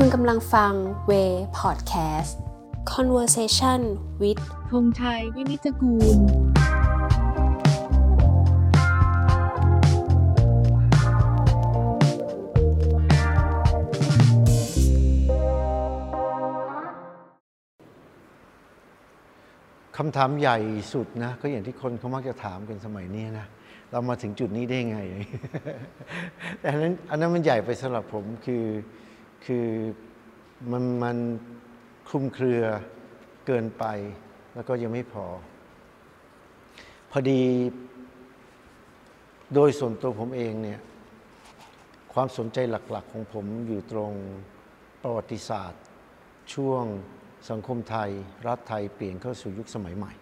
คุณกำลังฟังเวพอดแคสต์ conversation with ธงชัยวินิจกูล คำถามใหญ่สุดนะ ก็อย่างที่คนเขามักจะถามกันสมัยนี้นะ เรามาถึงจุดนี้ได้ไง แต่อันนั้นอันนั้นมันใหญ่ไปสำหรับผมคือ คือมันมันคลุมเครือเกินไป แล้วก็ยังไม่พอ พอดีโดยส่วนตัวผมเองเนี่ยความสนใจหลัก ๆ ของผมอยู่ตรงประวัติศาสตร์ ช่วงสังคมไทย รัฐไทยเปลี่ยนเข้าสู่ยุคสมัยใหม่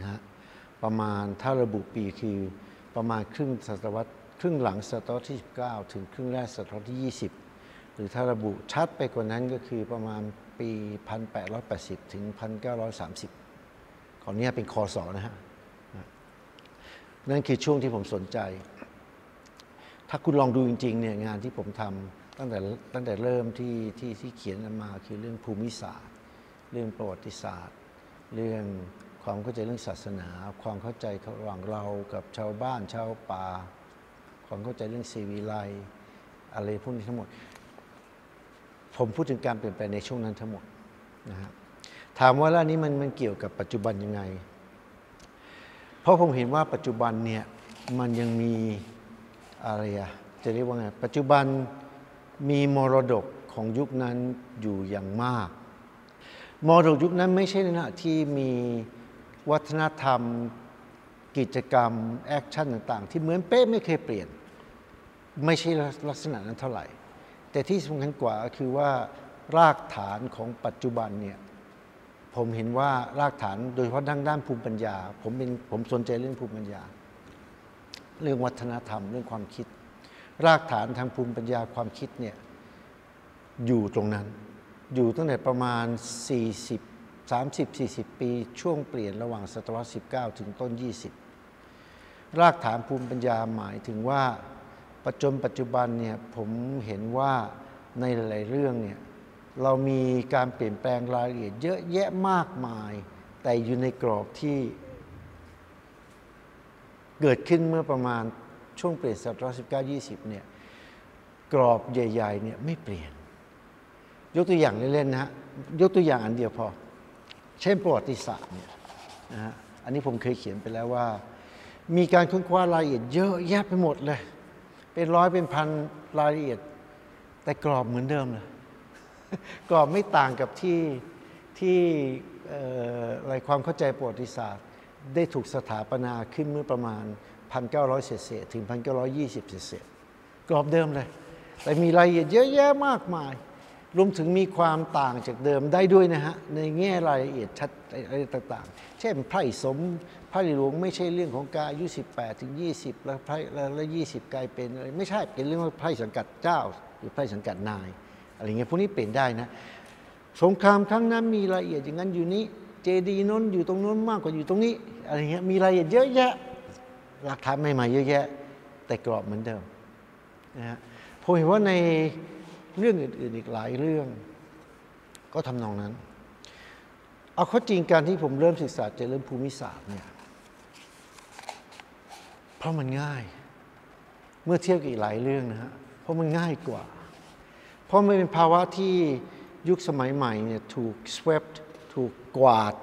นะฮะประมาณถ้าระบุปีคือประมาณครึ่งศตวรรษครึ่งหลังศตวรรษที่ 19 ถึงครึ่งแรกศตวรรษที่ 20 หรือถ้าระบุชัดไปกว่านั้นก็คือประมาณปี 1880 ถึง 1930 ขอนี้เป็นคอสอนะฮะ นั่นคือช่วงที่ผมสนใจ ถ้าคุณลองดูจริงๆเนี่ยงานที่ผมทำตั้งแต่ตั้งแต่เริ่มที่ที่ที่เขียนมาคือเรื่องภูมิศาสตร์ เรื่องประวัติศาสตร์ เรื่องความเข้าใจเรื่องศาสนา ความเข้าใจระหว่างเรากับชาวบ้านชาวป่า ความเข้าใจเรื่องสีวิไลอะไรพวกนี้ทั้งหมด ผมพูดถึงการเปลี่ยนแปลงในช่วงนั้นทั้งหมดนะฮะถามว่าล้วนี้มันมันเกี่ยวกับปัจจุบันยังไง เพราะผมเห็นว่าปัจจุบันเนี่ยมันยังมีอะไรอะจะเรียกว่าไงปัจจุบันมีมรดกของยุคนั้นอยู่อย่างมาก มรดกยุคนั้นไม่ใช่ในลักษณะที่มีวัฒนธรรม กิจกรรม action ต่าง ๆ ที่เหมือนเป๊ะไม่เคยเปลี่ยน ไม่ใช่ลักษณะนั้นเท่าไหร่ แต่ที่สำคัญกว่าคือว่ารากฐานของปัจจุบันเนี่ยผมเห็นว่ารากฐานโดยเฉพาะด้านด้านภูมิปัญญา ผมเป็นผมสนใจเรื่องภูมิปัญญา เรื่องวัฒนธรรมเรื่องความคิด รากฐานทางภูมิปัญญาความคิดเนี่ยอยู่ตรงนั้น อยู่ตั้งแต่ประมาณ 40 30 40 ปี ช่วงเปลี่ยนระหว่างศตวรรษ19 ถึงต้น 20 รากฐานภูมิปัญญาหมายถึงว่า ปัจจุบันปัจจุบันเนี่ยผมเห็นว่าในหลาย ๆ เรื่องเนี่ยเรามีการเปลี่ยนแปลงรายละเอียดเยอะแยะมากมาย แต่อยู่ในกรอบที่ เกิดขึ้นเมื่อประมาณช่วงเปลี่ยนศตวรรษ19 20เนี่ยกรอบใหญ่ ๆ เนี่ยไม่เปลี่ยน ยกตัวอย่างเล่น ๆ นะฮะ ยกตัวอย่างอันเดียวพอ เช่นประวัติศาสตร์เนี่ยนะฮะ อันนี้ผมเคยเขียนไปแล้วว่า มีการค้นคว้ารายละเอียดเยอะแยะไปหมดเลย เป็นร้อยเป็นพันรายละเอียด แต่กรอบเหมือนเดิมเลยกรอบไม่ต่างกับที่ที่อะไรความเข้าใจประวัติศาสตร์ ได้ถูกสถาปนาขึ้นเมื่อประมาณ 1,900 เศษถึง 1,920เศษกรอบเดิมเลย แต่มีรายละเอียดเยอะแยะมากมาย รวมถึงมีความต่างจากเดิมได้ด้วยนะฮะ ในแง่รายละเอียดชัดอะไรต่าง ช่นไพร่สมพระหลวงไม่ใช่เรื่องของการอายุ 18 ถึง 20 แล้วไพร่แล้ว20กลายเป็นอะไรไม่ใช่เป็นเรื่องว่าไพร่สังกัดเจ้า หรือไพร่สังกัดนายอะไรเงี้ยพวกนี้เปลี่ยนได้นะสงครามครั้งนั้นมีรายละเอียดอย่างนั้นอยู่นี้เจดีย์น้นอยู่ตรงนู้นมากกว่าอยู่ตรงนี้อะไรเงี้ยมีรายละเอียดเยอะแยะหลักฐานใหม่ๆเยอะแยะ แต่กรอบเหมือนเดิมนะฮะผมเห็นว่าในเรื่องอื่นๆอีกหลายเรื่อง ก็ทำนองนั้น เอาข้อจริงการที่ผมเริ่มศึกษาจะเริ่มภูมิศาสตร์เนี่ยเพราะมันง่าย เมื่อเทียบกับอีกหลายเรื่องนะฮะเพราะมันง่ายกว่า เพราะมันเป็นภาวะที่ยุคสมัยใหม่เนี่ยถูก swept ถูกกวาด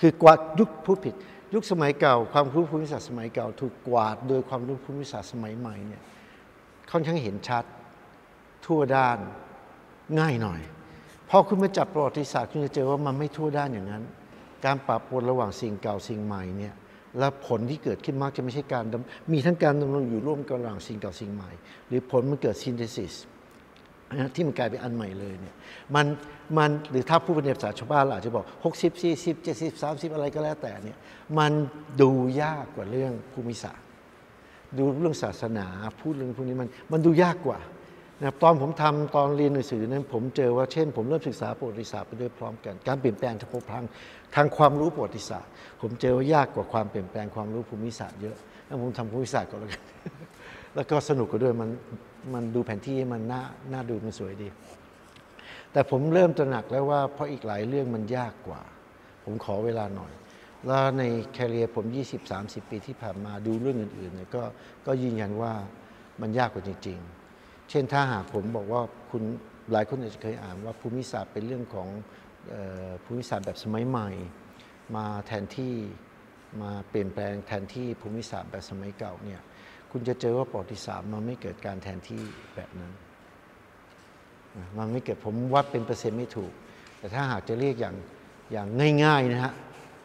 คือกวาดยุคพูดผิด ยุคสมัยเก่า ความรู้ภูมิศาสตร์สมัยเก่า ถูกกวาดโดยความรู้ภูมิศาสตร์สมัยใหม่เนี่ยค่อนข้างเห็นชัดทั่วด้านง่ายหน่อย พอคุณมาจับประวัติศาสตร์คุณจะเจอว่ามันไม่ทั่วด้านอย่างนั้น การปรับปนระหว่างสิ่งเก่าสิ่งใหม่เนี่ยและผลที่เกิดขึ้นมักจะไม่ใช่การ มีทั้งการดำรงอยู่ร่วมกันระหว่างสิ่งเก่าสิ่งใหม่ หรือผลมันเกิดซินเทซิสนะที่มันกลายเป็นอันใหม่เลยเนี่ยมันมันหรือถ้าผู้เป็นภาษาชาวบ้านอาจจะบอก 60 40 70 30 อะไรก็แล้วแต่เนี่ยมันดูยากกว่าเรื่องภูมิศาสตร์ ดูเรื่องศาสนาพูดเรื่องพวกนี้มันมันดูยากกว่า นะตอนผมทำตอนเรียนหนังสือนั้นผมเจอว่าเช่น ผมเริ่มศึกษาประวัติศาสตร์ไปด้วยพร้อมกัน การเปลี่ยนแปลงทางทางทางความรู้ประวัติศาสตร์ ผมเจอว่ายากกว่าความเปลี่ยนแปลงความรู้ภูมิศาสตร์เยอะแล้วผมทำภูมิศาสตร์ก็แล้วกันแล้วก็สนุกกว่าด้วยมันมันดูแผนที่มันน่าน่าดูมันสวยดี แต่ผมเริ่มตระหนักแล้วว่าเพราะอีกหลายเรื่องมันยากกว่า ผมขอเวลาหน่อย แล้วในแคเรียผม 20-30 ปีที่ผ่านมาดูเรื่องอื่นๆเนี่ยก็ก็ยืนยันว่ามันยากกว่าจริง ๆ เช่นถ้าหากผมบอกว่าคุณหลายคนอาจจะเคยอ่านว่าภูมิศาสตร์เป็นเรื่องของออภูมิศาสตร์แบบสมัยใหม่ มาแทนที่มาเปลี่ยนแปลงแทนที่ภูมิศาสตร์แบบสมัยเก่าเนี่ยคุณจะเจอว่าประวัติศาสตร์มันไม่เกิดการแทนที่แบบนั้น มันไม่เกิดผมวัดเป็นเปอร์เซ็นต์ไม่ถูก แต่ถ้าหากจะเรียกอย่างอย่างง่ายๆนะฮะ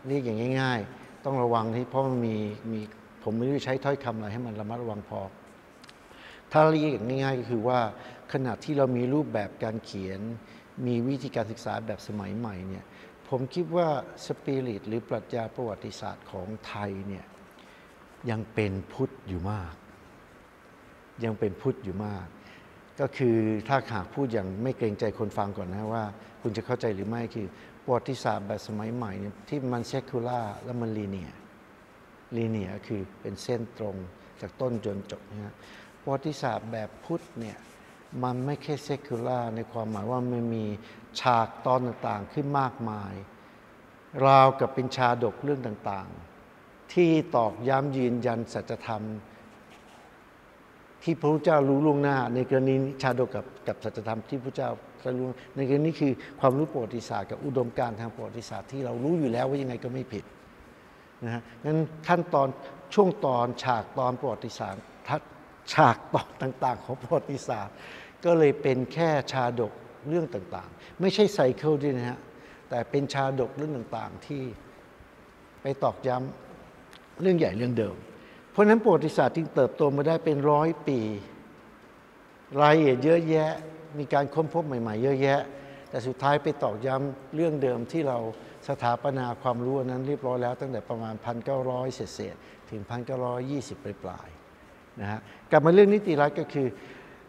เรียกอย่างง่าย ๆ ต้องระวังที่เพราะมันมีมีผมไม่รู้ใช้ถ้อยคำอะไรให้มันระมัดระวังพอ ถ้าเรียกอย่างง่ายๆก็คือว่าขณะที่เรามีรูปแบบการเขียน มีวิธีการศึกษาแบบสมัยใหม่เนี่ยผมคิดว่าสปิริตหรือปรัชญาประวัติศาสตร์ของไทยเนี่ยยังเป็นพุทธอยู่มาก ยังเป็นพุทธอยู่มาก ก็คือถ้าหากพูดอย่างไม่เกรงใจคนฟังก่อนนะว่า คุณจะเข้าใจหรือไม่คือประวัติศาสตร์แบบสมัยใหม่เนี่ยที่มันเซคูล่าแล้วมันลีเนียลีเนียคือเป็นเส้นตรงจากต้นจนจบนะฮะ ประวัติศาสตร์แบบพุทธเนี่ยมันไม่แค่เซคูล่าในความหมายว่ามันมีฉากตอนต่างๆขึ้นมากมาย ราวกับเป็นชาดกเรื่องต่างๆ ที่ตอกย้ำยืนยันสัจธรรม ที่พระพุทธเจ้ารู้ล่วงหน้า ในกรณีชาดกกับกับสัจธรรมที่พระเจ้ารู้ในกรณีคือความรู้ประวัติศาสตร์กับอุดมการณ์ทางประวัติศาสตร์ที่เรารู้อยู่แล้วว่ายังไงก็ไม่ผิดนะฮะงั้นขั้นตอนช่วงตอนฉากตอนประวัติศาสตร์ทัด ฉากตอนต่างๆ ของประวัติศาสตร์ ก็เลยเป็นแค่ชาดกเรื่องต่างๆ ไม่ใช่ไซเคิลด้วยนะฮะ แต่เป็นชาดกเรื่องต่างๆ ที่ไปตอกย้ำเรื่องใหญ่เรื่องเดิม เพราะฉะนั้นประวัติศาสตร์จึงเติบโตมาได้เป็นร้อยปี รายละเอียดเยอะแยะ มีการค้นพบใหม่ ๆ เยอะแยะ แต่สุดท้ายไปตอกย้ำเรื่องเดิมที่เราสถาปนาความรู้นั้นเรียบร้อยแล้วตั้งแต่ประมาณ 1,900 เศษๆถึง 1,920 ปลาย นะฮะกลับมาเรื่องนิติรัฐก็คือ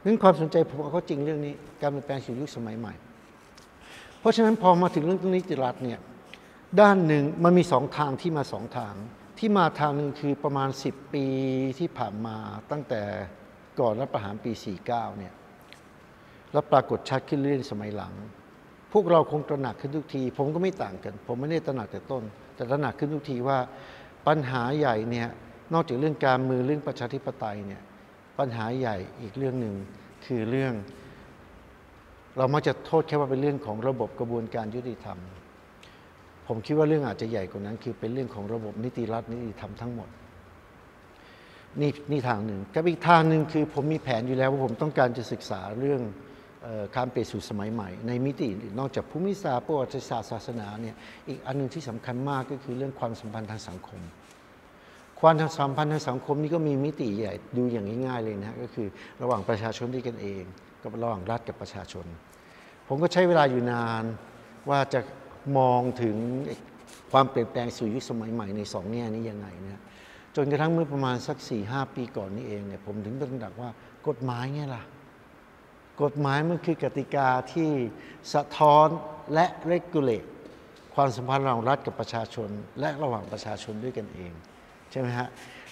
เนั่นความสนใจผมเขาจริงเรื่องนี้ การเปลี่ยนแปลงสู่ยุคสมัยใหม่ เพราะฉะนั้นพอมาถึงเรื่องนิติรัฐเนี่ยด้านหนึ่งมันมีสองทางที่มาสองทาง ที่มาทางหนึ่งคือประมาณ 10 ปีที่ผ่านมาตั้งแต่ก่อนรัฐประหารปี 49เนี่ยแล้วปรากฏชัดขึ้นเรื่อยสมัยหลัง พวกเราคงตระหนักขึ้นทุกที ผมก็ไม่ต่างกัน ผมไม่ได้ตระหนักแต่ต้น แต่ตระหนักขึ้นทุกทีว่าปัญหาใหญ่เนี่ย นอกจากเรื่องการเมืองเรื่องประชาธิปไตยเนี่ยปัญหาใหญ่อีกเรื่องหนึ่งคือเรื่อง เรามักจะโทษแค่ว่าเป็นเรื่องของระบบกระบวนการยุติธรรม ผมคิดว่าเรื่องอาจจะใหญ่กว่านั้น คือเป็นเรื่องของระบบนิติรัฐนิติธรรมทั้งหมดนี่นี่ทางหนึ่งกับอีกทางหนึ่งคือผมมีแผนอยู่แล้วว่าผมต้องการจะศึกษาเรื่องการเปลี่ยนสู่สมัยใหม่ ในมิติอื่นนอกจากภูมิศาสตร์ประวัติศาสตร์ศาสนาเนี่ยอีกอันหนึงที่สำคัญมากก็คือเรื่องความสัมพันธ์ทางสังคม ความสัมพันธ์ทางสังคมนี่ก็มีมิติใหญ่ดูอย่างง่ายๆเลยนะก็คือระหว่างประชาชนด้วยกันเอง กับระหว่างรัฐกับประชาชน ผมก็ใช้เวลาอยู่นานว่าจะมองถึงความเปลี่ยนแปลงสู่ยุคสมัยใหม่ในสองแง่นี้ยังไงนะจนกระทั่งเมื่อประมาณสัก4ี่หปีก่อนนี้เองเนี่ยผมถึงตระหนักว่ากฎหมายไงล่ะ กฎหมายมันคือกติกาที่สะท้อนและเรกูเลตความสัมพันธ์ระหว่างรัฐกับประชาชน และระหว่างประชาชนด้วยกันเอง ใช่ไหมฮะ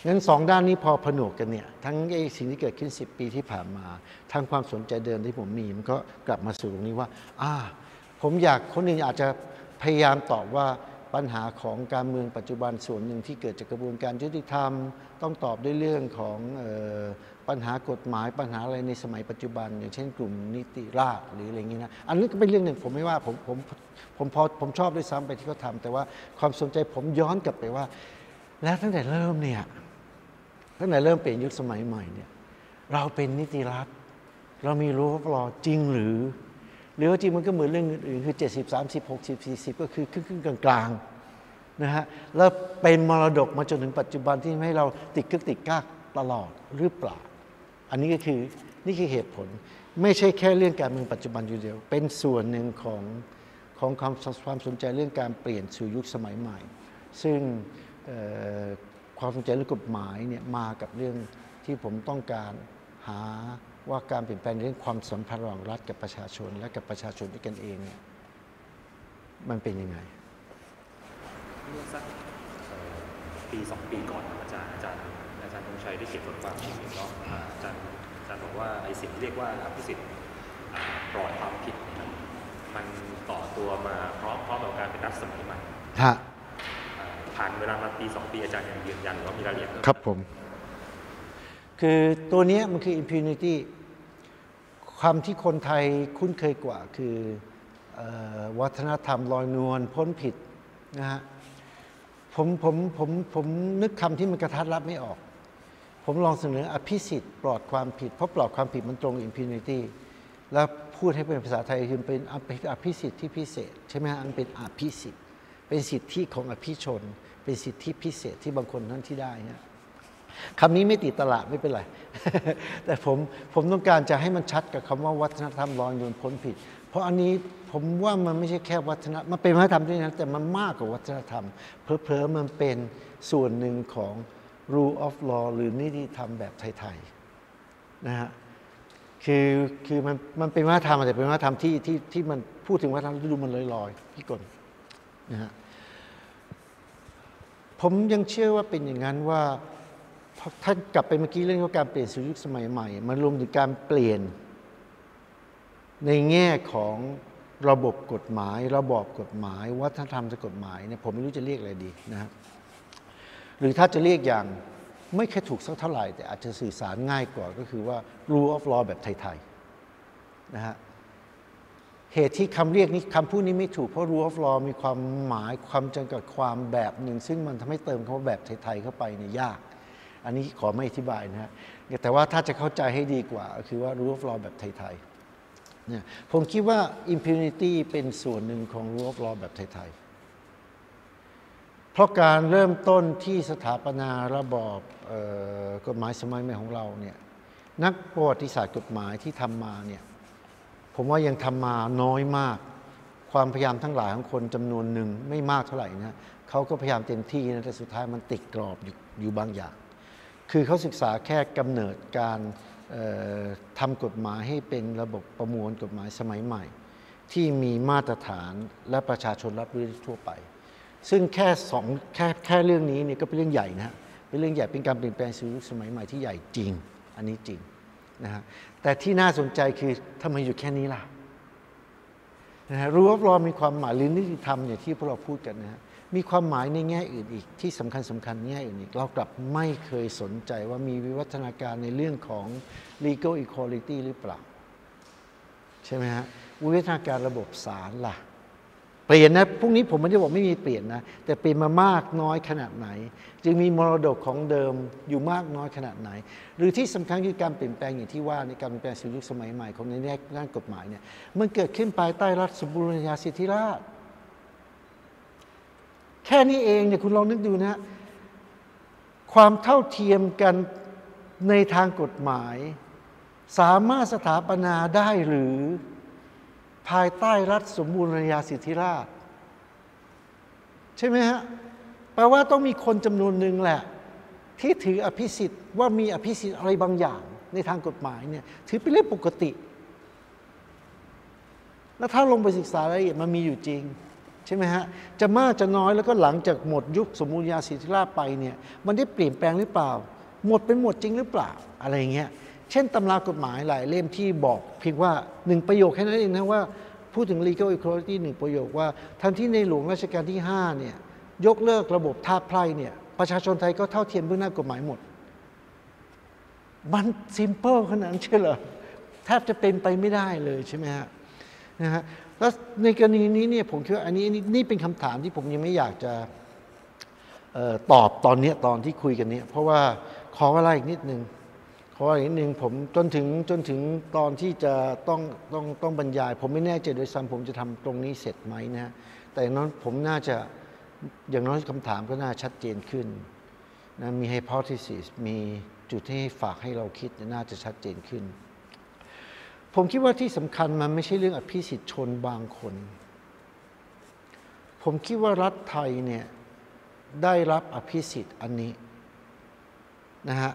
งั้นสองด้านนี้พอผนวกกันเนี่ยทั้งไอ้สิ่งที่เกิดขึ้น 10 ปีที่ผ่านมาทั้งความสนใจเดิมที่ผมมีมันก็กลับมาสู่ตรงนี้ว่าอ่า ผมอยากคนอื่นอาจจะพยายามตอบว่าปัญหาของการเมืองปัจจุบันส่วนหนึ่งที่เกิดจากกระบวนการยุติธรรม ต้องตอบด้วยเรื่องของออปัญหากฎหมายปัญหาอะไรในสมัยปัจจุบัน อย่างเช่นกลุ่มนิติราษฎร์หรืออะไรอย่างนี้นะอันนี้ก็เป็นเรื่องหนึ่งผมไม่ว่าผมผมผมพอผมชอบด้วยซ้ำไปที่เขาทำแต่ว่าความสนใจผมย้อนกลับไปว่า แล้วตั้งแต่เริ่มเนี่ยตั้งแต่เริ่มเปลี่ยนยุคสมัยใหม่เนี่ยเราเป็นนิติรัฐ เรามีรู้ว่าเราจริงหรือ หรือว่าจริงมันก็เหมือนเรื่องอื่นคือ 70 30 60 40 ก็คือครึ่งกลางๆนะฮะแล้วเป็นมรดกมาจนถึงปัจจุบันที่ให้เราติดกึกติดกากตลอดหรือเปล่า อันนี้ก็คือนี่คือเหตุผล ไม่ใช่แค่เรื่องการเมืองปัจจุบันอยู่เดียว เป็นส่วนหนึ่งของของความความสนใจเรื่องการเปลี่ยนสู่ยุคสมัยใหม่ ซึ่ง ความสนใจเรื่องกฎหมายเนี่ยมากับเรื่องที่ผมต้องการหาว่าการเปลี่ยนแปลงเรื่องความสัมพันธ์ระหว่างรัฐกับประชาชน และกับประชาชนด้วยกันเองเนี่ยมันเป็นยังไงเมื่อสักเอ่อปีสองปีก่อนครับอาจารย์อาจารย์อาจารย์ธงชัยได้เขียนบทความชิ้นหนึ่งเนาะอ่าอาจารย์อาจารย์บอกว่าไอ้สิ่งที่เรียกว่าอภิสิทธิ์อ่าปลอดความผิดเนี่ยมันต่อตัวมาพร้อมพร้อมกับการเป็นรัฐสมัยใหม่ฮะเอ่อ ผ่านเวลามาปีสองปีอาจารย์ยังยืนยันหรือว่ามีรายละเอียดเพิ่มครับผม คือตัวเนี้ยมันคือ impunity ความที่คนไทยคุ้นเคยกว่าคือเออวัฒนธรรมลอยนวลพ้นผิดนะฮะผมผมผมผมนึกคำที่มันกระทัดรัดไม่ออก ผมลองเสนออภิสิทธิ์ปลอดความผิด เพราะปลอดความผิดมันตรง impunity แล้วพูดให้เป็นภาษาไทยคือเป็นอภิอภิสิทธิ์ที่พิเศษ ใช่ไหมฮะมันเป็นอภิสิทธิ์ เป็นสิทธิของอภิชน เป็นสิทธิพิเศษที่บางคนนั้นที่ได้ฮะคำนี้ไม่ติดตลาดไม่เป็นไร แต่ผมผมต้องการจะให้มันชัดกับคำว่าวัฒนธรรมลอยนวลพ้นผิด เพราะอันนี้ผมว่ามันไม่ใช่แค่วัฒนมันเป็นวัฒนธรรมด้วยนะแต่มันมากกว่าวัฒนธรรม เพลอๆมันเป็นส่วนหนึ่งของ rule of law หรือนิติธรรมแบบไทยๆนะฮะคือคือมันมันเป็นวัฒนธรรมแต่เป็นวัฒนธรรมที่ที่ที่มันพูดถึงวัฒนธรรมดูมันลอยๆพี่กลนะฮะ ผมยังเชื่อว่าเป็นอย่างนั้นว่าพอท่านกลับไปเมื่อกี้เรื่องของการเปลี่ยนสู่ยุคสมัยใหม่ มันรวมถึงการเปลี่ยน ในแง่ของระบบกฎหมาย ระบอบกฎหมาย วัฒนธรรมกฎหมายเนี่ยผมไม่รู้จะเรียกอะไรดีนะครับหรือถ้าจะเรียกอย่างไม่เคยถูกสักเท่าไหร่ แต่อาจจะสื่อสารง่ายกว่าก็คือว่า rule of law แบบไทย ๆ นะฮะ เหตุที่คำเรียกนี้คำพูดนี้ไม่ถูกเพราะ rule of law มีความหมายความจำกัดความแบบหนึ่ง ซึ่งมันทำให้เติมคำว่าแบบไทยๆเข้าไปเนี่ยยาก อันนี้ขอไม่อธิบายนะฮะแต่ว่าถ้าจะเข้าใจให้ดีกว่า คือว่า rule of law แบบไทยๆเนี่ยผมคิดว่า impunity เป็นส่วนหนึ่งของ rule of law แบบไทยๆเพราะการเริ่มต้นที่สถาปนาระบอบกฎหมายสมัยใหม่ของเราเนี่ยนักประวัติศาสตร์กฎหมายที่ทำมาเนี่ย ผมว่ายังทำมาน้อยมาก ความพยายามทั้งหลายของคนจำนวนหนึ่งไม่มากเท่าไหร่นะเขาก็พยายามเต็มที่นะแต่สุดท้ายมันติดกรอบอยู่อยู่บางอย่าง คือเขาศึกษาแค่กำเนิดการทำกฎหมายให้เป็นระบบประมวลกฎหมายสมัยใหม่ ที่มีมาตรฐานและประชาชนรับรู้ทั่วไป ซึ่งแค่สองแค่แค่เรื่องนี้เนี่ยก็เป็นเรื่องใหญ่นะเป็นเรื่องใหญ่เป็นการเปลี่ยนแปลงสู่ยุคสมัยใหม่ที่ใหญ่จริง อันนี้จริงนะฮะ แต่ที่น่าสนใจคือทำไมอยู่แค่นี้ล่ะนะฮะรู้ว่าเรามีความหมายหรือนิติธรรมอย่างที่พวกเราพูดกันนะฮะมีความหมายในแง่อื่นอีกที่สำคัญสำคัญแง่อื่นอีก เรากลับไม่เคยสนใจว่ามีวิวัฒนาการในเรื่องของ legal equality หรือเปล่า ใช่ไหมฮะวิวัฒนาการระบบศาลล่ะ เปลี่ยนนะพรุ่งนี้ผมไม่ได้บอกไม่มีเปลี่ยนนะ แต่เปลี่ยนมามากน้อยขนาดไหน จึงมีมรดกของเดิมอยู่มากน้อยขนาดไหน หรือที่สำคัญคือการเปลี่ยนแปลงอย่างที่ว่าในการเปลี่ยนแปลงสู่ยุคสมัยใหม่ของในแง่ด้านกฎหมายเนี่ยมันเกิดขึ้นภายใต้รัฐสมบูรณาญาสิทธิราชแค่นี้เองเนี่ยคุณลองนึกดูนะความเท่าเทียมกันในทางกฎหมาย สามารถสถาปนาได้หรือภายใต้รัฐสมบูรณาญาสิทธิราช ใช่ไหมฮะ แปลว่าต้องมีคนจำนวนหนึ่งแหละ ที่ถืออภิสิทธิ์ว่ามีอภิสิทธิ์อะไรบางอย่างในทางกฎหมายเนี่ยถือเป็นเรื่องปกติ แล้วถ้าลงไปศึกษารายละเอียดมันมีอยู่จริง ใช่ไหมฮะ จะมากจะน้อยแล้วก็หลังจากหมดยุคสมบูรณาญาสิทธิราชไปเนี่ยมันได้เปลี่ยนแปลงหรือเปล่า หมดเป็นหมดจริงหรือเปล่าอะไรเงี้ยเช่นตำรากฎหมายหลายเล่มที่บอก เพียงว่าหนึ่งประโยคแค่นั้นเองนะว่าพูดถึง legal equality หนึ่งประโยคว่าทันที่ในหลวงรัชกาลที่5เนี่ย ยกเลิกระบบทาสไพร่เนี่ย ประชาชนไทยก็เท่าเทียมเบื้องหน้ากฎหมายหมด มันซิมเ l ิลขนาดนั้นใช่เหรอแทบจะเป็นไปไม่ได้เลยใช่ไหมฮะนะฮะแล้วในกรณีนี้เนี่ยผมคิดว่าอันนี้นี่นี่เป็นคำถามที่ผมยังไม่อยากจะออตอบตอนนี้ตอนที่คุยกันเนี้ยเพราะว่าขอเวลาอีกนิดนึงขออีกนิดนึงผมจนถึงจนถึงตอนที่จะต้องต้องต้องบรรยาย ผมไม่แน่ใจโดยซ้ำผมจะทำตรงนี้เสร็จไหมนะฮะแต่อย่างน้อยผมน่าจะ อย่างน้อยคำถามก็น่าชัดเจนขึ้นนะมี hypothesis มีจุดที่ฝากให้เราคิดน่าจะชัดเจนขึ้น ผมคิดว่าที่สำคัญมันไม่ใช่เรื่องอภิสิทธิชนบางคน ผมคิดว่ารัฐไทยเนี่ยได้รับอภิสิทธิ์อันนี้นะฮะ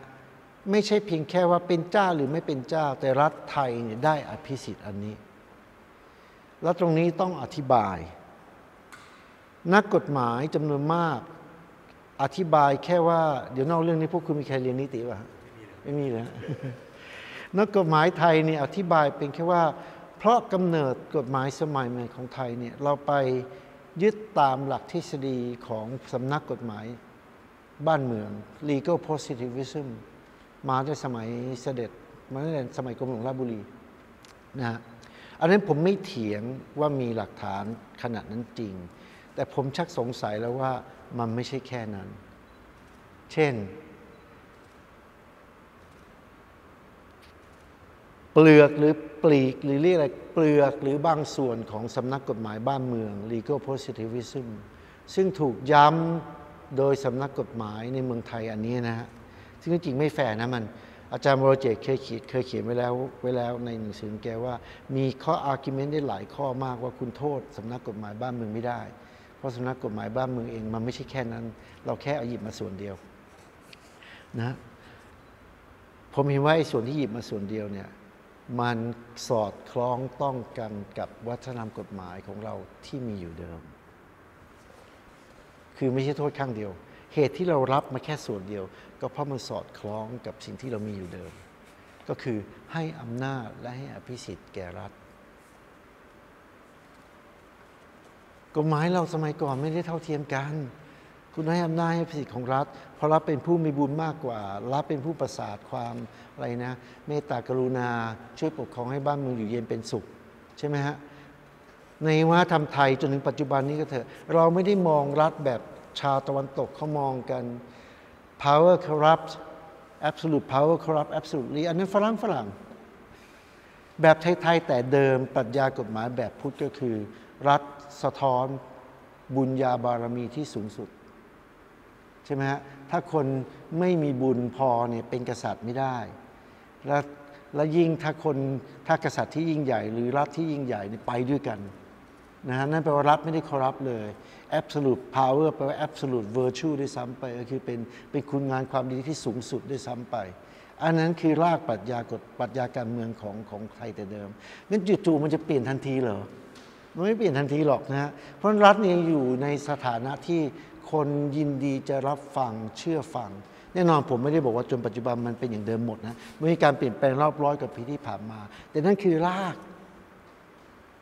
ไม่ใช่เพียงแค่ว่าเป็นเจ้าหรือไม่เป็นเจ้า แต่รัฐไทยเนี่ยได้อภิสิทธิ์อันนี้ แล้วตรงนี้ต้องอธิบาย นักกฎหมายจำนวนมาก อธิบายแค่ว่า เดี๋ยวนอกเรื่องนี้พวกคุณมีใครเรียนนิติป่ะไม่มีเลยนักกฎหมายไทยเนี่ยอธิบายเป็นแค่ว่า เพราะกำเนิดกฎหมายสมัยใหม่ของไทยเนี่ยเราไปยึดตามหลักทฤษฎีของสำนักกฎหมายบ้านเมือง legal positivism มาในสมัยเสด็จ มาตั้สมัยกรมหลวงราชบุรีนะฮะอันนั้นผมไม่เถียงว่ามีหลักฐานขนาดนั้นจริง แต่ผมชักสงสัยแล้วว่ามันไม่ใช่แค่นั้น เช่น เปลือกหรือปลีกหรือเรียกอะไรเปลือกหรือบางส่วนของสำนักกฎหมายบ้านเมือง legal positivism ซึ่งถูกย้ำโดยสำนักกฎหมายในเมืองไทยอันนี้นะฮะซึ่งจริงๆไม่แฟร์นะมัน อาจารย์วรเจตน์เคยเขียนเคยเขียนไว้แล้วไว้แล้วในหนังสือของแกว่า มีข้อ argument ได้หลายข้อมากว่าคุณโทษสำนักกฎหมายบ้านเมืองไม่ได้ เพราะสำนักกฎหมายบ้านเมืองเองมันไม่ใช่แค่นั้น เราแค่เอาหยิบมาส่วนเดียวนะผมเห็นว่าไอ้ส่วนที่หยิบมาส่วนเดียวเนี่ยมันสอดคล้องต้องกันกับวัฒนธรรมกฎหมายของเราที่มีอยู่เดิม คือไม่ใช่โทษข้างเดียว เหตุที่เรารับมาแค่ส่วนเดียว ก็เพราะมันสอดคล้องกับสิ่งที่เรามีอยู่เดิม ก็คือให้อำนาจและให้อภิสิทธิ์แก่รัฐ ฎหมายเราสมัยก่อนไม่ได้เท่าเทียมกัน คุณให้อำนาจให้สิทธิของรัฐ เพราะรัฐเป็นผู้มีบุญมากกว่า รัฐเป็นผู้ประสาทความอะไรนะ เมตตากรุณาช่วยปกครองให้บ้านเมืองอยู่เย็นเป็นสุข ใช่ไหมฮะ ในวัฒนธรรมไทยจนถึงปัจจุบันนี้ก็เถอะ เราไม่ได้มองรัฐแบบชาวตะวันตกเขามองกัน power corrupt absolute power corrupt absolutely อันนั้นฝรั่งฝรั่ง แบบไทย ๆ แต่เดิมปรัชญากฎหมายแบบพุทธก็คือ รัฐ สะท้อนบุญญาบารมีที่สูงสุด ใช่ไหมฮะถ้าคนไม่มีบุญพอเนี่ยเป็นกษัตริย์ไม่ได้ และและยิ่งถ้าคนถ้ากษัตริย์ที่ยิ่งใหญ่ หรือรัฐที่ยิ่งใหญ่เนี่ยไปด้วยกันนะฮะนั่นแปลว่ารัฐไม่ได้คอรัปเลย absolute power แปลว่า absolute virtue ด้วยซ้ำไปก็คือเป็นเป็นคุณงานความดีที่สูงสุดด้วยซ้ำไป อันนั้นคือรากปรัชญากฎปรัชญาการเมืองของของไทยแต่เดิมงั้นจู่ๆมันจะเปลี่ยนทันทีเหรอ มันไม่เปลี่ยนทันทีหรอกนะฮะเพราะรัฐเนี่ยอยู่ในสถานะที่คนยินดีจะรับฟังเชื่อฟัง แน่นอนผมไม่ได้บอกว่าจนปัจจุบันมันเป็นอย่างเดิมหมดนะมันมีการเปลี่ยนแปลงรอบร้อยกว่าปีที่ผ่านมา แต่นั่นคือราก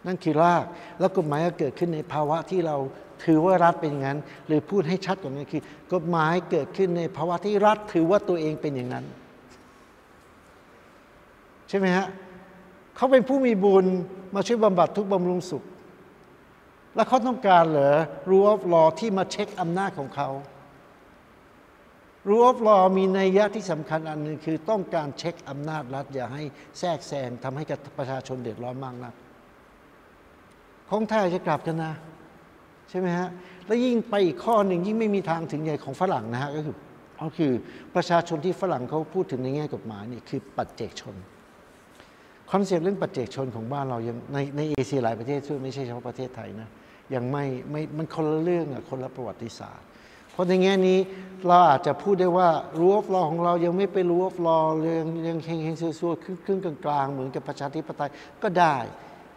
นั่นคือราก แล้วกฎหมายก็เกิดขึ้นในภาวะที่เราถือว่ารัฐเป็นอย่างนั้น หรือพูดให้ชัดกว่านั้นคือกฎหมายเกิดขึ้นในภาวะที่รัฐถือว่าตัวเองเป็นอย่างนั้น ใช่ไหมฮะเขาเป็นผู้มีบุญมาช่วยบำบัดทุกข์บำรุงสุข แล้วเขาต้องการเหรอ rule of law ที่มาเช็คอำนาจของเขา rule of law มีนัยยะที่สำคัญอันหนึ่งคือต้องการเช็คอำนาจรัฐ อย่าให้แทรกแซงทำให้ประชาชนเดือดร้อนมากนัก ของไทยจะกลับกันนะ ใช่ไหมฮะ แล้วยิ่งไปอีกข้อหนึ่งยิ่งไม่มีทางถึงใหญ่ของฝรั่งนะฮะก็คือก็คือประชาชนที่ฝรั่งเขาพูดถึงในแง่กฎหมายนี่คือปัจเจกชน concept เรื่องปัจเจกชนของบ้านเรายังในในเอเชียหลายประเทศซึ่งไม่ใช่เฉพาะประเทศไทยนะ ยังไม่ไม่มันคนละเรื่องอะคนละประวัติศาสตร์ เพราะในแง่นี้เราอาจจะพูดได้ว่า rule of law ของเรายังไม่เป็น rule of law ยังยังเฮงเฮงซัวๆครึ่งครึ่งกลางๆ เหมือนกับประชาธิปไตยก็ได้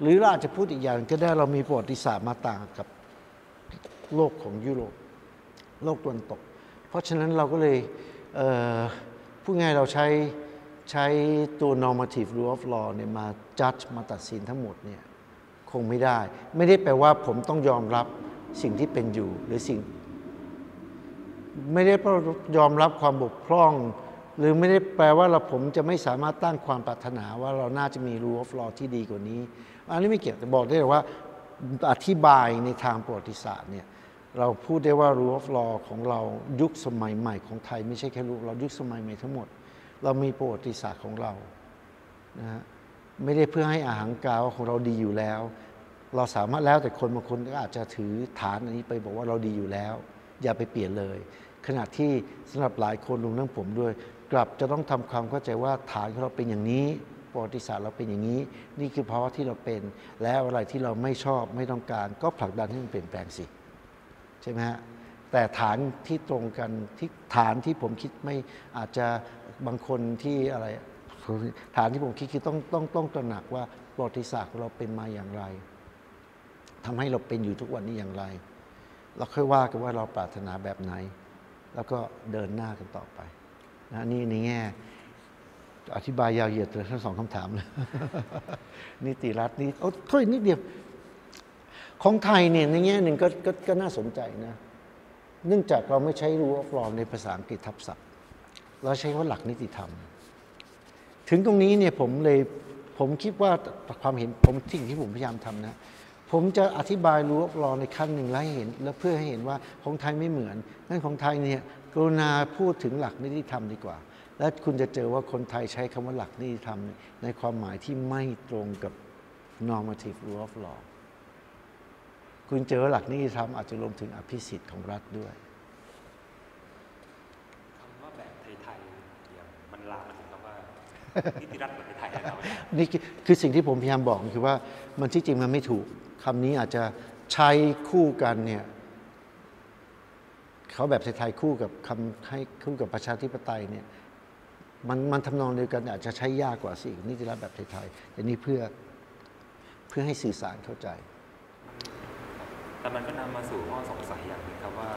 หรือเราอาจจะพูดอีกอย่างก็ได้เรามีประวัติศาสตร์มาต่างกับโลกของยุโรปโลกตะวันตก เพราะฉะนั้นเราก็เลยเพูดง่ายเราใช้ใช้ตัว normative rule of law เนี่ยมา judge มาตัดสินทั้งหมดเนี่ย คงไม่ได้ ไม่ได้แปลว่าผมต้องยอมรับสิ่งที่เป็นอยู่หรือสิ่ง ไม่ได้เพราะยอมรับความบกพร่อง หรือไม่ได้แปลว่าเราผมจะไม่สามารถตั้งความปรารถนาว่าเราน่าจะมี rule of law ที่ดีกว่านี้ อันนี้ไม่เกี่ยวแต่บอกได้เลยว่าอธิบายในทางประวัติศาสตร์เนี่ยเราพูดได้ว่า rule of law ของเรายุคสมัยใหม่ของไทย ไม่ใช่แค่รูเรายุคสมัยใหม่ทั้งหมด เรามีประวัติศาสตร์ของเรานะฮะ ไม่ได้เพื่อให้อาหารกาวาของเราดีอยู่แล้ว เราสามารถแล้วแต่คนบางคนก็อาจจะถือฐานอันนี้ไปบอกว่าเราดีอยู่แล้ว อย่าไปเปลี่ยนเลย ขณะที่สำหรับหลายคนรวมทั้งผมด้วย กลับจะต้องทำความเข้าใจว่าฐานของเราเป็นอย่างนี้ประวัติศาสตร์เราเป็นอย่างนี้ นี่คือภาวะที่เราเป็น แล้วอะไรที่เราไม่ชอบไม่ต้องการ ก็ผลักดันให้มันเปลี่ยนแปลงสิใช่ไหมฮะแต่ฐานที่ตรงกันที่ฐานที่ผมคิดไม่อาจจะบางคนที่อะไร ฐานที่ผมคิดคือต้องต้องต้องตระหนักว่าประวัติศาสตร์ของเราเป็นมาอย่างไรทำให้เราเป็นอยู่ทุกวันนี้อย่างไร เราค่อยว่ากันว่าเราปรารถนาแบบไหน แล้วก็เดินหน้ากันต่อไปนะนี่ในแง่อธิบายยาวเหยียดเลยทั้งสองคำถามเลยนิติรัฐนี่โอ้โทษนิดเดียวของไทยเนี่ยในแง่หนึ่งก็ก็ก็น่าสนใจนะ เนื่องจากเราไม่ใช้ rule of law ในภาษาอังกฤษทับศัพท์ เราใช้ว่าหลักนิติธรรม ถึงตรงนี้เนี่ยผมเลยผมคิดว่าความเห็นผมสิ่งที่ผมพยายามทำนะผมจะอธิบาย rule of law ในขั้นหนึ่งแล้วเห็น แล้วเพื่อให้เห็นว่าของไทยไม่เหมือนนั่นของไทยเนี่ยกรุณาพูดถึงหลักนิติธรรมดีกว่า และคุณจะเจอว่าคนไทยใช้คำว่าหลักนิติธรรม ในความหมายที่ไม่ตรงกับ normative rule of law คุณเจอหลักนิติธรรมอาจจะรวมถึงอภิสิทธิ์ของรัฐด้วย คำว่าแบบไทยๆอย่างมันลามมาถึงคำว่า นิติรัฐแบบไทยๆนะครับอาจารย์นี่คือคือสิ่งที่ผมพยายามบอกคือว่ามันที่จริงมันไม่ถูกคำนี้อาจจะใช้คู่กันเนี่ยเขาแบบไทยๆคู่กับคำให้คู่กับประชาธิปไตยเนี่ยมันมันทำนองเดียวกันอาจจะใช้ยากกว่าสินิติรัฐแบบไทยๆแต่นี่เพื่อเพื่อให้สื่อสารเข้าใจ แต่มันก็นำมาสู่ข้อสงสัยอย่างหนึงครับว่า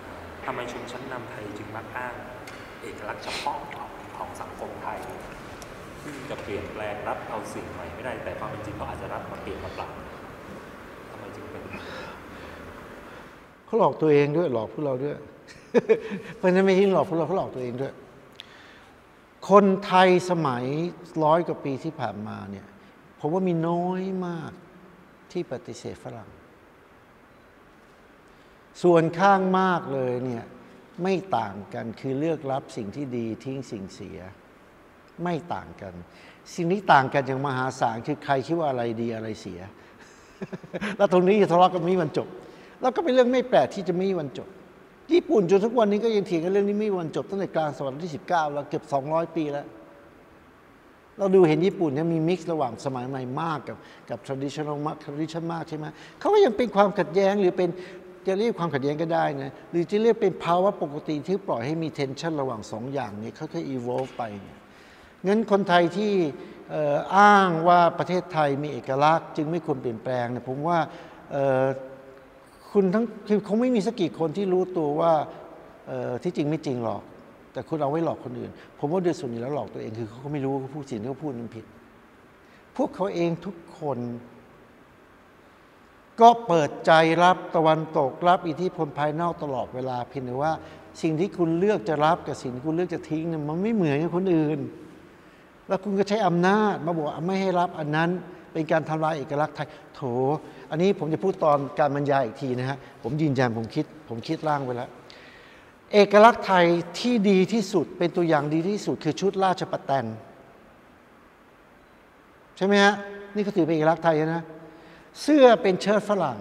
เอ่อทำไมชนชั้นนำไทยจึงมักอ้าง เอกลักษณ์เฉพาะ ของสังคมไทย ซึ่งจะเปลี่ยนแปลงรับเอาสิ่งใหม่ไม่ได้แต่ความเป็นจริงเขาอาจจะรับมาเปลี่ยนมาปรับทำไมจึงเป็นเขาหลอกตัวเองด้วยหลอกพวกเราด้วย เพราะฉะนั้นไม่ใช่หลอกพวกเราเขาหลอกตัวเองด้วย คนไทยสมัยร้อยกว่าปีที่ผ่านมาเนี่ยผมว่ามีน้อยมากที่ปฏิเสธฝรั่ง ส่วนข้างมากเลยเนี่ย ไม่ต่างกันคือเลือกรับสิ่งที่ดีทิ้งสิ่งเสีย ไม่ต่างกัน สิ่งที่ต่างกันอย่างมหาศาลคือใครคิดว่าอะไรดีอะไรเสีย แล้วตรงนี้ทะเลาะกันไม่มีวันจบ แล้วก็เป็นเรื่องไม่แปลกที่จะไม่มีวันจบ ญี่ปุ่นจนทุกวันนี้ก็ยังเถียงกันเรื่องนี้ไม่มีวันจบตั้งแต่กลางศตวรรษที่ 19 แล้วเกือบ200 ปีแล้ว เราดูเห็นญี่ปุ่นเนี่ยมีมิกซ์ระหว่างสมัยใหม่มากกับกับ traditional มาก tradition มากใช่ไหมเขาก็ยังเป็นความขัดแย้งหรือเป็น จะเรียกความขัดแย้งก็ได้นะหรือจะเรียกเป็นภาวะปกติที่ปล่อยให้มี tension ระหว่างสองอย่างนี้ค่อยๆ evolve ไปเนี่ยงั้นคนไทยที่อ,อ้างว่าประเทศไทยมีเอกลักษณ์ จึงไม่ควรเปลี่ยนแปลงเนี่ยผมว่าคุณทั้งคือคงไม่มีสักกี่คนที่รู้ตัวว่าที่จริงไม่จริงหรอก แต่คุณเอาไว้หลอกคนอื่น ผมว่าโดยส่วนใหญ่แล้วหลอกตัวเองคือเขาไม่รู้เขาพูดสิ่งที่เขาพูดนั้นผิด พวกเขาเองทุกคน ก็เปิดใจรับตะวันตกรับอิทธิพลภายนอกตลอดเวลาเพียงแต่ว่า สิ่งที่คุณเลือกจะรับกับสิ่งที่คุณเลือกจะทิ้งเนี่ยมันไม่เหมือนกับคนอื่น แล้วคุณก็ใช้อำนาจมาบอกไม่ให้รับอันนั้นเป็นการทำลายเอกลักษณ์ไทยโถ อันนี้ผมจะพูดตอนการบรรยายอีกทีนะฮะผมยืนยันผมคิด ผมคิดร่างไว้แล้วเอกลักษณ์ไทยที่ดีที่สุดเป็นตัวอย่างดีที่สุด คือชุดราชประแตนใช่ไหมฮะนี่ก็ถือเป็นเอกลักษณ์ไทยนะ เสื้อเป็นเชิ้ตฝรั่ง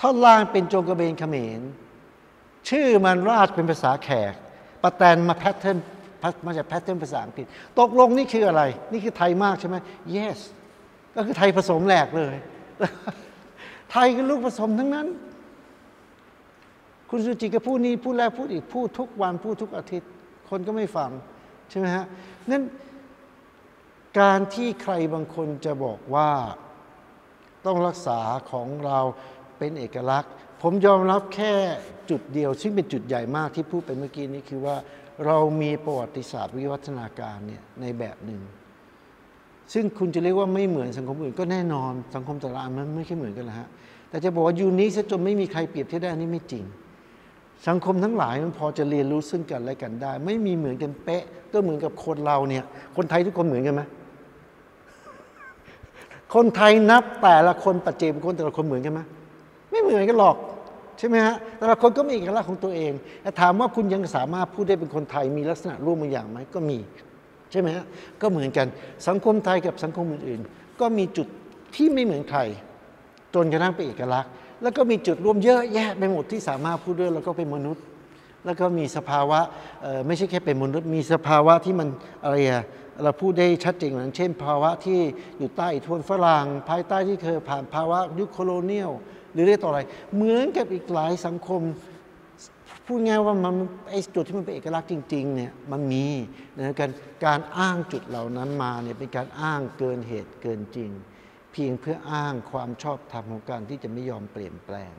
ท่อนล่างเป็นโจงกระเบนเขมร ชื่อมันราชเป็นภาษาแขกปะแตนมา pattern มาจาก pattern ภาษาอังกฤษ ตกลงนี่คืออะไร นี่คือไทยมากใช่ไหม yes ก็คือไทยผสมแหลกเลย ไทยคือลูกผสมทั้งนั้น คุณสุจิตต์ก็พูดนี้พูดแล้วพูดอีกพูดทุกวันพูดทุกอาทิตย์ คนก็ไม่ฟัง ใช่ไหมฮะนั้นการที่ใครบางคนจะบอกว่า ต้องรักษาของเราเป็นเอกลักษณ์ ผมยอมรับแค่จุดเดียว ซึ่งเป็นจุดใหญ่มากที่พูดไปเมื่อกี้นี้คือว่าเรามีประวัติศาสตร์วิวัฒนาการเนี่ยในแบบหนึ่ง ซึ่งคุณจะเรียกว่าไม่เหมือนสังคมอื่นก็แน่นอนสังคมแต่ละอันมันไม่ใช่เหมือนกันล้วฮะแต่จะบอกว่ายูนิคซะจนไม่มีใครเปรียบเทียบได้นี่ไม่จริง สังคมทั้งหลายมันพอจะเรียนรู้ซึ่งกันและกันได้ ไม่มีเหมือนกันเป๊ะก็เหมือนกับคนเราเนี่ยคนไทยทุกคนเหมือนกันไหม คนไทยนับแต่ละคนปัจเจกบุคคลแต่ละคนเหมือนกันไหมไม่เหมือนกันหรอกใช่ไหมฮะแต่ละคนก็มีเอกลักษณ์ของตัวเองแต่ถามว่าคุณยังสามารถพูดได้เป็นคนไทยมีลักษณะร่วมบางอย่างไหมก็มีใช่ไหมฮะก็เหมือนกัน สังคมไทยกับสังคมอื่นๆ ก็มีจุดที่ไม่เหมือนใครจนกระทั่งเป็นเอกลักษณ์ แล้วก็มีจุดร่วมเยอะแยะไปหมดที่สามารถพูดด้วยแล้วก็เป็นมนุษย์ แล้วก็มีสภาวะไม่ใช่แค่เป็นมนุษย์ มีสภาวะที่มันอะไรอะ เราพูดได้ชัดเจนอย่างเช่น ภาวะที่อยู่ใต้อิทธิพลฝรั่งภายใต้ที่เคยผ่านภาวะยุคโคโลเนียลหรือเรียกต่ออะไร เหมือนกับอีกหลายสังคม พูดง่ายว่ามันไอ้จุดที่มันเป็นเอกลักษณ์จริงๆเนี่ยมันมีนะการการอ้างจุดเหล่านั้นมาเนี่ยเป็นการอ้างเกินเหตุเกินจริง เพียงเพื่ออ้างความชอบธรรมของการที่จะไม่ยอมเปลี่ยนแปลง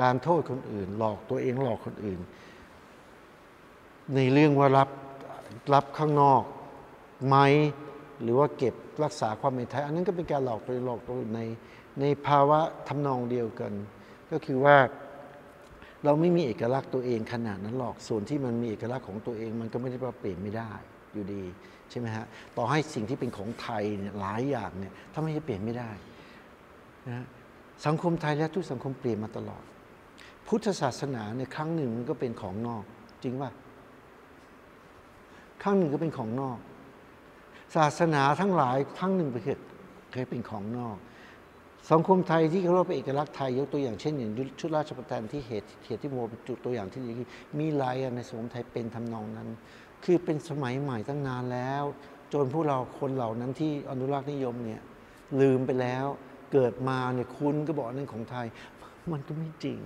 การโทษคนอื่น หลอกตัวเองหลอกคนอื่น ในเรื่องว่ารับรับข้างนอก ไหมหรือว่าเก็บรักษาความเป็นไทย อันนั้นก็เป็นการหลอกตัวหลอกตัวในในภาวะทำนองเดียวกัน ก็คือว่าเราไม่มีเอกลักษณ์ตัวเองขนาดนั้นหรอกส่วนที่มันมีเอกลักษณ์ของตัวเองมันก็ไม่ได้ว่าเปลี่ยนไม่ได้อยู่ดีใช่ไหมฮะต่อให้สิ่งที่เป็นของไทยเนี่ยหลายอย่างเนี่ยถ้าไม่จะเปลี่ยนไม่ได้นะสังคมไทยและทุกสังคมเปลี่ยนมาตลอด พุทธศาสนาเนี่ยครั้งหนึ่งมันก็เป็นของนอก จริงป่ะครั้งหนึ่งก็เป็นของนอก ศาสนาทั้งหลายครั้งหนึ่งไปเคยเคยเป็นของนอก สังคมไทยที่เขาเรียกเป็นเอกลักษณ์ไทยยกตัวอย่างเช่นอย่างชุดราชประทานที่เหตุเหตุที่โมเป็นจุดตัวอย่างที่ดีมีลายในสังคมไทยเป็นทำนองนั้น คือเป็นสมัยใหม่ตั้งนานแล้ว จนพวกเราคนเหล่านั้นที่อนุรักษ์นิยมเนี่ยลืมไปแล้วเกิดมาเนี่ยคุณก็บอกนั่นของไทย มันก็ไม่จริง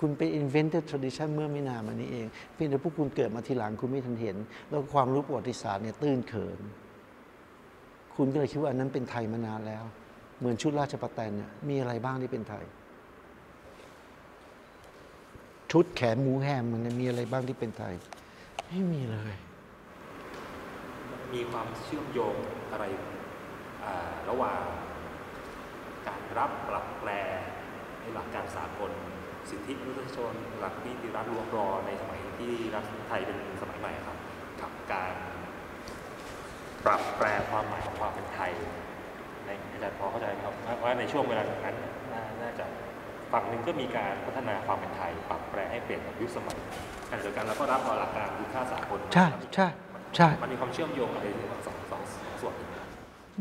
คุณไป invented tradition เมื่อไม่นานมานี้เอง เพียงแต่พวกคุณเกิดมาทีหลังคุณไม่ทันเห็น แล้วความรู้ประวัติศาสตร์เนี่ยตื้นเขิน คุณก็เลยคิดว่าอันนั้นเป็นไทยมานานแล้ว เหมือนชุดราชประแตนเนี่ยมีอะไรบ้างที่เป็นไทย ชุดแขนหมูแฮมมันเนี่ยมีอะไรบ้างที่เป็นไทย ไม่มีเลย มีความเชื่อมโยงอะไรอ่าระหว่างการรับปรับแปลในหลักการสากลสิทธิมนุษยชนหลักนิติรัฐรวมรอในสมัยที่รัฐไทยเป็นสมัยใหม่ครับ กับการ ปรับแปลความหมายของความเป็นไทยในอาจารย์พอเข้าใจไหมครับว่าว่าในช่วงเวลานั้นน่าน่าจะฝั่งหนึ่งก็มีการพัฒนาความเป็นไทย ปรับแปลให้เปลี่ยนกับยุคสมัยขณะเดียวกันเราก็รับเอาหลักการคุณค่าสากลใช่ใช่ใช่มันมีความเชื่อมโยงอะไรระหว่างสองสองสองส่วนนี้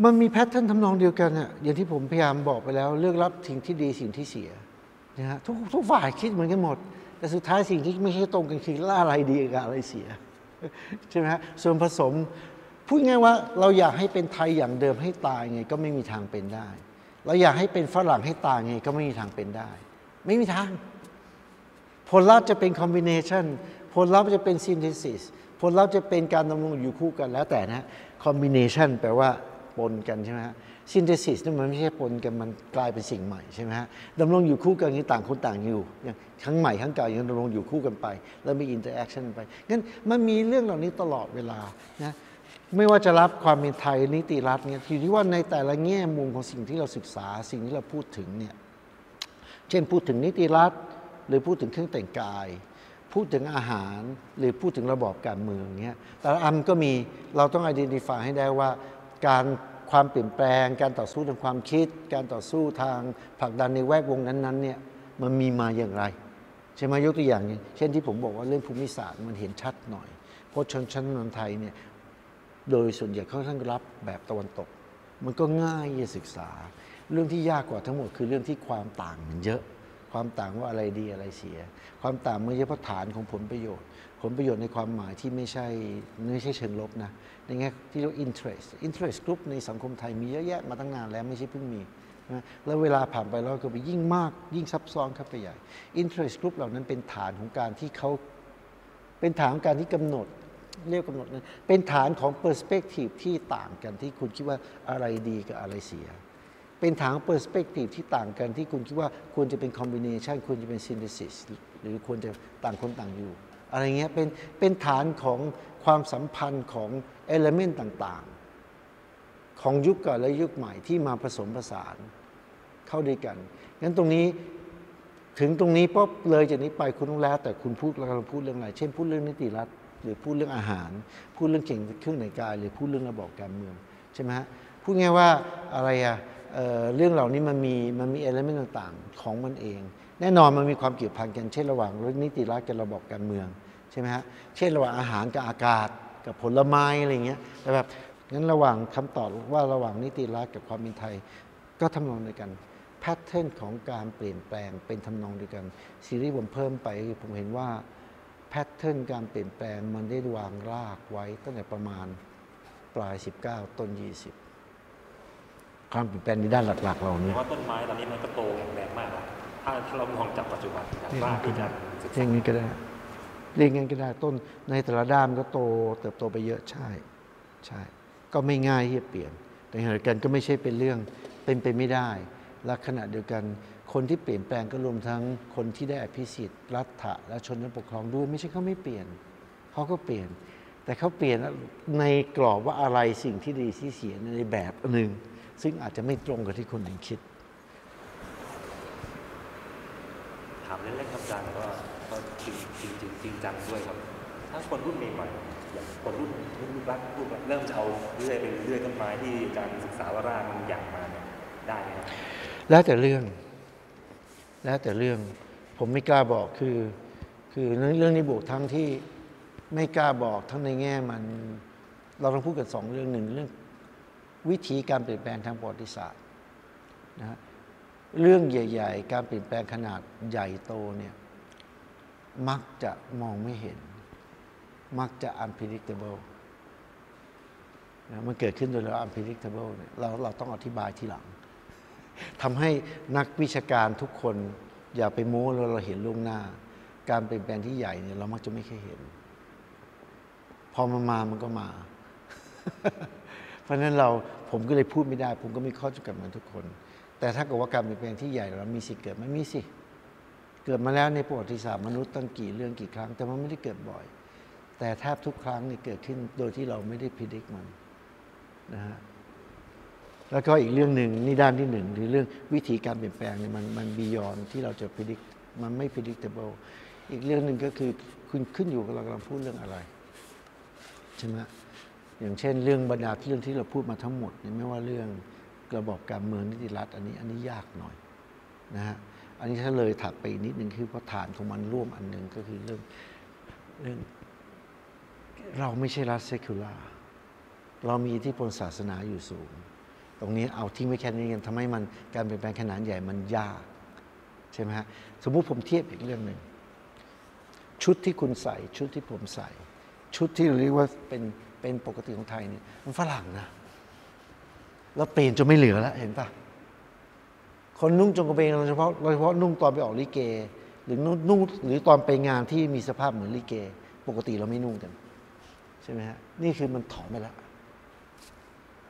มันมีแพทเทิร์นทำนองเดียวกันอะอย่างที่ผมพยายามบอกไปแล้ว เลือกรับสิ่งที่ดีสิ่งที่เสียนะฮะทุกทุกฝ่ายคิดเหมือนกันหมด แต่สุดท้ายสิ่งที่ไม่ใช่ตรงกันคือล่าอะไรดีกับอะไรเสียใช่ไหมฮะส่วนผสม พูดง่ายว่าเราอยากให้เป็นไทยอย่างเดิมให้ตายไงก็ไม่มีทางเป็นได้ เราอยากให้เป็นฝรั่งให้ตายไงก็ไม่มีทางเป็นได้ ไม่มีทาง ผลลัพธ์จะเป็น combination ผลลัพธ์จะเป็น synthesis ผลลัพธ์จะเป็นการดำรงอยู่คู่กันแล้วแต่นะ combination แปลว่าปนกันใช่ไหมฮะ synthesis นี่มันไม่ใช่ปนกันมันกลายเป็นสิ่งใหม่ใช่ไหมฮะดำรงอยู่คู่กันนี้ต่างคนต่างอยู่อย่างทั้งใหม่ทั้งเก่ายังดำรงอยู่คู่กันไป แล้วมี interaction ไปงั้นมันมีเรื่องเหล่านี้ตลอดเวลานะ ไม่ว่าจะรับความเป็นไทยนิติรัฐเนี่ยอยู่ที่ว่าในแต่ละแง่มุมของสิ่งที่เราศึกษา สิ่งที่เราพูดถึงเนี่ยเช่นพูดถึงนิติรัฐ หรือพูดถึงเครื่องแต่งกาย พูดถึงอาหารหรือพูดถึงระบอบการเมืองเงี้ยแต่ละอันก็มีเราต้อง identify ให้ได้ว่า การความเปลี่ยนแปลง การต่อสู้ทางความคิด การต่อสู้ทางผลักดันในแวดวงนั้นๆเนี่ยมันมีมาอย่างไรใช่ไหมยกตัวอย่างเช่นที่ผมบอกว่าเรื่องภูมิศาสตร์มันเห็นชัดหน่อยเพราะชนชั้นนำไทยเนี่ย โดยส่วนใหญ่เขาท่านรับแบบตะวันตก มันก็ง่ายที่จะศึกษา เรื่องที่ยากกว่าทั้งหมดคือเรื่องที่ความต่างมันเยอะ ความต่างว่าอะไรดีอะไรเสีย ความต่างไม่ใช่เพราะฐานของผลประโยชน์ ผลประโยชน์ในความหมายที่ไม่ใช่ไม่ใช่เชิงลบนะในแง่ที่เรียกว่า interest interest group ในสังคมไทยมีเยอะแยะมาตั้งนานแล้วไม่ใช่เพิ่งมีนะแล้วเวลาผ่านไปแล้วก็ไปยิ่งมากยิ่งซับซ้อนเข้าไปใหญ่ interest group เหล่านั้นเป็นฐานของการที่เขาเป็นฐานของการที่กำหนด เรียกกำหนดนะเป็นฐานของ perspective ที่ต่างกันที่คุณคิดว่าอะไรดีกับอะไรเสีย เป็นฐาน perspective ที่ต่างกันที่คุณคิดว่าควรจะเป็น combination ควรจะเป็น synthesis หรือควรจะต่างคนต่างอยู่ อะไรเงี้ยเป็นเป็นฐานของความสัมพันธ์ของ element ต่างๆ ของยุคเก่าและยุคใหม่ที่มาผสมผสานเข้าด้วยกันงั้นตรงนี้ถึงตรงนี้ปุ๊บเลยจากนี้ไปคุณต้องแล้วแต่คุณพูดเรากำลังพูดเรื่องอะไร เช่นพูดเรื่องนิติรัฐ หรือพูดเรื่องอาหาร พูดเรื่องเก่งเครื่องแต่งกาย หรือพูดเรื่องระบอบการเมืองใช่ไหมฮะพูดง่ายว่าอะไรอะเออเรื่องเหล่านี้มันมีมันมีเอลเมนต์ต่างๆของมันเอง แน่นอนมันมีความเกี่ยวพันกันเช่นระหว่างนิติรัฐกับระบอบการเมืองใช่ไหมฮะเช่นระหว่างอาหารกับอากาศกับผลไม้อะไรเงี้ยแต่แบบงั้นระหว่างคำตอบว่าระหว่างนิติรัฐกับความเป็นไทย ก็ทำนองเดียวกันแพทเทิร์นของการเปลี่ยนแปลงเป็นทำนองเดียวกันซีรีส์ผมเพิ่มไปผมเห็นว่า แพทเทิร์นการเปลี่ยนแปลงมันได้วางรากไว้ตั้งแต่ประมาณปลาย 19 ต้น 20 ความเปลี่ยนแปลงในด้านหลัก ๆ เราเพเนี่ยราะว่าต้นไม้ตอนนี้มันก็โตแข็งแรงมากแล้วถ้าเรามองจากปัจจุบันจากบ้านที่การศึกเรียษากงี้ก็ได้เรียกงี้ก็ได้ต้นในแต่ละด้านมันก็โตเติบโตไปเยอะใช่ใช่ ก็ไม่ง่ายที่จะเปลี่ยน แต่ขณะเดียวกันก็ไม่ใช่เป็นเรื่องเป็นไปไม่ได้และขณะเดียวกัน คนที่เปลี่ยนแปลงก็รวมทั้งคนที่ได้อภิสิทธิ์รัฐะและชนชั้นปกครองด้วยไม่ใช่เขาไม่เปลี่ยนเขาก็เปลี่ยน แต่เขาเปลี่ยนในกรอบว่าอะไรสิ่งที่ดีที่เสียในแบบหนึ่งซึ่งอาจจะไม่ตรงกับที่คนอื่นคิดถามเล่นๆครับอาจารย์ก็ก็จริงจริงจริงจริงจังด้วยครับ ถ้าคนรุ่นใหม่ๆอย่างคนรุ่นรุ่นลูกรักลูกรักเริ่มจะเอาเรื่อยเป็นเรื่อยต้นไม้ที่อาจารย์ศึกษาวารากมันอยากมาเนี่ยได้ไหมครับแล้วแต่เรื่อง แล้วแต่เรื่องผมไม่กล้าบอกคือ คือเรื่องนี้บวกทั้งที่ไม่กล้าบอกทั้งในแง่มัน เราต้องพูดกันสองเรื่องหนึ่งเรื่อง วิธีการเปลี่ยนแปลงทางประวัติศาสตร์นะเรื่องใหญ่ ๆ การเปลี่ยนแปลงขนาดใหญ่โตเนี่ยมักจะมองไม่เห็น มักจะ unpredictable นะมันเกิดขึ้นโดยเรา unpredictable เนี่ยเราเราต้องอธิบายทีหลัง ทำให้นักวิชาการทุกคนอย่าไปโม้แล้วเราเห็นล่วงหน้า การเปลี่ยนแปลงที่ใหญ่เนี่ยเรามักจะไม่เคยเห็น พอมันมามันก็มา เพราะฉะนั้นเราผมก็เลยพูดไม่ได้ ผมก็มีข้อจำกัดเหมือนทุกคน แต่ถ้าเกิดว่าการเปลี่ยนแปลงที่ใหญ่เรามีสิเกิดไมันมีสิเกิดมาแล้วในประวัติศาสตร์มนุษย์ตั้งกี่เรื่องกี่ครั้ง แต่มันไม่ได้เกิดบ่อย แต่แทบทุกครั้งเนี่ยเกิดขึ้นโดยที่เราไม่ได้พิจิตรมันนะฮะ แล้วก็อีกเรื่องหนึ่งนี่ด้านที่หนึ่งคือเรื่องวิธีการเปลี่ยนแปลงเนี่ยมันมันบียอนที่เราจะพิจิตรมันไม่ predictable อีกเรื่องหนึ่งก็คือคุณขึ้นอยู่กับเรากำลังพูดเรื่องอะไรใช่ไหมอย่างเช่น เรื่องบรรดาเรื่องที่เราพูดมาทั้งหมดเนี่ยไม่ว่าเรื่องระบอบการเมืองนิติรัฐ อันนี้อันนี้ยากหน่อยนะฮะอันนี้ถ้าเลยถัดไปอีกนิดหนึ่งคือเพราะฐานของมันร่วมอันหนึ่งก็คือเรื่องเรื่อง เราไม่ใช่รัฐเซคุลาเรามีอิทธิพลศาสนาอยู่สูง ตรงนี้เอาทิ้งไว้แค่นี้กันทำให้มันการเปลี่ยนแปลงขนาดใหญ่มันยากใช่ไหมฮะสมมุติผมเทียบอีกเรื่องหนึ่งชุดที่คุณใส่ ชุดที่ผมใส่ ชุดที่เราเรียกว่าเป็นเป็นปกติของไทยเนี่ยมันฝรั่งนะแล้วเปลี่ยนจนไม่เหลือแล้วเห็นปะคนนุ่งจงกระเบนโดยเฉพาะโดยเฉพาะนุ่งตอนไปออกลิเก หรือนุ่งนุ่งหรือตอนไปงานที่มีสภาพเหมือนลิเก ปกติเราไม่นุ่งกัน ใช่ไหมฮะนี่คือมันถอนไปแล้ว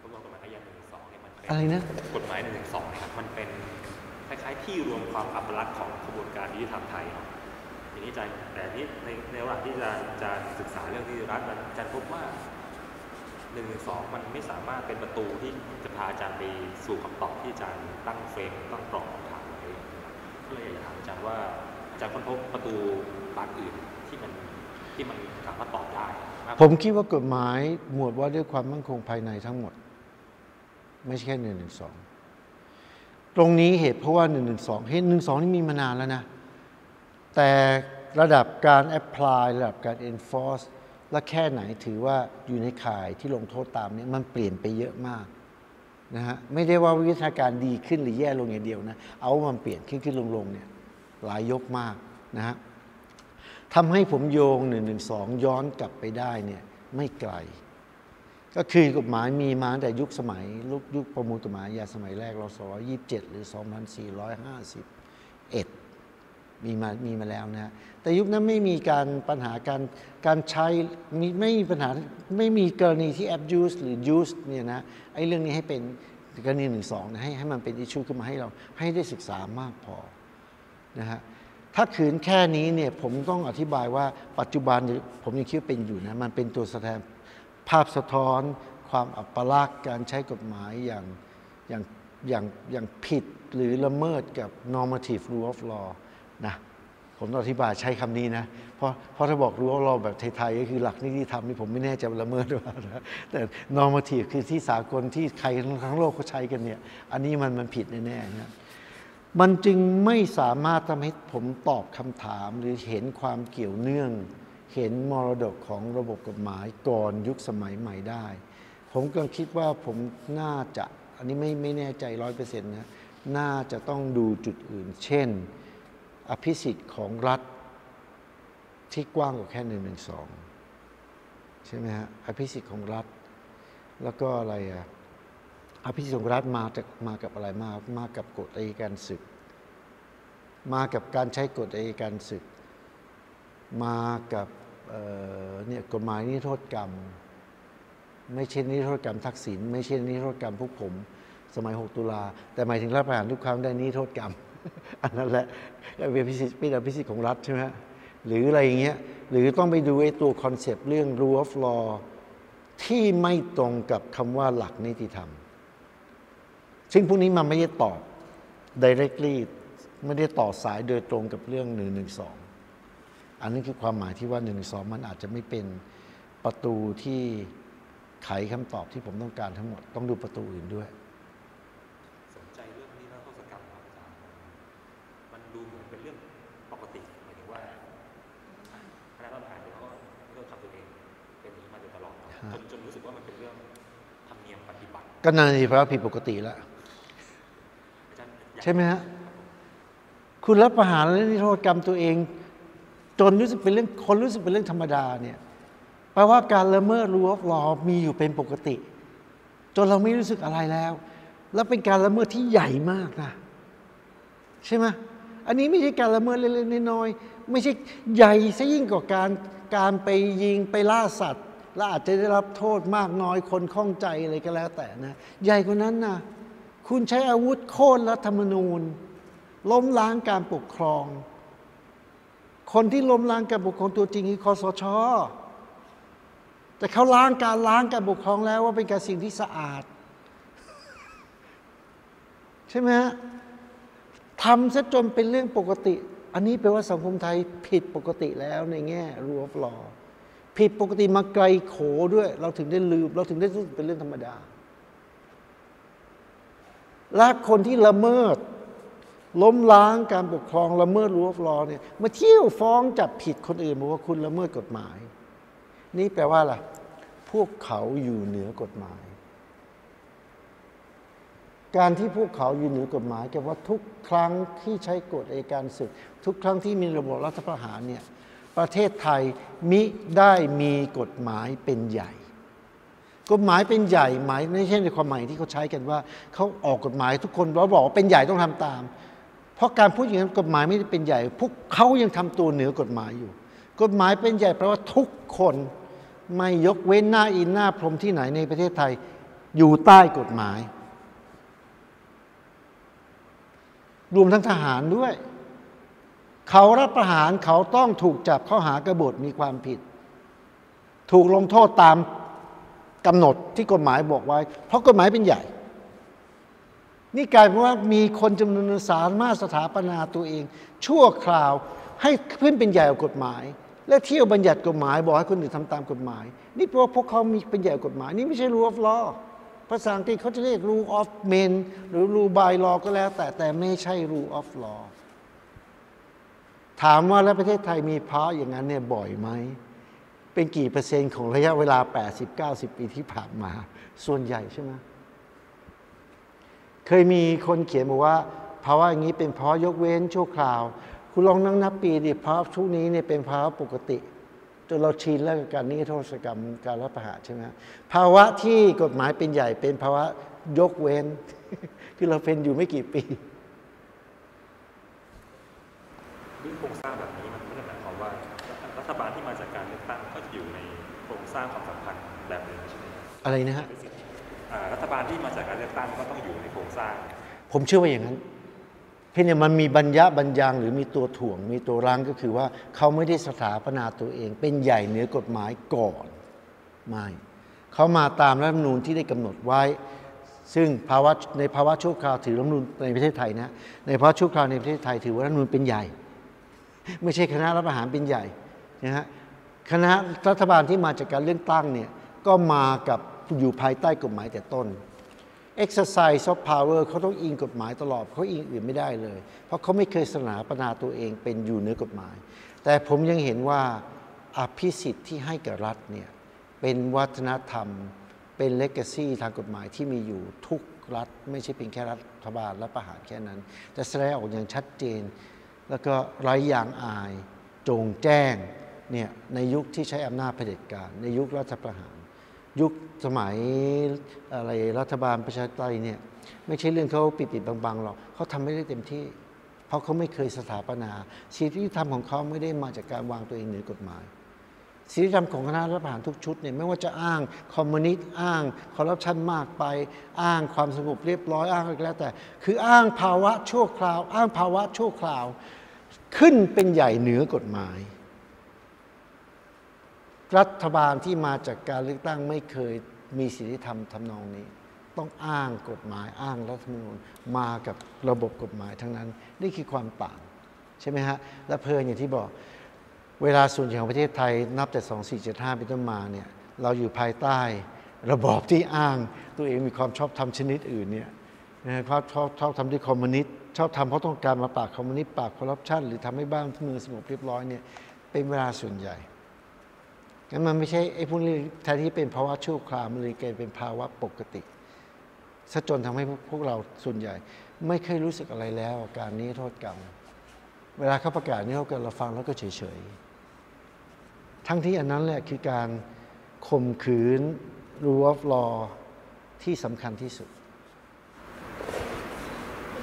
ผมบอกกฎหมายอาญาหนึ่งส องเนี่ยมันเป็นอะไรนะกฎหมายหนึ่งสองนะครับมันเป็นคล้ายๆที่รวมความอัปลักษณ์ของกระบวนการยุติธรรมไทยครับทีนี้อาจารย์แต่นี้ในในระหว่างที่อาจารย์จะศึกษาเรื่องที่รัฐมันอาจารย์พบว่าหนึ่งหนึ่งสองมันไม่สามารถเป็นประตูที่จะพาอาจารย์ไปสู่คำตอบที่อาจารย์ตั้งเฟรมตั้งกรอบคำถามไว้ก็เลยอยากจะถามอาจารย์ว่าอาจารย์ค้นพบประตูบานอื่นที่มันที่มันสามารถตอบได้มากกว่าผมคิดว่ากฎหมายหมวดว่าด้วยความมั่นคงภายในทั้งหมด ไม่ใช่แค่หนึ่งหนึ่งสองตรงนี้เหตุเพราะว่าหนึ่งหนึ่งสองเหตุหนึ่งสองนี่มีมานานแล้วนะ แต่ระดับการ apply ระดับการ enforce และแค่ไหนถือว่าอยู่ในข่ายที่ลงโทษตามเนี้มันเปลี่ยนไปเยอะมากนะฮะไม่ได้ว่าวิชาการดีขึ้นหรือแย่ลงอย่างเดียวนะ เอาว่ามันเปลี่ยนขึ้นขึ้นลงลงเนี่ยหลายยกมากนะฮะทำให้ผมโยง1นึย้อนกลับไปได้เนี่ยไม่ไกล ก็คือกฎหมายมีมาแต่ยุคสมัยลุกยุคประมวลกฎหมายอาสมัยแรกเรา227 หรือ 2451 มีมามีมาแล้วนะฮะแต่ยุคนั้นไม่มีการปัญหาการการใช้มีไม่มีปัญหาไม่มีกรณีที่ abuse หรือ use เนี่ยนะไอ้เรื่องนี้ให้เป็นกรณีหนึ่งสองนะให้ให้มันเป็น issue ขึ้นมาให้เราให้ได้ศึกษามากพอนะฮะถ้าขืนแค่นี้เนี่ยผมต้องอธิบายว่าปัจจุบันผมยังคิดเป็นอยู่นะมันเป็นตัวแสดง ภาพสะท้อนความอัปลักษณ์การใช้กฎหมายอย่างอย่างอย่างอย่างผิดหรือละเมิดกับ normative rule of law นะผมอธิบายใช้คำนี้นะ เพราะเพราะถ้าบอก rule of law แบบไทยๆก็คือหลักนิติธรรมนี่ผมไม่แน่ใจละเมิดหรือเปล่านะแต่ normative คือที่สากลที่ใครทั้งโลกเขาใช้กันเนี่ย อันนี้มันมันผิดแน่ๆนะมันจึงไม่สามารถทำให้ผมตอบคำถามหรือเห็นความเกี่ยวเนื่อง เห็นมรดกของระบบกฎหมายก่อนยุคสมัยใหม่ได้ ผมก็คิดว่าผมน่าจะอันนี้ไม่ไม่แน่ใจร้อยเปอร์เซ็นต์นะน่าจะต้องดูจุดอื่น เช่น อภิสิทธิ์ของรัฐที่กว้างกว่าแค่หนึ่งหนึ่งสองใช่ไหมฮะอภิสิทธิ์ของรัฐ แล้วก็อะไรอะอภิสิทธิ์ของรัฐมาจากมากับอะไรมามากับกฎอัยการศึก มากับการใช้กฎอัยการศึก มากับ เนี่ยกฎหมายนิรโทษกรรม ไม่ใช่นิรโทษกรรมทักษิณไม่ใช่นิรโทษกรรมพวกผม สมัย 6 ตุลา แต่หมายถึงรัฐประหารทุกครั้งได้นิรโทษกรรม อันนั้นแหละเป็นอภิสิทธิ์เป็นอภิสิทธิ์ของรัฐใช่ไหมหรืออะไรอย่างเงี้ยหรือต้องไปดูไอ้ตัวคอนเซปต์เรื่อง rule of law ที่ไม่ตรงกับคำว่าหลักนิติธรรม ซึ่งพวกนี้มันไม่ได้ตอบ directly ไม่ได้ต่อสายโดยตรงกับเรื่อง1นึ อันนี้คือความหมายที่ว่า1นึมันอาจจะไม่เป็นประตูที่ไขคำตอบที่ผมต้องการทั้งหมด ต้องดูประตูอื่นด้วย สนใจเรื่องนี้แล้วโทษกรรมครับอาจารย์มันดูเหมือนเป็นเรื่องปกติหมายถึงว่าคณะรัฐประหารเนี่ยเขาก็เริ่มทำตัวเองเป็นอย่างนี้มาโดยตลอดฮะจนจนรู้สึกว่ามันเป็นเรื่องธรรมเนียมปฏิบัติ ก็นาทีพระผิดปกติแล้วอาจารย์อยากใช่ไหมฮะคุณรับประหารและนิโทษกรรมตัวเอง จนรู้สึกเป็นเรื่องคนรู้สึกเป็นเรื่องธรรมดาเนี่ยแปลว่าการละเมิดรู้วลอมีอยู่เป็นปกติ จนเราไม่รู้สึกอะไรแล้ว แล้วเป็นการละเมิดที่ใหญ่มากนะใช่ไหมอันนี้ไม่ใช่การละเมิดเล็กๆน้อยๆไม่ใช่ใหญ่ซะยิ่งกว่าการการไปยิงไปล่าสัตว์ และอาจจะได้รับโทษมากน้อยคนข้องใจอะไรก็แล้วแต่นะ ใหญ่กว่านั้นนะคุณใช้อาวุธโค่นรัฐธรรมนูญ ล้มล้างการปกครอง คนที่ล้มล้างการปกครองตัวจริงคือคอสช แต่เขาล้างการล้างการปกครองแล้วว่าเป็นการสิ่งที่สะอาด ใช่ไหมฮะทำซะจนเป็นเรื่องปกติ อันนี้แปลว่าสังคมไทยผิดปกติแล้วในแง่รูปลอผิดปกติมาไกลโขด้วย เราถึงได้ลืม เราถึงได้รู้เป็นเรื่องธรรมดา และคนที่ละเมิด ล้มล้างการปกครองละเมิดรูปลอเนี่ยมาเที่ยวฟ้องจับผิดคนอื่นบอกว่าคุณละเมิดกฎหมาย นี่แปลว่าอะไรพวกเขาอยู่เหนือกฎหมาย การที่พวกเขาอยู่เหนือกฎหมายแปลว่าทุกครั้งที่ใช้กฎอัยการศึก ทุกครั้งที่มีระบบรัฐประหารเนี่ยประเทศไทยมิได้มีกฎหมายเป็นใหญ่ กฎหมายเป็นใหญ่หมายไม่ใช่ในความหมายที่เขาใช้กันว่าเขาออกกฎหมายทุกคนเราบอกว่าเป็นใหญ่ต้องทำตาม เพราะการพูดอย่างนั้นกฎหมายไม่ได้เป็นใหญ่ พวกเขายังทำตัวเหนือกฎหมายอยู่ กฎหมายเป็นใหญ่แปลว่าทุกคนไม่ยกเว้นหน้าอินหน้าพรมที่ไหนในประเทศไทย อยู่ใต้กฎหมาย รวมทั้งทหารด้วย เขารับประหารเขาต้องถูกจับข้อหากบฏมีความผิด ถูกลงโทษตามกำหนดที่กฎหมายบอกไว้ เพราะกฎหมายเป็นใหญ่ นี่กลายเป็นว่ามีคนจำนวนสามารถสถาปนาตัวเอง ชั่วคราวให้ขึ้นเป็นใหญ่กฎหมาย และเที่ยวบัญญัติกฎหมาย บอกให้คนอื่นทำตามกฎหมาย นี่เพราะว่าพวกเขามีเป็นใหญ่กว่ากฎหมาย นี่ไม่ใช่ rule of law ภาษาอังกฤษเขาจะเรียก rule of men หรือ rule by law ก็แล้ว แต่แต่ไม่ใช่ rule of law ถามว่าแล้วประเทศไทยมีพระอย่างนั้นเนี่ยบ่อยไหม เป็นกี่เปอร์เซ็นต์ของระยะเวลา 80-90 ปีที่ผ่านมา ส่วนใหญ่ใช่ไหม เคยมีคนเขียนบอกว่าภาวะอย่างนี้เป็นภาวะยกเว้นชั่วคราว คุณลองนั่งนับปีดิภาวะช่วงนี้เนี่ยเป็นภาวะปกติ จนเราชินแล้วกับการนิรโทษกรรมการรัฐประหารใช่ไหมภาวะที่กฎหมายเป็นใหญ่เป็นภาวะยกเว้น คือเราเป็นอยู่ไม่กี่ปีด้วยโครงสร้างแบบนี้มันไม่ได้หมายความว่ารัฐบาลที่มาจากการเลือกตั้งก็จะอยู่ในโครงสร้างความสัมพันธ์แบบนี้ใช่ไหมครับอะไรนะฮะอ่ารั ฐบาลที่มาจากการเลือกตั้งก็ต้องอยู่ในโครงสร้าง ผมเชื่อว่าอย่างนั้น เพียงแต่มันมีบัญญับัญญังหรือมีตัวถ่วง มีตัวรั้งก็คือว่าเขาไม่ได้สถาปนาตัวเอง เป็นใหญ่เหนือกฎหมายก่อนไม่เขามาตามรัฐธรรมนูญที่ได้กำหนดไว้ ซึ่งภาวะในภาวะชั่วคราวถือรัฐธรรมนูญในประเทศไทยนะในภาวะชั่วคราวในประเทศไทยถือว่ารัฐธรรมนูญเป็นใหญ่ ไม่ใช่คณะรัฐประหารเป็นใหญ่นะฮะคณะรัฐบาลที่มาจากการเลือกตั้งเนี่ยก็มากับ อยู่ภายใต้กฎหมายแต่ต้น exercise of power เขาต้องอิงกฎหมายตลอดเขาอิงอื่นไม่ได้เลย เพราะเขาไม่เคยสถาปนาตัวเองเป็นอยู่เหนือกฎหมาย แต่ผมยังเห็นว่าอภิสิทธิ์ที่ให้กับรัฐเนี่ยเป็นวัฒนธรรม เป็นเลก a ซีทางกฎหมายที่มีอยู่ทุกรัฐ ไม่ใช่เป็นแค่รัฐบาลและประหารแค่นั้น แต่แสดงออกอย่างชัดเจน แล้วก็ไร้ยางอาย จงแจ้งเนี่ยในยุคที่ใช้อำนาจเผด็จการ ในยุครัฐประหาร ยุคสมัยอะไรรัฐบาลประชาธิปไตยเนี่ยไม่ใช่เรื่องเขาปิดปิดบังๆหรอกเขาทำไม่ได้เต็มที่ เพราะเขาไม่เคยสถาปนาชีวิตที่ทำของเขาไม่ได้มาจากการวางตัวเองเหนือกฎหมายศีลธรรมของคณะรัฐประหารทุกชุดเนี่ยไม่ว่าจะอ้างคอมมิวนิสต์อ้างคอร์รัปชันมากไป อ้างความสงบเรียบร้อยอ้างอะไรก็แล้วแต่ คืออ้างภาวะชั่วคราว อ้างภาวะชั่วคราว ขึ้นเป็นใหญ่เหนือกฎหมาย รัฐบาลที่มาจากการเลือกตั้งไม่เคยมีศีลธรรมทำนองนี้ ต้องอ้างกฎหมายอ้างรัฐธรรมนูญมากับระบบกฎหมายทั้งนั้น นี่คือความต่างใช่ไหมฮะและเพลินอย่างที่บอก เวลาส่วนใหญ่ของประเทศไทยนับแต่ 2475 เป็นต้นมาเนี่ยเราอยู่ภายใต้ระบอบที่อ้างตัวเองมีความชอบธรรมชนิดอื่นเนี่ยนะครับชอบชอบทำด้วยคอมมิวนิสต์ชอบทำเพราะต้องการมาปราบคอมมิวนิสต์ปราบคอร์รัปชันหรือทำให้บ้านเมืองสงบเรียบร้อยเนี่ยเป็นเวลาส่วนใหญ่ งั้นมันไม่ใช่ไอ้พวกนี้แทนที่เป็นภาวะชั่วคราวมันเลยกลายเป็นภาวะปกติซะจนทำให้พวกเราส่วนใหญ่ ไม่เคยรู้สึกอะไรแล้วกับการนี้โทษกรรม เวลาเขาประกาศนี้เขาเกิดเราฟังแล้วก็เฉยๆ ทั้งที่อันนั้นแหละคือการข่มขืนรู้ว่าลอที่สำคัญที่สุด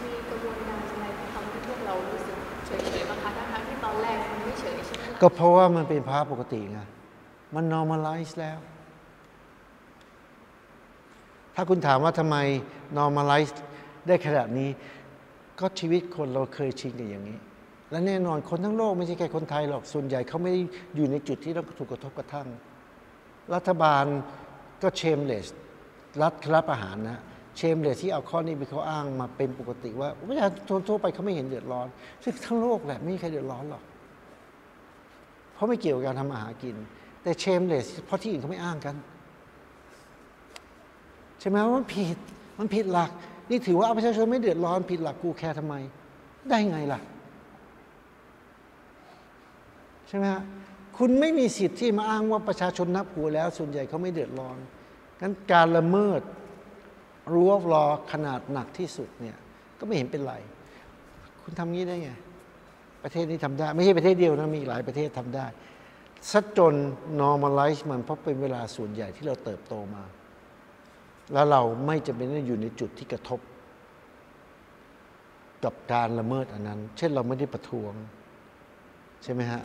มีกระบวนการอะไรที่ทำให้พวกเรารู้สึกเฉยๆบ้างคะทั้งๆที่ตอนแรกมันไม่เฉยใช่ไหมล่ะก็เพราะว่ามันเป็นภาวะปกติไง มัน normalize แล้ว ถ้าคุณถามว่าทำไม normalize ได้ขนาดนี้ ก็ชีวิตคนเราเคยชินกับอย่างนี้ และแน่นอนคนทั้งโลกไม่ใช่แค่คนไทยหรอก ส่วนใหญ่เขาไม่ได้อยู่ในจุดที่ต้องถูกกระทบกระทั่ง รัฐบาลก็ shameless รัฐครับอาหารนะ shameless ที่เอาข้อนี้ไปเขาอ้างมาเป็นปกติว่าประชาชนทั่วไปเขาไม่เห็นเดือดร้อน ซึ่งทั้งโลกแหละไม่มีใครเดือดร้อนหรอก เพราะไม่เกี่ยวกับการทำอาหารกิน แต่เชมเลสเพราะที่อื่นเขาไม่อ้างกันใช่ไหมว่ามันผิดมันผิดหลัก นี่ถือว่าเอาประชาชนไม่เดือดร้อนผิดหลักกูแคร์ทำไม ได้ไงล่ะ ใช่ไหมฮะคุณไม่มีสิทธิ์ที่มาอ้างว่าประชาชนนับหัวแล้ว ส่วนใหญ่เขาไม่เดือดร้อนงั้นการละเมิดรู้วรอขนาดหนักที่สุดเนี่ยก็ไม่เห็นเป็นไร คุณทำงี้ได้ไง ประเทศนี้ทำได้ ไม่ใช่ประเทศเดียวนะมีหลายประเทศทำได้ สัจจน normalize มันเพราะเป็นเวลาส่วนใหญ่ที่เราเติบโตมา แล้วเราไม่จำเป็นต้องอยู่ในจุดที่กระทบ กับการละเมิดอันนั้น เช่นเราไม่ได้ประท้วง ใช่ไหมฮะ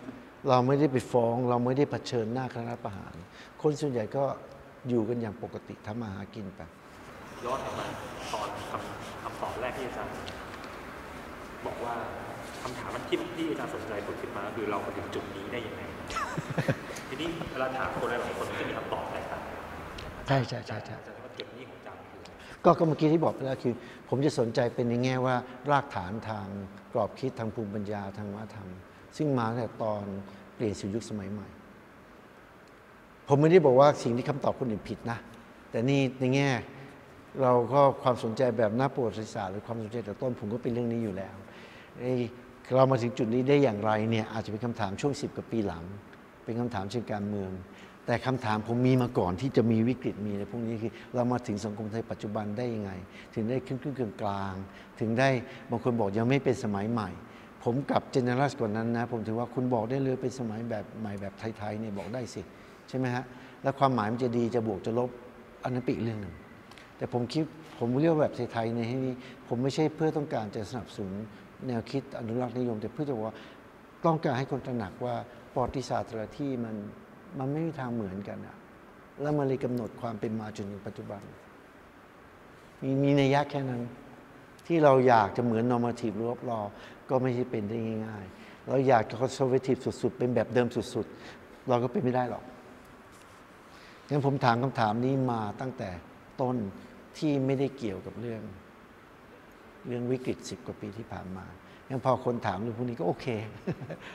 เราไม่ได้ไปฟ้อง เราไม่ได้เผชิญหน้าคณะประหาร คนส่วนใหญ่ก็อยู่กันอย่างปกติทำมาหากินไปย้อนกลับมาตอนคำคำตอบแรกที่อาจารย์บอกว่าคำถามมันที่ที่อาจารย์สนใจผลขึ้นมาคือเรามาถึงจุดนี้ได้ยังไง ทีนี้เวลาถามคนหลายๆคนก็จะมีคำตอบแตกต่างใช่ใช่ใช่ใช่อาจารย์ว่าจุดนี้ของอาจารย์คืออะไรก็ก็เมื่อกี้ที่บอกไปแล้วคือ ผมจะสนใจเป็นในแง่ว่า รากฐานทางกรอบคิดทางภูมิปัญญาทางวัฒนธรรม ซึ่งมาตั้งแต่ตอนเปลี่ยนสู่ยุคสมัยใหม่ ผมไม่ได้บอกว่าสิ่งที่คำตอบคนอื่นผิดนะ แต่นี่ในแง่เราก็ความสนใจแบบนักประวัติศาสตร์หรือความสนใจแต่ต้นผมก็เป็นเรื่องนี้อยู่แล้วไอ้เรามาถึงจุดนี้ได้อย่างไรเนี่ยอาจจะเป็นคำถามช่วงสิบกว่าปีหลัง เป็นคำถามเชิงการเมือง แต่คำถามผมมีมาก่อนที่จะมีวิกฤตมีอะไรพวกนี้คือ เรามาถึงสังคมไทยปัจจุบันได้ยังไง ถึงได้ขึ้นขึ้นกลางกลางถึงได้บางคนบอกยังไม่เป็นสมัยใหม่ผมกลับเจเนอเรสกว่านั้นนะ ผมถือว่าคุณบอกได้เลยเป็นสมัยแบบใหม่แบบไทยๆเนี่ยบอกได้สิ ใช่ไหมฮะ แล้วความหมายมันจะดีจะบวกจะลบอันนั้นปีกเรื่องหนึ่ง แต่ผมคิดผมเรียกว่าแบบไทยๆในที่นี้ผมไม่ใช่เพื่อต้องการจะสนับสนุนแนวคิดอนุรักษ์นิยม แต่เพื่อจะว่าต้องการให้คนตระหนักว่า ประวัติศาสตร์แต่ละที่มันมันไม่มีทางเหมือนกันอะแล้วมันเลยกำหนดความเป็นมาจนถึงปัจจุบัน มีมีนัยยะแค่นั้น ที่เราอยากจะเหมือน normative rule of law ก็ไม่ใช่เป็นได้ง่าย ๆ เราอยากจะ conservative สุด ๆ เป็นแบบเดิมสุด ๆ เราก็เป็นไม่ได้หรอกงั้นผมถามคำถามนี้มาตั้งแต่ต้นที่ไม่ได้เกี่ยวกับเรื่อง เรื่องวิกฤตสิบกว่าปีที่ผ่านมา ยังพอคนถามเรื่องพวกนี้ก็โอเค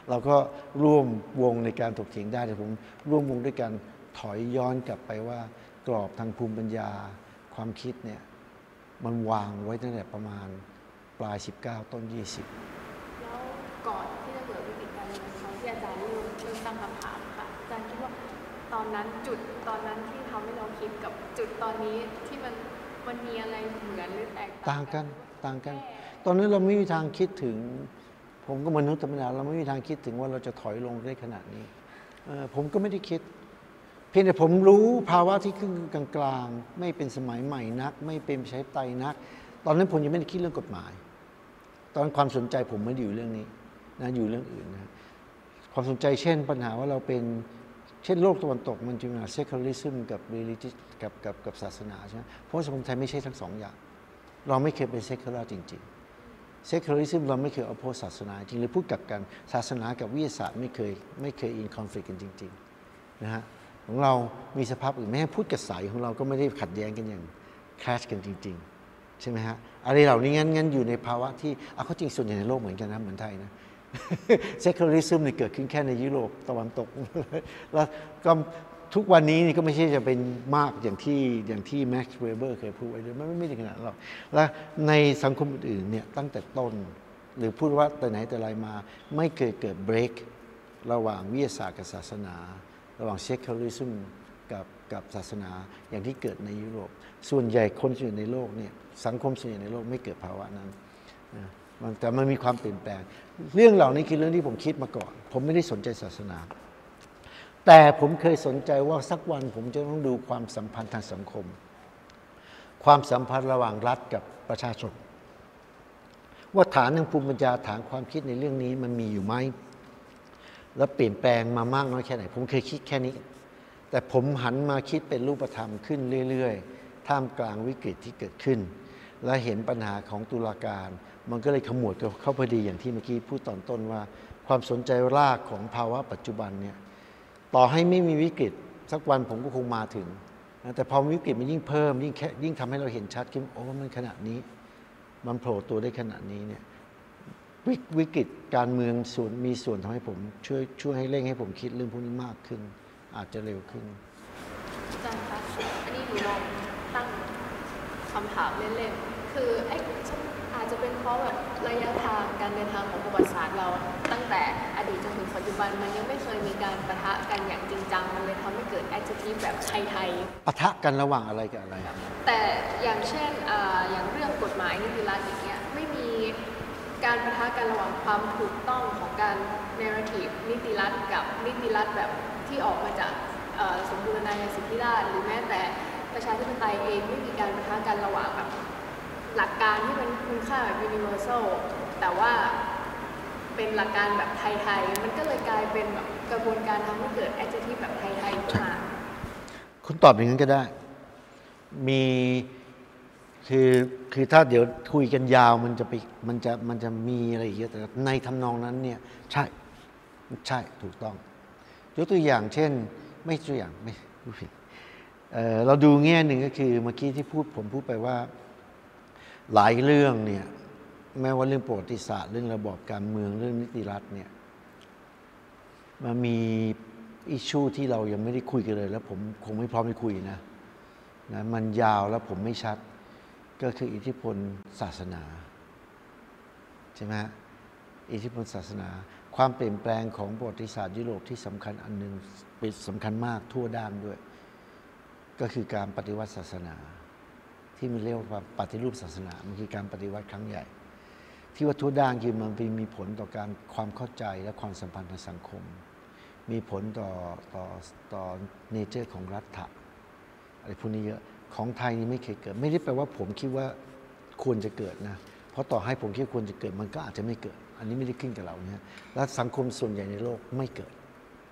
เราก็ร่วมวงในการถกเถียงได้แต่ผมร่วมวงด้วยการถอยย้อนกลับไปว่า กรอบทางภูมิปัญญา ความคิดเนี่ยมันวางไว้ตั้งแต่ประมาณปลาย 19 ต้น 20 แล้วก่อนที่จะเกิดวิกฤตการเมืองตอนที่อาจารย์เริ่มเริ่มตั้งคำถามค่ะอาจารย์คิดว่าตอนนั้นจุดตอนนั้นที่ทำให้เราคิดกับจุดตอนนี้ที่มันมันมีอะไรเหมือนหรือแตกต่างกันต่างกัน ตอนนั้นเราไม่มีทางคิดถึง ผมก็มนุษย์ธรรมดาเราไม่มีทางคิดถึงว่าเราจะถอยลงได้ขนาดนี้ผมก็ไม่ได้คิด เพียงแต่ผมรู้ภาวะที่ขึ้นกลางๆ ไม่เป็นสมัยใหม่นัก ไม่เป็นประชาธิปไตนัก ตอนนั้นผมยังไม่ได้คิดเรื่องกฎหมาย ตอนนนความสนใจผมไม่ได้อยู่เรื่องนี้นะอยู่เรื่องอื่นนะความสนใจเช่นปัญหาว่าเราเป็นเช่นโลกตะวันตกมันจะมี secularism กับ religious กับกับกับศาสนาใช่ไหมเพราะว่าสังคมไทยไม่ใช่ทั้งสองอย่าง เราไม่เคยเป็น secular จริง ๆ secularism เราไม่เคยเอาโพศาสนาจริงหรือพูดกับกันศาสนากับวิทยาศาสตร์ไม่เคยไม่เคย in conflict กันจริงๆนะฮะของเรามีสภาพอื่นแม้พูดกระสายของเราก็ไม่ได้ขัดแย้งกันอย่างคลาชกันจริง ๆ ใช่ไหมฮะอะไรเหล่านี้งั้นงั้นอยู่ในภาวะที่เอาเข้าจริงส่วนใหญ่ในโลกเหมือนกันนะเหมือนไทยนะเซค u ลิซึมเนี่ยเกิดขึ้นแค่ในยุโรปตะวันตกแล้วก็ ทุกวันนี้นี่ก็ไม่ใช่จะเป็นมากอย่างที่อย่างที่แม็กซ์เวเบอร์เคยพูดไว้เลยมันไม่ได้ขนาดหรอกและในสังคมอื่นๆเนี่ยตั้งแต่ต้น หรือพูดว่าแต่ไหนแต่ไรมา ไม่เคยเกิดเบรกระหว่างวิทยาศาสตร์กับศาสนา ระหว่างเซค u ลิซึมกับกับศาสนาอย่างที่เกิดในยุโรป ส่วนใหญ่คนส่วนใหญ่ในโลกเนี่ยสังคมส่วนใหญ่ในโลกไม่เกิดภาวะนั้นนะแต่มันมีความเปลี่ยนแปลง เรื่องเหล่านี้คือเรื่องที่ผมคิดมาก่อน ผมไม่ได้สนใจศาสนา แต่ผมเคยสนใจว่าสักวันผมจะต้องดูความสัมพันธ์ทางสังคม ความสัมพันธ์ระหว่างรัฐกับประชาชน ว่าฐานทางภูมิปัญญาฐานความคิดในเรื่องนี้มันมีอยู่ไหม แล้วเปลี่ยนแปลงมามากน้อยแค่ไหน ผมเคยคิดแค่นี้ แต่ผมหันมาคิดเป็นรูปธรรมขึ้นเรื่อย ๆ ท่ามกลางวิกฤตที่เกิดขึ้น และเห็นปัญหาของตุลาการ มันก็เลยขมวดเข้าพอดีอย่างที่เมื่อกี้พูดตอนต้นว่า ความสนใจรากของภาวะปัจจุบันเนี่ย ต่อให้ไม่มีวิกฤตสักวันผมก็คงมาถึงนะแต่พอวิกฤตมันยิ่งเพิ่ม ยิ่งแค่ยิ่งทำให้เราเห็นชัดขึ้นโอ้มันขนาดนี้ มันโผล่ตัวได้ขนาดนี้เนี่ยวิวิกฤตการเมืองส่วนมีส่วนทำให้ผม ช่วยช่วยให้เร่งให้ผมคิดเรื่องพวกนี้มากขึ้น อาจจะเร็วขึ้นอาจารย์คะอันนี้หนูลองตั้งคำถามเล่นๆคือไอ้อา จะเป็นเพราะแบบระยะทางการเดินทางของประวัติศาสตร์เรา ตั้งแต่อดีตจนถึงปัจจุบันมันยังไม่เคยมีการประทะกันอย่างจริงจังมันเลยทำให้เกิด adjective แบบไทยๆปะทะกันระหว่างอะไรกับอะไร แต่อย่างเช่นออย่างเรื่องกฎหมายนิติรัฐอย่างเงี้ยไม่มีการประทะกันระหว่างความถูกต้องของการ narrative นิติรัฐกับนิติรัฐแบบที่ออกมาจากสมบูรณาญาสิทธิราชหรือแม้แต่ประชาธิปไตยเองไม่มีการประทะกันระหว่างแบบ หลักการที่เป็นคุณค่าแบบ universal แต่ว่าเป็นหลักการแบบไทยๆ มันก็เลยกลายเป็นแบบกระบวนการทำให้เกิด adjective แบบไทยๆขึ้นมาคุณตอบอย่างนั้นก็ได้ มีคือคือถ้าเดี๋ยวคุยกันยาวมันจะไปมันจะมันจะมีอะไรเยอะแต่ในทำนองนั้นเนี่ยใช่ใช่ถูกต้อง ยกตัวอย่างเช่น ไม่ตัวอย่างไม่พูดผิดเเราดูแง่หนึ่งก็คือเมื่อกี้ที่พูดผมพูดไปว่า หลายเรื่องเนี่ยแม้ว่าเรื่องประวัติศาสตร์เรื่องระบอบการเมืองเรื่องนิติรัฐเนี่ยมันมีอิชชูที่เรายังไม่ได้คุยกันเลย แล้วผมคงไม่พร้อมจะคุยนะนะมันยาวแล้วผมไม่ชัด ก็คืออิทธิพลศาสนาใช่ไหมอิทธิพลศาสนา ความเปลี่ยนแปลงของประวัติศาสตร์ยุโรปที่สำคัญอันหนึ่งเป็นสำคัญมากทั่วด้านด้วย ก็คือการปฏิวัติศาสนา ที่มันเรียกว่าปฏิรูปศาสนามันคือการปฏิวัติครั้งใหญ่ ที่ว่าทั่วด้านคือมันมีผลต่อการความเข้าใจและความสัมพันธ์ทางสังคม มีผลต่อต่อต่อเนเจอร์ของรัฐะอะไรพวกนี้เยอะของไทยนี่ไม่เคยเกิด ไม่ได้แปลว่าผมคิดว่าควรจะเกิดนะเพราะต่อให้ผมคิดควรจะเกิดมันก็อาจจะไม่เกิด อันนี้ไม่ได้ขึ้นกับเราเนี่ยและสังคมส่วนใหญ่ในโลกไม่เกิด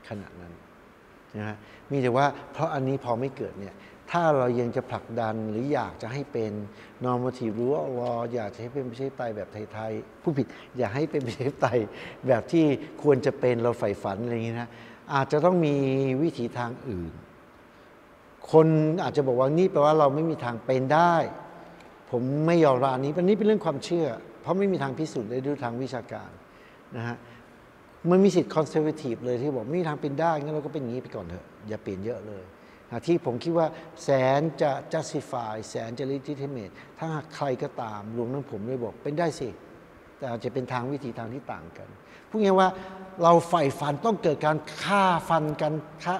ขนาดนั้นนะฮะมีแต่ว่าเพราะอันนี้พอไม่เกิดเนี่ย ถ้าเรายังจะผลักดันหรืออยากจะให้เป็น normative rule of law อยากจะให้เป็นประชาธิปไตยแบบไทยๆผู้ผิดอยากให้เป็นประชาธิปไตยแบบที่ควรจะเป็นเราใฝ่ฝันอะไรอย่างนี้นะอาจจะต้องมีวิถีทางอื่น คนอาจจะบอกว่านี่แปลว่าเราไม่มีทางเป็นได้ ผมไม่ยอมรับอันนี้อันนี้เป็นเรื่องความเชื่อ เพราะไม่มีทางพิสูจน์ได้ด้วยทางวิชาการนะฮะมันมีสิทธิ์คอนเซอร์เวทีฟเลยที่บอกไม่มีทางเป็นได้งั้นเราก็เป็นอย่างนี้ไปก่อนเถอะอย่าเปลี่ยนเยอะเลย ที่ผมคิดว่าแสนจะ justify แสนจะ legitimate ถ้าใครก็ตามรวมทั้งผมด้วยบอกเป็นได้สิ แต่อาจจะเป็นทางวิธีทางที่ต่างกันพูดง่ายว่าเราใฝ่ฝันต้องเกิดการฆ่าฟันกันฆ่า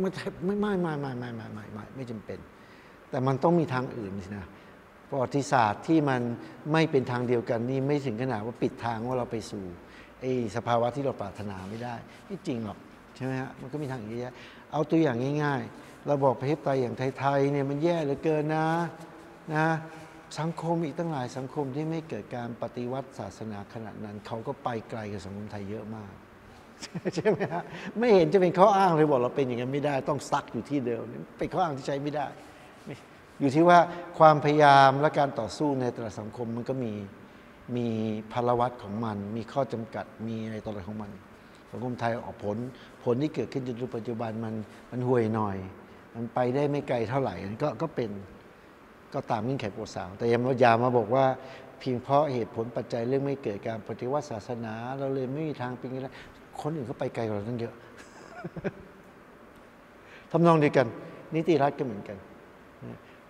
ไม่ไม่ไม่ไม่ไม่ไม่ไม่ไม่ไม่ไม่จำเป็น แต่มันต้องมีทางอื่นสินะประวัติศาสตร์ที่มันไม่เป็นทางเดียวกันนี่ไม่ถึงขนาดว่าปิดทางว่าเราไปสู่ไอ้สภาวะที่เราปรารถนาไม่ได้ไม่จริงหรอกใช่ไหมฮะมันก็มีทางอีกเยอะเอาตัวอย่างง่าย ๆ ราบอกประเทศไทยอย่างไทยๆเนี่ยมันแย่เหลือเกินนะนะสังคมอีกตั้งหลายสังคมที่ไม่เกิดการปฏิวัติศาสนาขนาดนั้น เขาก็ไปไกลกับสังคมไทยเยอะมากใช่ไหมฮะไม่เห็นจะเป็นข้ออ้างเลยบอกเราเป็นอย่างนั้นไม่ได้ ต้องซักอยู่ที่เดิมนี่เป็นข้ออ้างที่ใช้ไม่ได้ อยู่ที่ว่าความพยายามและการต่อสู้ในแต่ละสังคมมันก็มีมีพลวัตของมัน มีข้อจำกัดมีอะไรต่ออะไรของมัน สังคมไทยออกผลผลที่เกิดขึ้นจนถึงปัจจุบันมันมันห่วยหน่อย มันไปได้ไม่ไกลเท่าไหร่ก็ก็เป็นก็ตามเงื่อนไขโปรดสาว แต่ยังมาอย่ามาบอกว่าเพียงเพราะเหตุผลปัจจัยเรื่องไม่เกิดการปฏิวัติศาสนา เราเลยไม่มีทางเป็นอย่างนั้นคนอื่นเขาไปไกลกว่าเราตั้งเยอะทำนองเดียวกัน นิติรัฐก็เหมือนกัน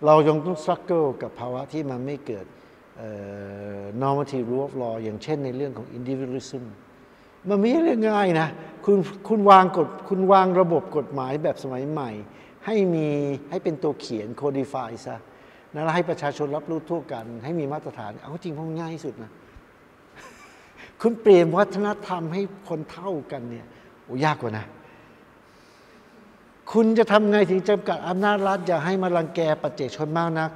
เรายังต้องส t ั u เกิลกับภาวะที่มันไม่เกิด normative rule of law อย่างเช่นในเรื่องของ individualism มันไม่ใช่เรื่องง่ายนะ คุณคุณวางกฎคุณวางระบบกฎหมายแบบสมัยใหม่ ให้มีให้เป็นตัวเขียน codify ซะนะแล้วให้ประชาชนรับรู้ทั่วกัน ให้มีมาตรฐาน เอาจริงพราะมันง่ายที่สุดนะ คุณเปลี่ยนวัฒนธรรมให้คนเท่ากันเนี่ยโอ้ยากกว่านะ คุณจะทำไงถึงจำกัดอำนาจรัฐอย่าให้มารังแกปัจเจกชนมากนัก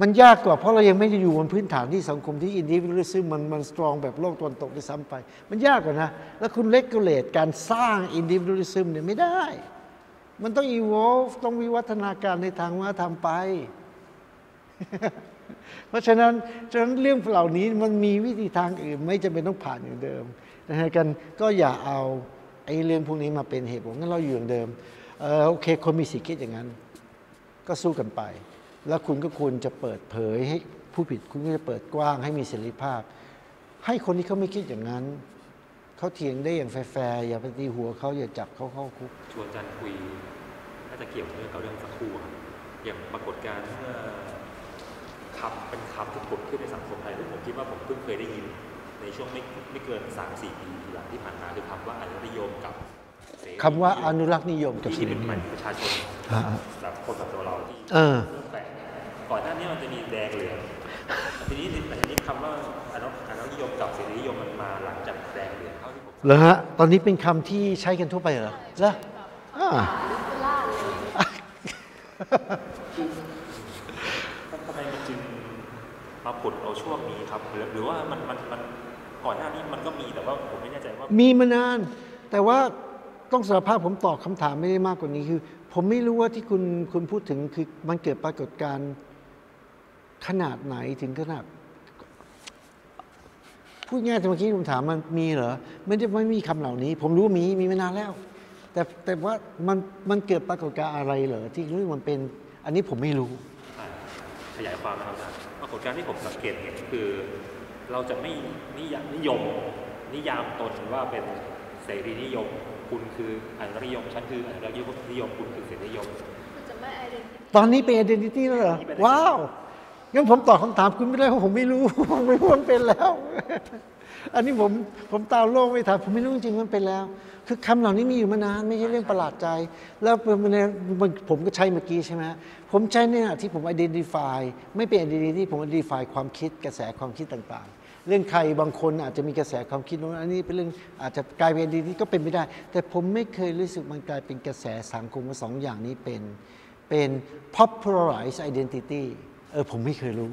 มันยากกว่าเพราะเรายังไม่ได้อยู่บนพื้นฐานที่สังคมที่อินดิวิ a l ซึ่งมันมันสตรองแบบโลกตะวันตกด้วยซ้ำไป มันยากกว่านะ แล้วคุณเลกูเลตการสร้างอินดิวิ a l ซึมเนี่ยไม่ได้ มันต้อง evolve ต้องวิวัฒนาการในทางวัฒนธรรมไป เพราะฉะนั้นฉะนั้นเรื่องเหล่านี้มันมีวิธีทางอื่น ไม่จำเป็นต้องผ่านอย่างเดิมนะฮะกันก็อย่าเอาไอ้เรื่องพวกนี้มาเป็นเหตุผลงั้นเราอยู่อย่างเดิมเออโอเคคนมีสิทธิคิดอย่างนั้น ก็สู้กันไป แล้วคุณก็ควรจะเปิดเผยให้ผู้ผิดคุณก็จะเปิดกว้างให้มีเสรีภาพ ให้คนที่เขาไม่คิดอย่างนั้น เขาเถียงได้อย่างแฟร์ๆอย่าไปตีหัวเขาอย่าจับเขาเข้าคุก ชวนอาจารย์คุยน่าจะเกี่ยวเนื่องกับเรื่องสักครู่ครับอย่างปรากฏการณ์เมื่อคำเป็นคำที่ผุดขึ้นในสังคมไทยที่ผมคิดว่าผมเพิ่งเคยได้ยิน ในช่วงไม่ไม่เกิน3าสี่ปีหลังที่ผ่านมาคือคำว่าอนุนิยมกับเสรีคำว่าอนุรักษ์นิยมกับที่สิ่งเป็นนี้หมายประชาชนอ่าแบบคนแบบตัวเราที่เออแปลกก่อนหน้านี้มันจะมีแดงเหลืองทีนี้แต่ทีนี้คำว่าอนุอนุนิยมกับเสรีนิยมมันมาหลังจากแดง เหลืองเท่าที่ผมเหรอฮะ ตอนนี้เป็นคำที่ใช้กันทั่วไปเหรอเหรออ่าทำไมมันจึงมาผุดเอาช่วงนี้ครับหรือหรือว่ามันมันมันก่อนหน้านี้มันก็มีแต่ว่าผมไม่แน่ใจว่า มีมานาน แต่ว่าต้องสารภาพผมตอบคำถามไม่ได้มากกว่านี้คือ ผมไม่รู้ว่าที่คุณคุณพูดถึงคือมันเกิดปรากฏการณ์ขนาดไหนถึงขนาด พูดง่ายแต่เมื่อกี้ผมถามมันมีเหรอไม่ได้ไม่มีคำเหล่านี้ ผมรู้ว่ามีมีมานานแล้ว แต่แต่ว่ามันมันเกิดปรากฏการณ์อะไรเหรอที่เรื่องมันเป็น อันนี้ผมไม่รู้อ่าขยายความนะครับอาจารย์ปรากฏการณ์ที่ผมสังเกตเห็นคือ เราจะไม่นิยามนิยม นิยามตนว่าเป็นเสรีนิยม คุณคืออนุรักษ์นิยมฉันคืออนุรักษ์นิยมคุณคือเสรีนิยมคุณจะไม่ identity ตอนนี้เป็น identity แล้วเหรอเป็นว้าว งั้นผมตอบคำถามคุณไม่ได้เพราะผมไม่รู้ ผมไม่รู้มันเป็นแล้ว อันนี้ผมผมตามโลกไม่ทันผมไม่รู้จริงมันเป็นแล้ว คือคำเหล่านี้มีอยู่มานานไม่ใช่เรื่องประหลาดใจ แล้วมันผมก็ใช้เมื่อกี้ใช่ไหมผมใช้เนี่ยที่ผม identify ไม่เป็น identity ผม identify ความคิดกระแสความคิดต่างๆ เรื่องใครบางคนอาจจะมีกระแสความคิดโน้นอันนี้เป็นเรื่องอาจจะกลายเป็น identity ก็เป็นไม่ได้ แต่ผมไม่เคยรู้สึกมันกลายเป็นกระแสสังคมว่าสองอย่างนี้เป็นเป็น popularized identity เออผมไม่เคยรู้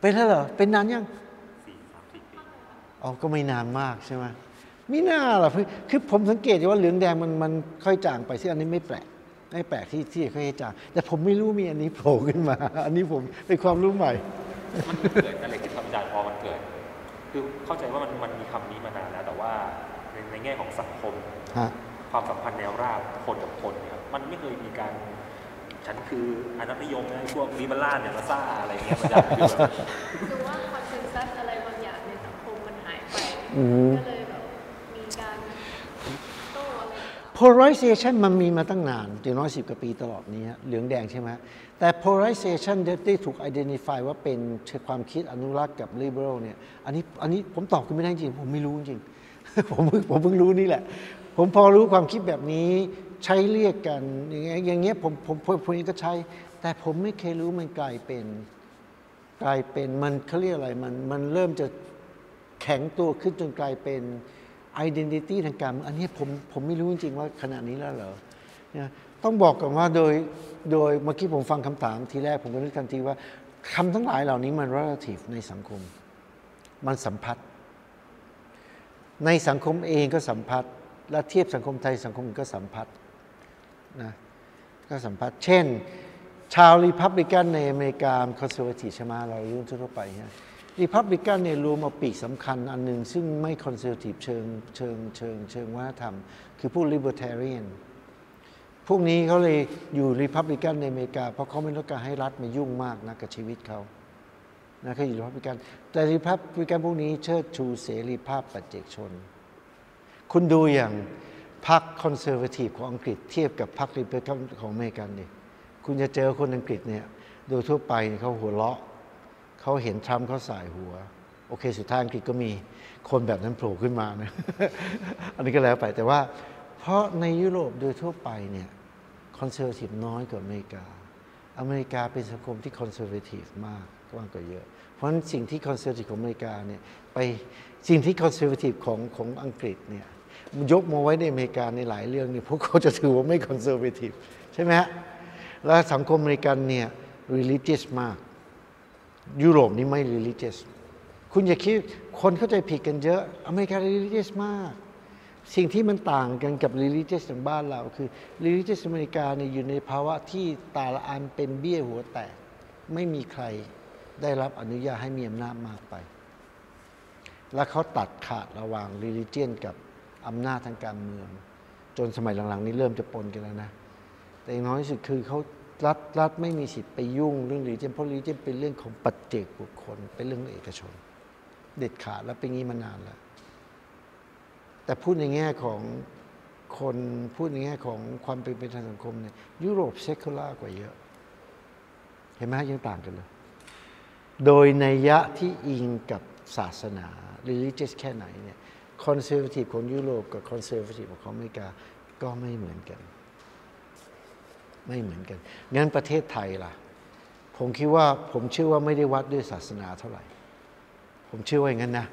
เป็นแล้วเหรอ เป็นนานยังสี่สามสี่ปีอ๋อก็ไม่นานมากใช่ไหมไม่น่าหรอกคือคือผมสังเกตอยู่ว่าเหลืองแดงมันมันค่อยจางไปซึ่งอันนี้ไม่แปลกไม่แปลกที่ที่ค่อยจางแต่ผมไม่รู้มีอันนี้โผล่ขึ้นมา อันนี้ผมเป็นความรู้ใหม่ มันเกิดอะไรขึ้นครับอาจารย์พอมันเกิด คือเข้าใจว่ามันมันมีคำนี้มานานแล้วแต่ว่าในในแง่ของสังคมฮะความสัมพันธ์แนวราบคนกับคนเนี่ยครับมันไม่เคยมีการ ฉันคืออนุรักษ์นิยมนะพวกลิเบอรัลเนี่ยมาซ่าอะไรเงี้ยมันจะคือแบบคือว่าคอนเซนแซสอะไรบางอย่างในสังคมมันหายไปอืมก็เลยแบบมีการโต้อะไร polarization มันมีมาตั้งนานอย่างน้อยสิบกว่าปีตลอดนี้ฮะเหลืองแดงใช่ไหมแต่ polarization ได้ได้ถูก identify ว่าเป็นความคิดอนุรักษ์กับ liberal เนี่ยอันนี้อันนี้ผมตอบคุณไม่ได้จริง ผมไม่รู้จริง ผมเพิ่งผมเพิ่งรู้นี่แหละ ผมพอรู้ความคิดแบบนี้ ใช้เรียกกัน อย่างเงี้ยอย่างเงี้ยผมผมผมผมก็ใช้ แต่ผมไม่เคยรู้มันกลายเป็นกลายเป็นมันเขาเรียกอะไรมันมันเริ่มจะแข็งตัวขึ้นจนกลายเป็น identity ทางการอันนี้ผมผมไม่รู้จริงๆว่าขนาดนี้แล้วเหรอต้องบอกก่อนว่าโดยโดยเมื่อกี้ผมฟังคำถามทีแรกผมก็นึกทันทีว่าคำทั้งหลายเหล่านี้มัน relative ในสังคม มันสัมพัทธ์ในสังคมเองก็สัมพัทธ์และเทียบสังคมไทยสังคมอื่นก็สัมพัทธ์ นะก็สัมพัทธ์เช่น ชาวรีพับลิกันในอเมริกา conservative ใช่ไหมเรารู้ทั่วไปนะรีพับลิกันเนี่ยรวมเอาปีกสำคัญอันหนึ่งซึ่งไม่ conservative เชิงเชิงเชิงเชิงวัฒนธรรม คือพวก libertarian พวกนี้เขาเลยอยู่รีพับลิกันในอเมริกา เพราะเขาไม่ต้องการให้รัฐมายุ่งมากนะกับชีวิตเขานะเขาอยู่รีพับลิกัน แต่รีพับลิกันพวกนี้เชิดชูเสรีภาพปัจเจกชน คุณดูอย่าง พรรค conservative ของอังกฤษเทียบกับพรรครีพับลิกันของอเมริกันดิคุณจะเจอคนอังกฤษเนี่ยโดยทั่วไปเขาหัวเราะเขาเห็นทรัมป์เขาส่ายหัว โอเค สุดท้ายอังกฤษก็มีคนแบบนั้นโผล่ขึ้นมานะอันนี้ก็แล้วไปแต่ว่า เพราะในยุโรปโดยทั่วไปเนี่ย conservative น้อยกว่าอเมริกา อเมริกาเป็นสังคมที่ conservative มากกว่ากว่าเยอะ เพราะฉะนั้นสิ่งที่ conservative ของอเมริกาเนี่ยไปสิ่งที่ conservative ของของอังกฤษเนี่ย ยกมาไว้ในอเมริกาในหลายเรื่องเนี่ยพวกเขาจะถือว่าไม่ conservative ใช่ไหมฮะแล้วสังคมอเมริกันเนี่ย religious มาก ยุโรปนี่ไม่ religious คุณอย่าคิดคนเข้าใจผิดกันเยอะ อเมริกา religious มาก สิ่งที่มันต่างกันกับ religious ของบ้านเรา คือ religious อเมริกาเนี่ยอยู่ในภาวะที่ตาละอันเป็นเบี้ยหัวแตก ไม่มีใครได้รับอนุญาตให้มีอำนาจมากไป และเขาตัดขาดระหว่าง religion กับ อำนาจทางการเมือง จนสมัยหลังๆ นี้เริ่มจะปนกันแล้วนะ แต่อย่างน้อยที่สุดคือเขารัฐรัฐไม่มีสิทธิ์ไปยุ่งเรื่องรีเจนเพราะรีเจนเป็นเรื่องของปัจเจกบุคคล เป็นเรื่องเอกชน เด็ดขาดแล้วเป็นงี้มานานแล้ว แต่พูดในแง่ของคนพูดในแง่ของความเป็นไปทางสังคมเนี่ยยุโรป secular กว่าเยอะ เห็นไหมยังต่างกันเลย โดยนัยยะที่อิงกับศาสนา religious แค่ไหนเนี่ย conservative ของยุโรปกับ conservative ของอเมริกาก็ไม่เหมือนกัน ไม่เหมือนกัน งั้นประเทศไทยล่ะ ผมคิดว่าผมเชื่อว่าไม่ได้วัดด้วยศาสนาเท่าไหร่ ผมเชื่อว่าอย่างนั้นนะ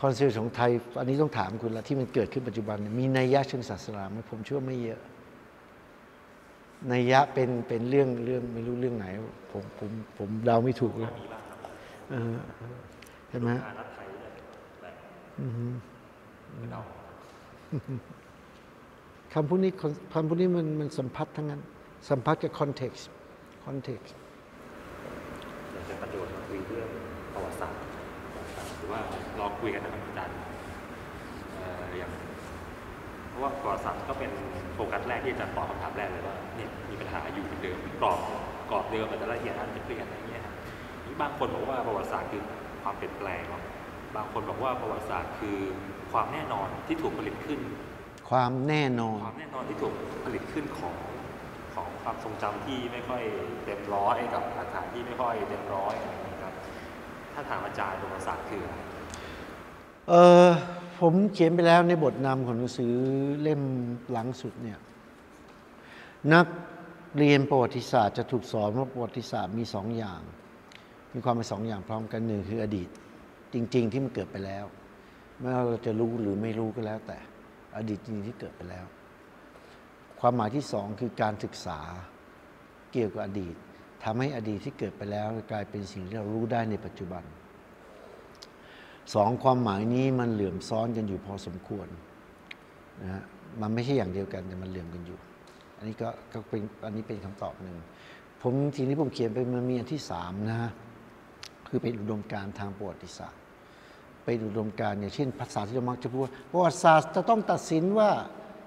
คอนเซปต์ของไทย อันนี้ต้องถามคุณละที่มันเกิดขึ้นปัจจุบันเนี่ยมีนัยยะเชิงศาสนาไหมผมเชื่อว่าไม่เยอะนัยยะเป็นเป็นเรื่องเรื่องไม่รู้เรื่องไหน ผมผมผมเดาไม่ถูกเลยเออใช่ไหมทา งรัฐไทยเนี่ยแบบเดาคำพวกนี้คำพวกนี้มันมันสัมพัทธ์ทั้งนั้น สัมพัทธ์กับ context contextอยากจะประโยชน์มาคุยเรื่องประวัติศาสตร์ประวัติศาสตร์หรือว่าลองคุยกันนะครับอาจารย์เอ่ออย่างเพราะว่าประวัติศาสตร์ก็เป็นโฟกัสแรกที่อาจารย์ตอบคำถามแรกเลยว่าเนี่ยมีปัญหาอยู่เหมือนเดิมกรอบกรอบเดิมแต่รายละเอียดนั้นจะเปลี่ยนอะไรเงี้ยครับนี่บางคนบอกว่าประวัติศาสตร์คือความเปลี่ยนแปลงเนาะบางคนบอกว่าประวัติศาสตร์คือ ความแน่นอนที่ถูกผลิตขึ้น ความแน่นอน ความแน่นอนที่ถูกผลิตขึ้นของของความทรงจำที่ไม่ค่อยเต็มร้อยกับหลักฐานที่ไม่ค่อยเต็มร้อยอะไรอย่างเงี้ยครับ ถ้าถามอาจารย์ประวัติศาสตร์คืออะไรเออผมเขียนไปแล้วในบทนำของหนังสือเล่มหลังสุดเนี่ยนักเรียนประวัติศาสตร์จะถูกสอนว่าประวัติศาสตร์มีสองอย่าง มีความเป็นสองอย่างพร้อมกันหนึ่งคืออดีต จริง ๆ ที่มันเกิดไปแล้ว ไม่ว่าเราจะรู้หรือไม่รู้ก็แล้วแต่ อดีตจริงที่เกิดไปแล้ว ความหมายที่สองคือการศึกษาเกี่ยวกับอดีตทำให้อดีตที่เกิดไปแล้ว กลายเป็นสิ่งที่เรารู้ได้ในปัจจุบันสองความหมายนี้มันเหลื่อมซ้อนกันอยู่พอสมควรนะฮะมันไม่ใช่อย่างเดียวกันแต่มันเหลื่อมกันอยู่ อันนี้ก็ก็เป็นอันนี้เป็นคำตอบหนึ่งผมทีนี้ผมเขียนไปมันมีอันที่สามนะฮะคือเป็นอุดมการณ์ทางประวัติศาสตร์ เป็นอุดมการอย่างเช่นภาษาที่เรามักจะพูดว่าประวัติศาสตร์จะต้องตัดสินว่า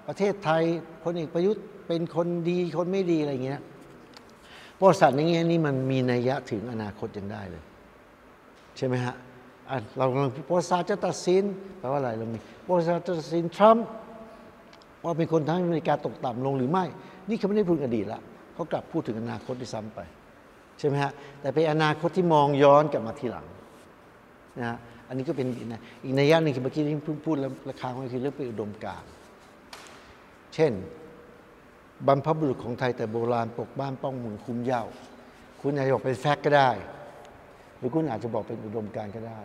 ประเทศไทยพลเอกประยุทธ์เป็นคนดีคนไม่ดีอะไรอย่างเงี้ยประวัติศาสตร์ในแง่นี้มันมีนัยยะถึงอนาคตยังได้เลย ใช่ไหมฮะเรากำลังประวัติศาสตร์จะตัดสินแปลว่าอะไรเรามีประวัติศาสตร์จะตัดสินทรัมป์ว่าเป็นคนทำให้อเมริกาตกต่ำลงหรือไม่ นี่เขาไม่ได้พูดอดีตละเขากลับพูดถึงอนาคตด้วยซ้ำไป ใช่ไหมฮะแต่เป็นอนาคตที่มองย้อนกลับมาทีหลังนะฮะ อันนี้ก็เป็นอีกนะอีกนัยยะหนึ่งคือเมื่อกี้ที่เพิ่งพูดแล้วราคาของมันคือเรื่องเป็นอุดมการเช่น บรรพบุรุษของไทยแต่โบราณปกบ้านป้องเมืองคุ้มเย้าคุณอาจจะบอกเป็นแฟกต์ก็ได้ หรือคุณอาจจะบอกเป็นอุดมการก็ได้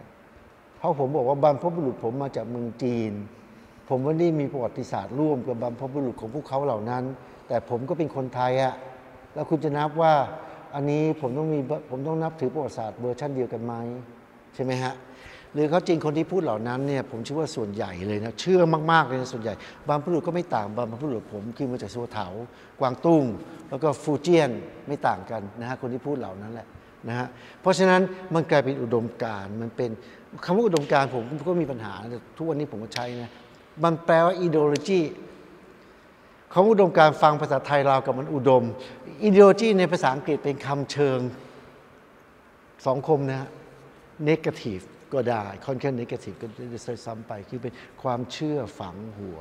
เพราะผมบอกว่าบรรพบุรุษผมมาจากเมืองจีน ผมว่านี่มีประวัติศาสตร์ร่วมกับบรรพบุรุษของพวกเขาเหล่านั้น แต่ผมก็เป็นคนไทยอะแล้วคุณจะนับว่าอันนี้ผมต้องมีผมต้องนับถือประวัติศาสตร์เวอร์ชันเดียวกันไหมใช่ไหมฮะ หรือเขาจริงคนที่พูดเหล่านั้นเนี่ยผมเชื่อว่าส่วนใหญ่เลยนะเชื่อมากๆเลยนะส่วนใหญ่บรรพบุรุษก็ไม่ต่างบรรพบุรุษผมคือมาจากซัวเถากวางตุ้ง แล้วก็ฟูเจียนไม่ต่างกันนะฮะคนที่พูดเหล่านั้นแหละนะฮะเพราะฉะนั้นมันกลายเป็นอุดมการณ์มันเป็นคำว่าอุดมการณ์ผมก็มีปัญหาแต่ทุกวันนี้ผมก็ใช้นะมันแปลว่า ideology คำว่าอุดมการฟังภาษาไทยเราวกับมันอุดม ideology ในภาษาอังกฤษเป็นคำเชิงสองคมนะฮะ negative ก็ได้ค่อนข้าง negative ก็จะซ้ำไป คือเป็นความเชื่อฝังหัว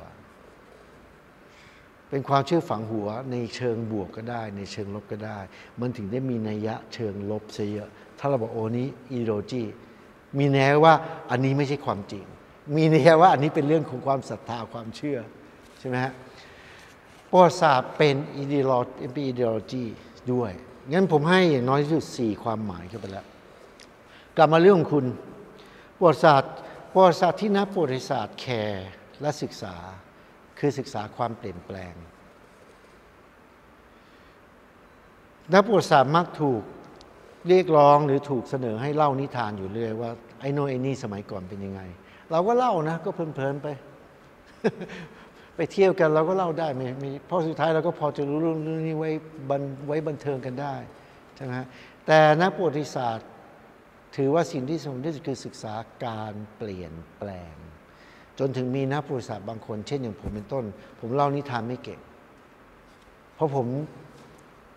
เป็นความเชื่อฝังหัวในเชิงบวกก็ได้ ในเชิงลบก็ได้ มันถึงได้มีนัยยะเชิงลบซะเยอะถ้าเราบอกโอ้นี้อีโรจีมีแนวว่าอันนี้ไม่ใช่ความจริง มีแนวว่าอันนี้เป็นเรื่องของความศรัทธาความเชื่อใช่ไหมฮะประวัติศาสตร์เป็น ideolo- เป็น ideology ด้วยงั้นผมให้อย่างน้อยที่สุดสี่ความหมายเข้าไปแล้ว กลับมาเรื่องคุณ ประวัติศาสตร์ประวัติศาสตร์ที่นักประวัติศาสตร์แคร์และศึกษาคือศึกษาความเปลี่ยนแปลง นักประวัติศาสตร์มักถูกเรียกร้องหรือถูกเสนอให้เล่านิทานอยู่เรื่อยว่าไอ้โนไอ้นี่สมัยก่อนเป็นยังไง เราก็เล่านะ ก็เพลินๆไป ไปเที่ยวกันเราก็เล่าได้ไม่ไม่เพราะสุดท้ายเราก็พอจะรู้เรื่องนี้ไว้บันไว้บันเทิงกันได้ใช่ไหมแต่นักประวัติศาสตร์ ถือว่าสิ่งที่สำคัญที่สุดคือศึกษาการเปลี่ยนแปลง จนถึงมีนักประวัติศาสตร์บางคน เช่นอย่างผมเป็นต้น ผมเล่านิทานไม่เก่ง เพราะผม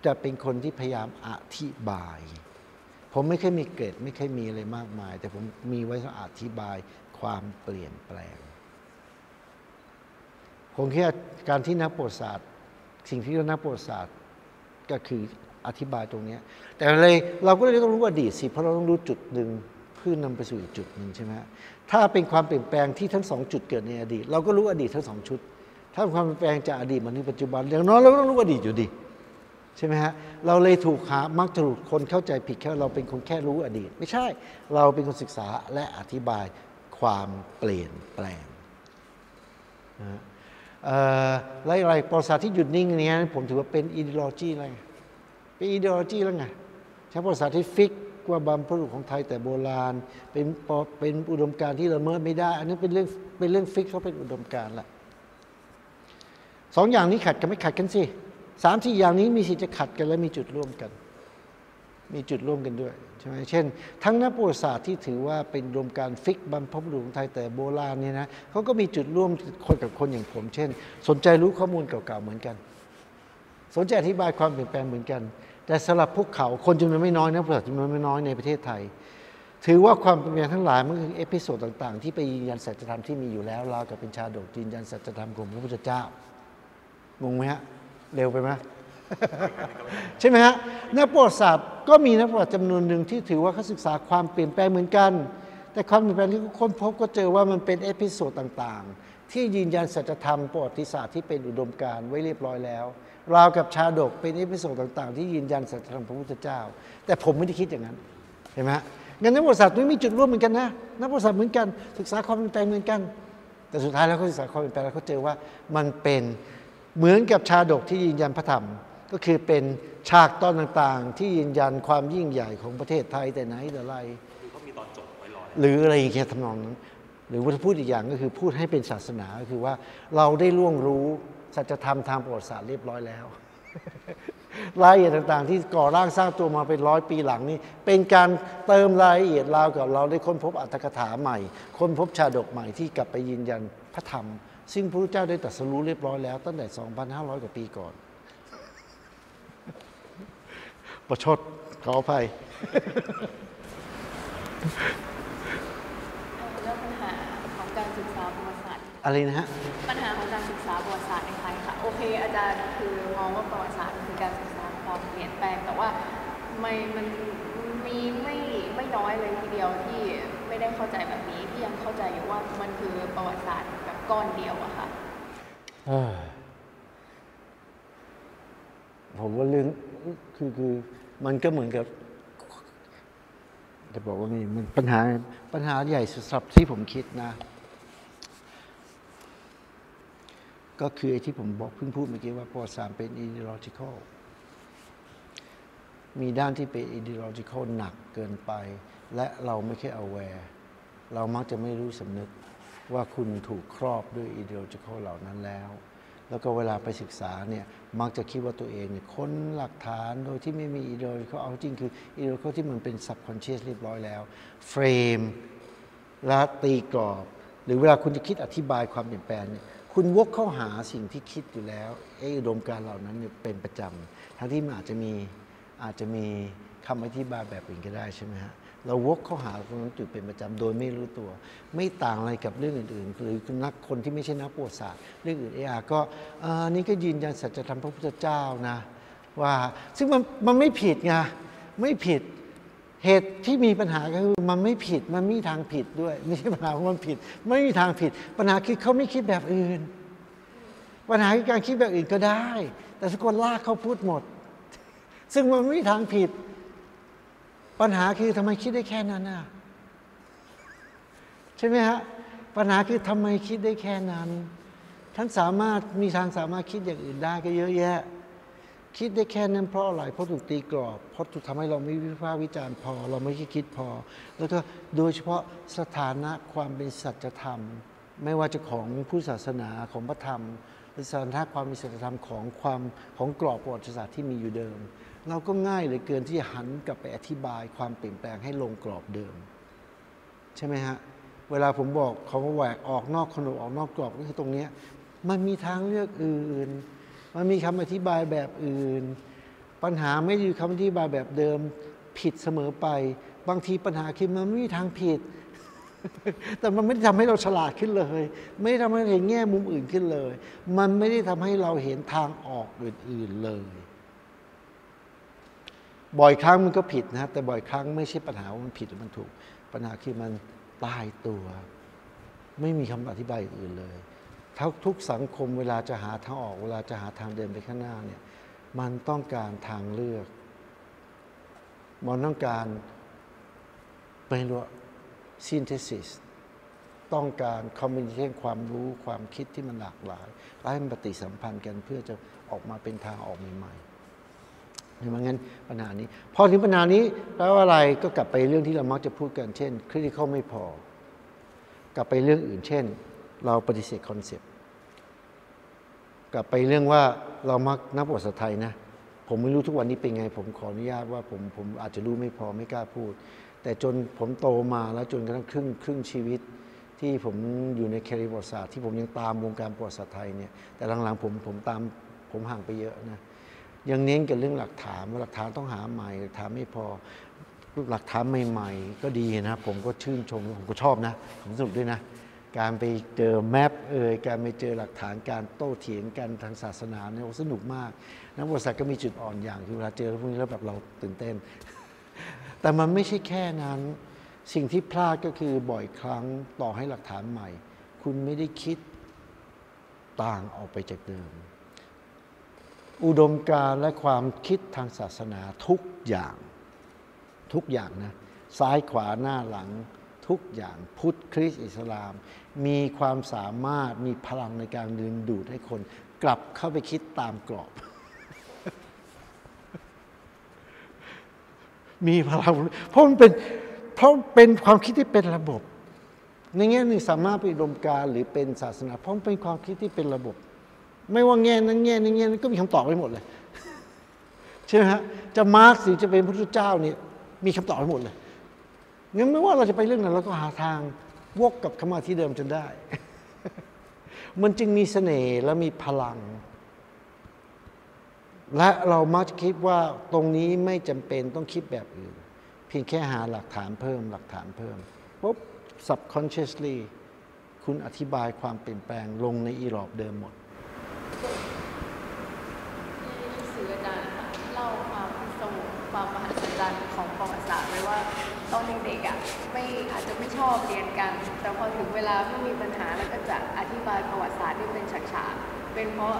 จะเป็นคนที่พยายามอธิบาย ผมไม่เคยมีเกรดไม่เคยมีอะไรมากมาย แต่ผมมีไว้สำหรับอธิบายความเปลี่ยนแปลงผมคิดว่าการที่นักประวัติศาสตร์ สิ่งที่นักประวัติศาสตร์ก็คือ อธิบายตรงนี้ แต่เลยเราก็เลยต้องรู้อดีตสิ เพราะเราต้องรู้จุดหนึ่งเพื่อนำไปสู่อีกจุดหนึ่งใช่ไหมถ้าเป็นความเปลี่ยนแปลงที่ทั้งสองจุดเกิดในอดีต เราก็รู้อดีตทั้งสองชุด ถ้าเป็นความเปลี่ยนแปลงจากอดีตมาถึงปัจจุบันอย่างน้อยเราก็ต้องรู้อดีตอยู่ดีใช่ไหมฮะเราเลยถูกหามักจะถูกคนเข้าใจผิดแค่ว่าเราเป็นคนแค่รู้อดีต ไม่ใช่เราเป็นคนศึกษาและอธิบายความเปลี่ยนแปลงนะฮะเอ่อและอะไรประวัติศาสตร์ที่หยุดนิ่งเนี้ยผมถือว่าเป็นอีด e โลจีอะไร เป็นอีดโลจีแล้วไงใช้ประวัติศาสตร์ที่ฟิกว่าบรรพบุรุษของไทยแต่โบราณ เป็นเป็นอุดมการณ์ที่ละเมิดไม่ได้ อันนี้เป็นเรื่องเป็นเรื่องฟิกเขาเป็นอุดมการณ์ละสองอย่างนี้ขัดกันไม่ขัดกันสิสามสี่อย่างนี้มีสิทธิ์จะขัดกันและมีจุดร่วมกัน มีจุดร่วมกันด้วยใช่ไหมเช่น ทั้งนักประวัติศาสตร์ที่ถือว่าเป็นรวมการฟิกบรรพบุรุษของไทยแต่โบราณเนี่ยนะเขาก็มีจุดร่วมคนกับคนอย่างผม เช่น สนใจรู้ข้อมูลเก่าๆเหมือนกัน สนใจอธิบายความเปลี่ยนแปลงเหมือนกัน แต่สำหรับพวกเขาคนจำนวนไม่น้อยนะประชาชนจำนวนไม่น้อยในประเทศไทย ถือว่าความเปลี่ยนแปลงทั้งหลายมันคือ episode ต่าง ๆ ที่ไปยืนยันสัจธรรมที่มีอยู่แล้วราวกับเป็นชาดกยืนยันสัจธรรมของพระพุทธเจ้างงไหมฮะเร็วไปไหมใช่ไหมฮะนักประวัติศาสตร์ก็มีนักประวัติจำนวนหนึ่งที่ถือว่าเขาศึกษาความเปลี่ยนแปลงเหมือนกัน แต่ความเปลี่ยนแปลงที่เขาค้นพบก็เจอว่ามันเป็น episode ต่างๆ ที่ยืนยันสัจธรรมประวัติศาสตร์ที่เป็นอุดมการณ์ไว้เรียบร้อยแล้ว ราวกับชาดกเป็น episode ต่างๆ ที่ยืนยันสัจธรรมพระพุทธเจ้า แต่ผมไม่ได้คิดอย่างนั้นเห็นไหมงั้นนักประวัติศาสตร์ไม่มีจุดร่วมเหมือนกันนะนักประวัติศาสตร์เหมือนกัน ศึกษาความเปลี่ยนแปลงเหมือนกัน แต่สุดท้ายแล้วเขาศึกษาความเปลี่ยนแปลงแล้วเขาเจอว่ามันเป็นเหมือนกับชาดกที่ยืนยันพระธรรม ก็คือเป็นฉากตอนต่างๆ ที่ยืนยันความยิ่งใหญ่ของประเทศไทยแต่ไหนแต่ไรคือเขามีตอนจบไว้รอหรืออะไรอย่างเงี้ยทำนองนั้น หรือว่าถ้าพูดอีกอย่างก็คือพูดให้เป็นศาสนาก็คือว่าเราได้ล่วงรู้ สัจธรรมทางประวัติศาสตร์เรียบร้อยแล้ว รายละเอียดต่างๆ ที่ก่อร่างสร้างตัวมาเป็นร้อยปีหลังนี้ เป็นการเติมรายละเอียดราวกับเราได้ค้นพบอัตถกถาใหม่ ค้นพบชาดกใหม่ที่กลับไปยืนยันพระธรรม ซึ่งพระพุทธเจ้าได้ตรัสรู้เรียบร้อยแล้วตั้งแต่ 2,500 กว่าปีก่อนประชดขออภัยแล้วปัญหาของการศึกษาประวัติศาสตร์อะไรนะฮะ ปัญหาของการศึกษาประวัติ เคอาจารย์คือมองว่าประวัติศาสตร์คือการศึกษาความเปลี่ยนแปลง แต่ว่าไม่มันมีไม่ไม่น้อยเลยทีเดียวที่ไม่ได้เข้าใจแบบนี้ที่ยังเข้าใจอยู่ว่ามันคือประวัติศาสตร์แบบก้อนเดียวอะค่ะผมว่าเรื่องคือคือมันก็เหมือนกับจะบอกว่ามีมันปัญหาปัญหาใหญ่สุดสำหรับที่ผมคิดนะ ก็คือไอ้ที่ผมบอกเพิ่งพูดเมื่อกี้ว่าประวัติศาสตร์เป็น ideological มีด้านที่เป็น ideological หนักเกินไป และเราไม่แค่ aware เรามักจะไม่รู้สำนึกว่าคุณถูกครอบด้วย ideological เหล่านั้นแล้ว แล้วก็เวลาไปศึกษาเนี่ยมักจะคิดว่าตัวเองเนี่ยค้นหลักฐานโดยที่ไม่มีอีโดยเขาเอาจริงคืออีโดยเขาที่มันเป็น subconscious เรียบร้อยแล้ว เฟรมและตีกรอบ หรือเวลาคุณจะคิดอธิบายความเปลี่ยนแปลงเนี่ย คุณวกเข้าหาสิ่งที่คิดอยู่แล้วไอ้อุดมการเหล่านั้นเป็นประจำทั้งที่มันอาจจะมีอาจจะมีคำอธิบายแบบอื่นก็ได้ใช่ไหมฮะเราวกเข้าหาตรงนั้นจุดเป็นประจำโดยไม่รู้ตัว ไม่ต่างอะไรกับเรื่องอื่นๆหรือนักคนที่ไม่ใช่นักประวัติศาสตร์เรื่องอื่นเออาก็อ่านี่ก็ยืนยันสัจธรรมพระพุทธเจ้านะว่าซึ่งมันมันไม่ผิดไงไม่ผิด เหตุที่มีปัญหาก็คือมันไม่ผิดมันไม่มีทางผิดด้วยไม่ใช่ปัญหาว่ามันผิด ไม่มีทางผิด ปัญหาคือเขาไม่คิดแบบอื่น ปัญหาคือการคิดแบบอื่นก็ได้ แต่สกคนลากเขาพูดหมด ซึ่งมันไม่มีทางผิด ปัญหาคือทำไมคิดได้แค่นั้นน่ะใช่ไหมฮะปัญหาคือทำไมคิดได้แค่นั้นท่านสามารถมีทางสามารถคิดอย่างอื่นได้ก็เยอะแยะ คิดได้แค่นั้นเพราะอะไร เพราะถูกตีกรอบ เพราะถูกทำให้เราไม่วิพากษ์วิจารณ์พอ เราไม่คิดคิดพอ แล้วก็โดยเฉพาะสถานะความเป็นสัจธรรม ไม่ว่าจะของผู้ศาสนาของพระธรรมหรือสถานะความมีสัจธรรมของความของกรอบประวัติศาสตร์ที่มีอยู่เดิม เราก็ง่ายเหลยเกินที่จะหันกลับไปอธิบายความเปลี่ยนแปลงให้ลงกรอบเดิม ใช่ไหมฮะ เวลาผมบอกเขาว่าแหวกออกนอกขนบออกนอกกรอบก็คือตรงนี้มันมีทางเลือกอื่น มันมีคำอธิบายแบบอื่น ปัญหาไม่ได้อยู่คำอธิบายแบบเดิมผิดเสมอไป บางทีปัญหาคือมันไม่มีทางผิด แต่มันไม่ได้ทำให้เราฉลาดขึ้นเลย ไม่ได้ทำให้เราเห็นแง่มุมอื่นขึ้นเลย มันไม่ได้ทำให้เราเห็นทางออกอื่นๆเลย บ่อยครั้งมันก็ผิดนะแต่บ่อยครั้งไม่ใช่ปัญหาว่ามันผิดหรือมันถูก ปัญหาคือมันตายตัว ไม่มีคำอธิบายอื่นเลย ทุกทุกสังคมเวลาจะหาทางออกเวลาจะหาทางเดินไปข้างหน้าเนี่ยมันต้องการทางเลือก มันต้องการไม่รู้ synthesis ต้องการคอมมิ n นิ t นความรู้ความคิดที่มันหลากหลายและให้มันปฏิสัมพันธ์กันเพื่อจะออกมาเป็นทางออกใหม่ๆเห็นไหมงั้นปัญหานี้ พอถึงปัญหานี้แปลว่าอะไรก็กลับไปเรื่องที่เรามักจะพูดกันเช่น critical ไม่พอกลับไปเรื่องอื่นเช่น เราปฏิเสธคอนเซปต กลับไปเรื่องว่าเรามักนักประวัติศาสตร์ไทยนะ ผมไม่รู้ทุกวันนี้เป็นไง ผมขออนุญาตว่าผมผมอาจจะรู้ไม่พอไม่กล้าพูด แต่จนผมโตมาแล้วจนกระทั่งครึ่งครึ่งชีวิต ที่ผมอยู่ในแคริประวัติศาสตร์ที่ผมยังตามวงการประวัติศาสตร์ไทยเนี่ยแต่หลังๆผมผมตามผมห่างไปเยอะนะยังเน้นกับเรื่องหลักฐานว่าหลักฐานต้องหาใหม่หลักฐานไม่พอหลักฐานใหม่ๆ ก็ดีนะผมก็ชื่นชมผมก็ชอบนะผมสนุกด้วยนะ การไปเจอแมปเอ่ยการไปเจอหลักฐานการโต้เถียงกันทางศาสนาเนี่ยสนุกมาก นักประวัติศาสตร์ก็มีจุดอ่อนอย่างคือเวลาเจอพวกนี้แล้วแบบเราตื่นเต้น แต่มันไม่ใช่แค่นั้น สิ่งที่พลาดก็คือบ่อยครั้งต่อให้หลักฐานใหม่ คุณไม่ได้คิดต่างออกไปจากเดิม อุดมการณ์และความคิดทางศาสนาทุกอย่างทุกอย่างนะซ้ายขวาหน้าหลังทุกอย่างพุทธคริสต์อิสลาม มีความสามารถมีพลังในการดึงดูดให้คน กลับเข้าไปคิดตามกรอบ มีพลังเพราะมันเป็นเพราะเป็นความคิดที่เป็นระบบ ในแง่หนึ่งสามารถเป็นอุดมการหรือเป็นศาสนา เพราะมันเป็นความคิดที่เป็นระบบ ไม่ว่าแง่นั้นแง่นี้แง่นั้นก็มีคำตอบไปหมดเลยใช่ไหมฮะจะมาร์กหรือจะเป็นพระพุทธเจ้าเนี่ยมีคำตอบไปหมดเลยงั้นไม่ว่าเราจะไปเรื่องไหนเราก็หาทาง วกกับคำว่าที่เดิมจนได้ มันจึงมีเสน่ห์และมีพลัง และเรามักจะคิดว่าตรงนี้ไม่จำเป็นต้องคิดแบบอื่น เพียงแค่หาหลักฐานเพิ่ม หลักฐานเพิ่มปุ๊บ subconsciously คุณอธิบายความเปลี่ยนแปลงลงในอีรอบเดิมหมด ที่หนังสืออาจารย์ค่ะเล่าความพิศวงความมหัศจรรย์ของประวัติศาสตร์ไว้ว่าตอนเด็กๆอะไม่อาจจะไม่ ชอบเรียนกัน แต่พอถึงเวลาไม่มีปัญหาแล้วก็จะอธิบายประวัติศาสตร์ที่เป็นฉากๆเป็นเพราะ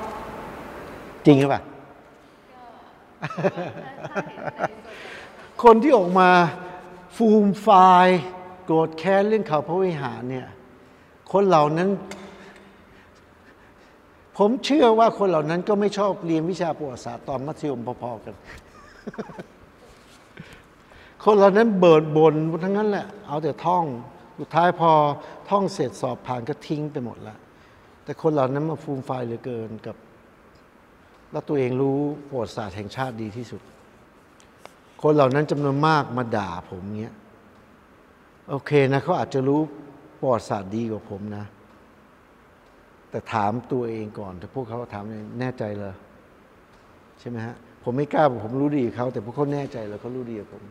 จริงหรือเปล่าถ้าเห็นใชียลนะคนที่ออกมาฟูมไฟายโกรธแค้นเรื่องเขาพระวิหารเนี่ย คนเหล่านั้น ผมเชื่อว่าคนเหล่านั้นก็ไม่ชอบเรียนวิชาประวัติศาสตร์ตอนมัธยมพอๆกัน คนเหล่านั้นเบิดบนทั้งนั้นแหละ เอาแต่ท่อง สุดท้ายพอท่องเสร็จสอบผ่านก็ทิ้งไปหมดแล้วแต่คนเหล่านั้นมาฟูมไฟเหลือเกินกับ แล้วตัวเองรู้ประวัติศาสตร์แห่งชาติดีที่สุด คนเหล่านั้นจำนวนมากมาด่าผมเงี้ย โอเคนะเขาอาจจะรู้ประวัติศาสตร์ดีกว่าผมนะ แต่ถามตัวเองก่อนแต่พวกเขาถามเองแน่ใจเลยใช่ไหมฮะ ผมไม่กล้าผมรู้ดีเขาแต่พวกเขาแน่ใจเลยเขารู้ดีกว่าผม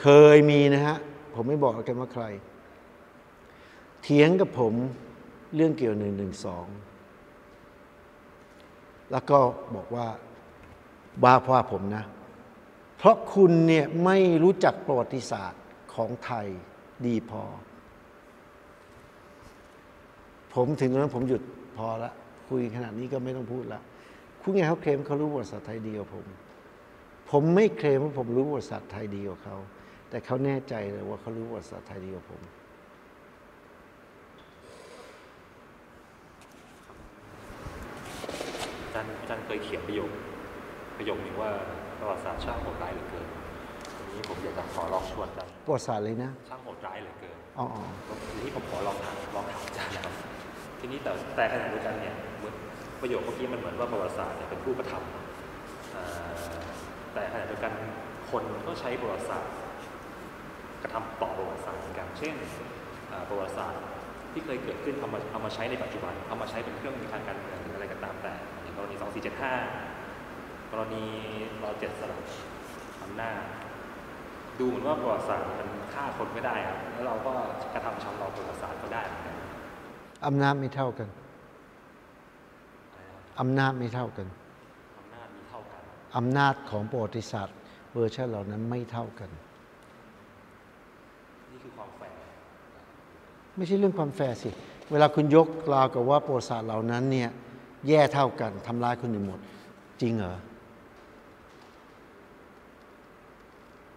เคยมีนะฮะ ผมไม่บอกกันว่าใคร เถียงกับผมเรื่องเกี่ยวหนึ่งหนึ่งสองแล้วก็บอกว่าว่าพ่าผมนะ เพราะคุณเนี่ยไม่รู้จักประวัติศาสตร์ของไทยดีพอ ผมถึงตรงนั้นผมหยุดพอละคุยขนาดนี้ก็ไม่ต้องพูดละคุณไงเขาเคลมเขารู้ประวัติศาสตร์ไทยดีกว่าผม ผมไม่เคลมว่าผมรู้ประวัติศาสตร์ไทยดีกว่าเขา แต่เขาแน่ใจเลยว่าเขารู้ประวัติศาสตร์ไทยดีกว่าผม อาจารย์อาจารย์เคยเขียนประโยคประโยคหนึ่งว่าประวัติศาสตร์ช่างโหดร้ายเหลือเกินทีนี้ผมอยากจะขอลองชวนอาจารย์ประวัติศาสตร์เลยนะ ช่างโหดร้ายเหลือเกินอ๋ออ๋อทีนี้ผมขอลองถามลองถามอาจารย์นะครับทีนี้แต่แต่ขณะเดียวกันเนี่ยเหมือนประโยคเมื่อกี้มันเหมือนว่าประวัติศาสตร์เนี่ยเป็นผู้กระทำอ่าแต่ขณะเดียวกันคนก็ใช้ประวัติศาสตร์ กระทำต่อประวัติศาสตร์เหมือนกัน เช่นอ่าประวัติศาสตร์ที่เคยเกิดขึ้นเอามาเอามาใช้ในปัจจุบันเอามาใช้เป็นเครื่องมือทางการเมืองหรืออะไรก็ตามแต่อย่างกรณี 2475 กรณีรอเจ็ดสลับอำนาจดูเหมือนว่าประวัติศาสตร์มันฆ่าคนไม่ได้ครับแล้วเราก็กระทำชำเราประวัติศาสตร์ก็ได้เหมือนกันอำนาจไม่เท่ากันอำนาจไม่เท่ากันอำนาจมีเท่ากันอำนาจของประวัติศาสตร์เวอร์ชันเหล่านั้นไม่เท่ากันนี่คือความแฟร์ ไม่ใช่เรื่องความแฟร์สิ เวลาคุณยกราวกับว่าประวัติศาสตร์เหล่านั้นเนี่ยแย่เท่ากันทำร้ายคนอื่นหมด จริงเหรอ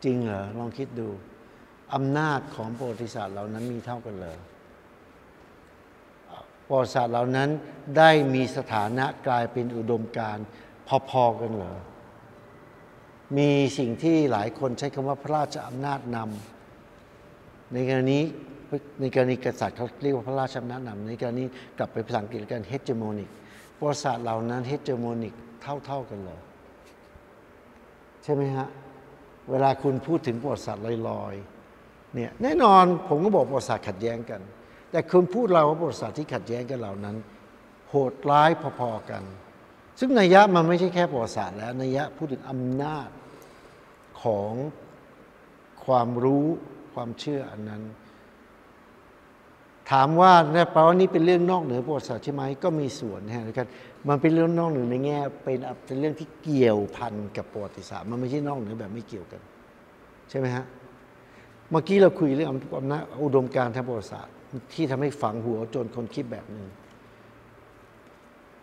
จริงเหรอ ลองคิดดูอำนาจของประวัติศาสตร์เหล่านั้นมีเท่ากันเลยประวัติศาสตร์เหล่านั้นได้มีสถานะกลายเป็นอุดมการณ์พอๆกันเหรอ มีสิ่งที่หลายคนใช้คำว่าพระราชอำนาจนำในกรณี ในกรณีกษัตริย์เขาเรียกว่าพระราชอำนาจนำในกรณีกลับไปภาษาอังกฤษกัน hegemonic ประวัติศาสตร์เหล่านั้น hegemonic เท่า ๆกันเลยใช่ไหมฮะ เวลาคุณพูดถึงประวัติศาสตร์ลอยๆเนี่ยแน่นอนผมก็บอกประวัติศาสตร์ขัดแย้งกัน แต่คุณพูดเราว่าประวัติศาสตร์ที่ขัดแย้งกันเหล่านั้น โหดร้ายพอๆกัน ซึ่งนัยยะมันไม่ใช่แค่ประวัติศาสตร์แล้วนัยยะพูดถึงอำนาจของความรู้ความเชื่ออันนั้น ถามว่าเนี่ยแปลว่านี่เป็นเรื่องนอกเหนือประวัติศาสตร์ใช่ไหมก็มีส่วนนะฮะกันมันเป็นเรื่องนอกเหนือในแง่เป็นเป็นเรื่องที่เกี่ยวพันกับประวัติศาสตร์มันไม่ใช่นอกเหนือแบบไม่เกี่ยวกัน ใช่ไหมฮะเมื่อกี้เราคุยเรื่องอำนาจอุดมการณ์ทางประวัติศาสตร์ที่ทำให้ฝังหัวจนคนคิดแบบหนึ่ง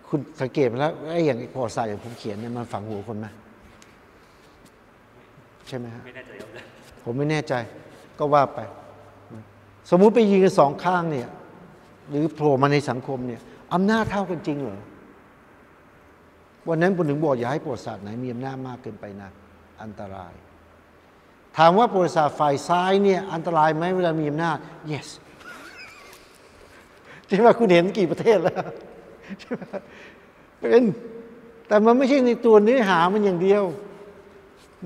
คุณสังเกตไหมแล้วไอ้อย่างประวัติศาสตร์อย่างผมเขียนเนี่ยมันฝังหัวคนไหมใช่ไหมฮะไม่แน่ใจครับอาจารย์ผมไม่แน่ใจก็ว่าไป สมมุติไปยิงกันสองข้างเนี่ย หรือโผล่มาในสังคมเนี่ยอำนาจเท่ากันจริงเหรอวันนั้นผมถึงบอกอย่าให้ประวัติศาสตร์ไหนมีอำนาจมากเกินไปนะอันตราย ถามว่าประวัติศาสตร์ฝ่ายซ้ายเนี่ยอันตรายไหมเวลามีอำนาจ yes ใช่ไหมคุณเห็นกี่ประเทศแล้วใช่ไหมเป็นแต่มันไม่ใช่ในตัวเนื้อหามันอย่างเดียว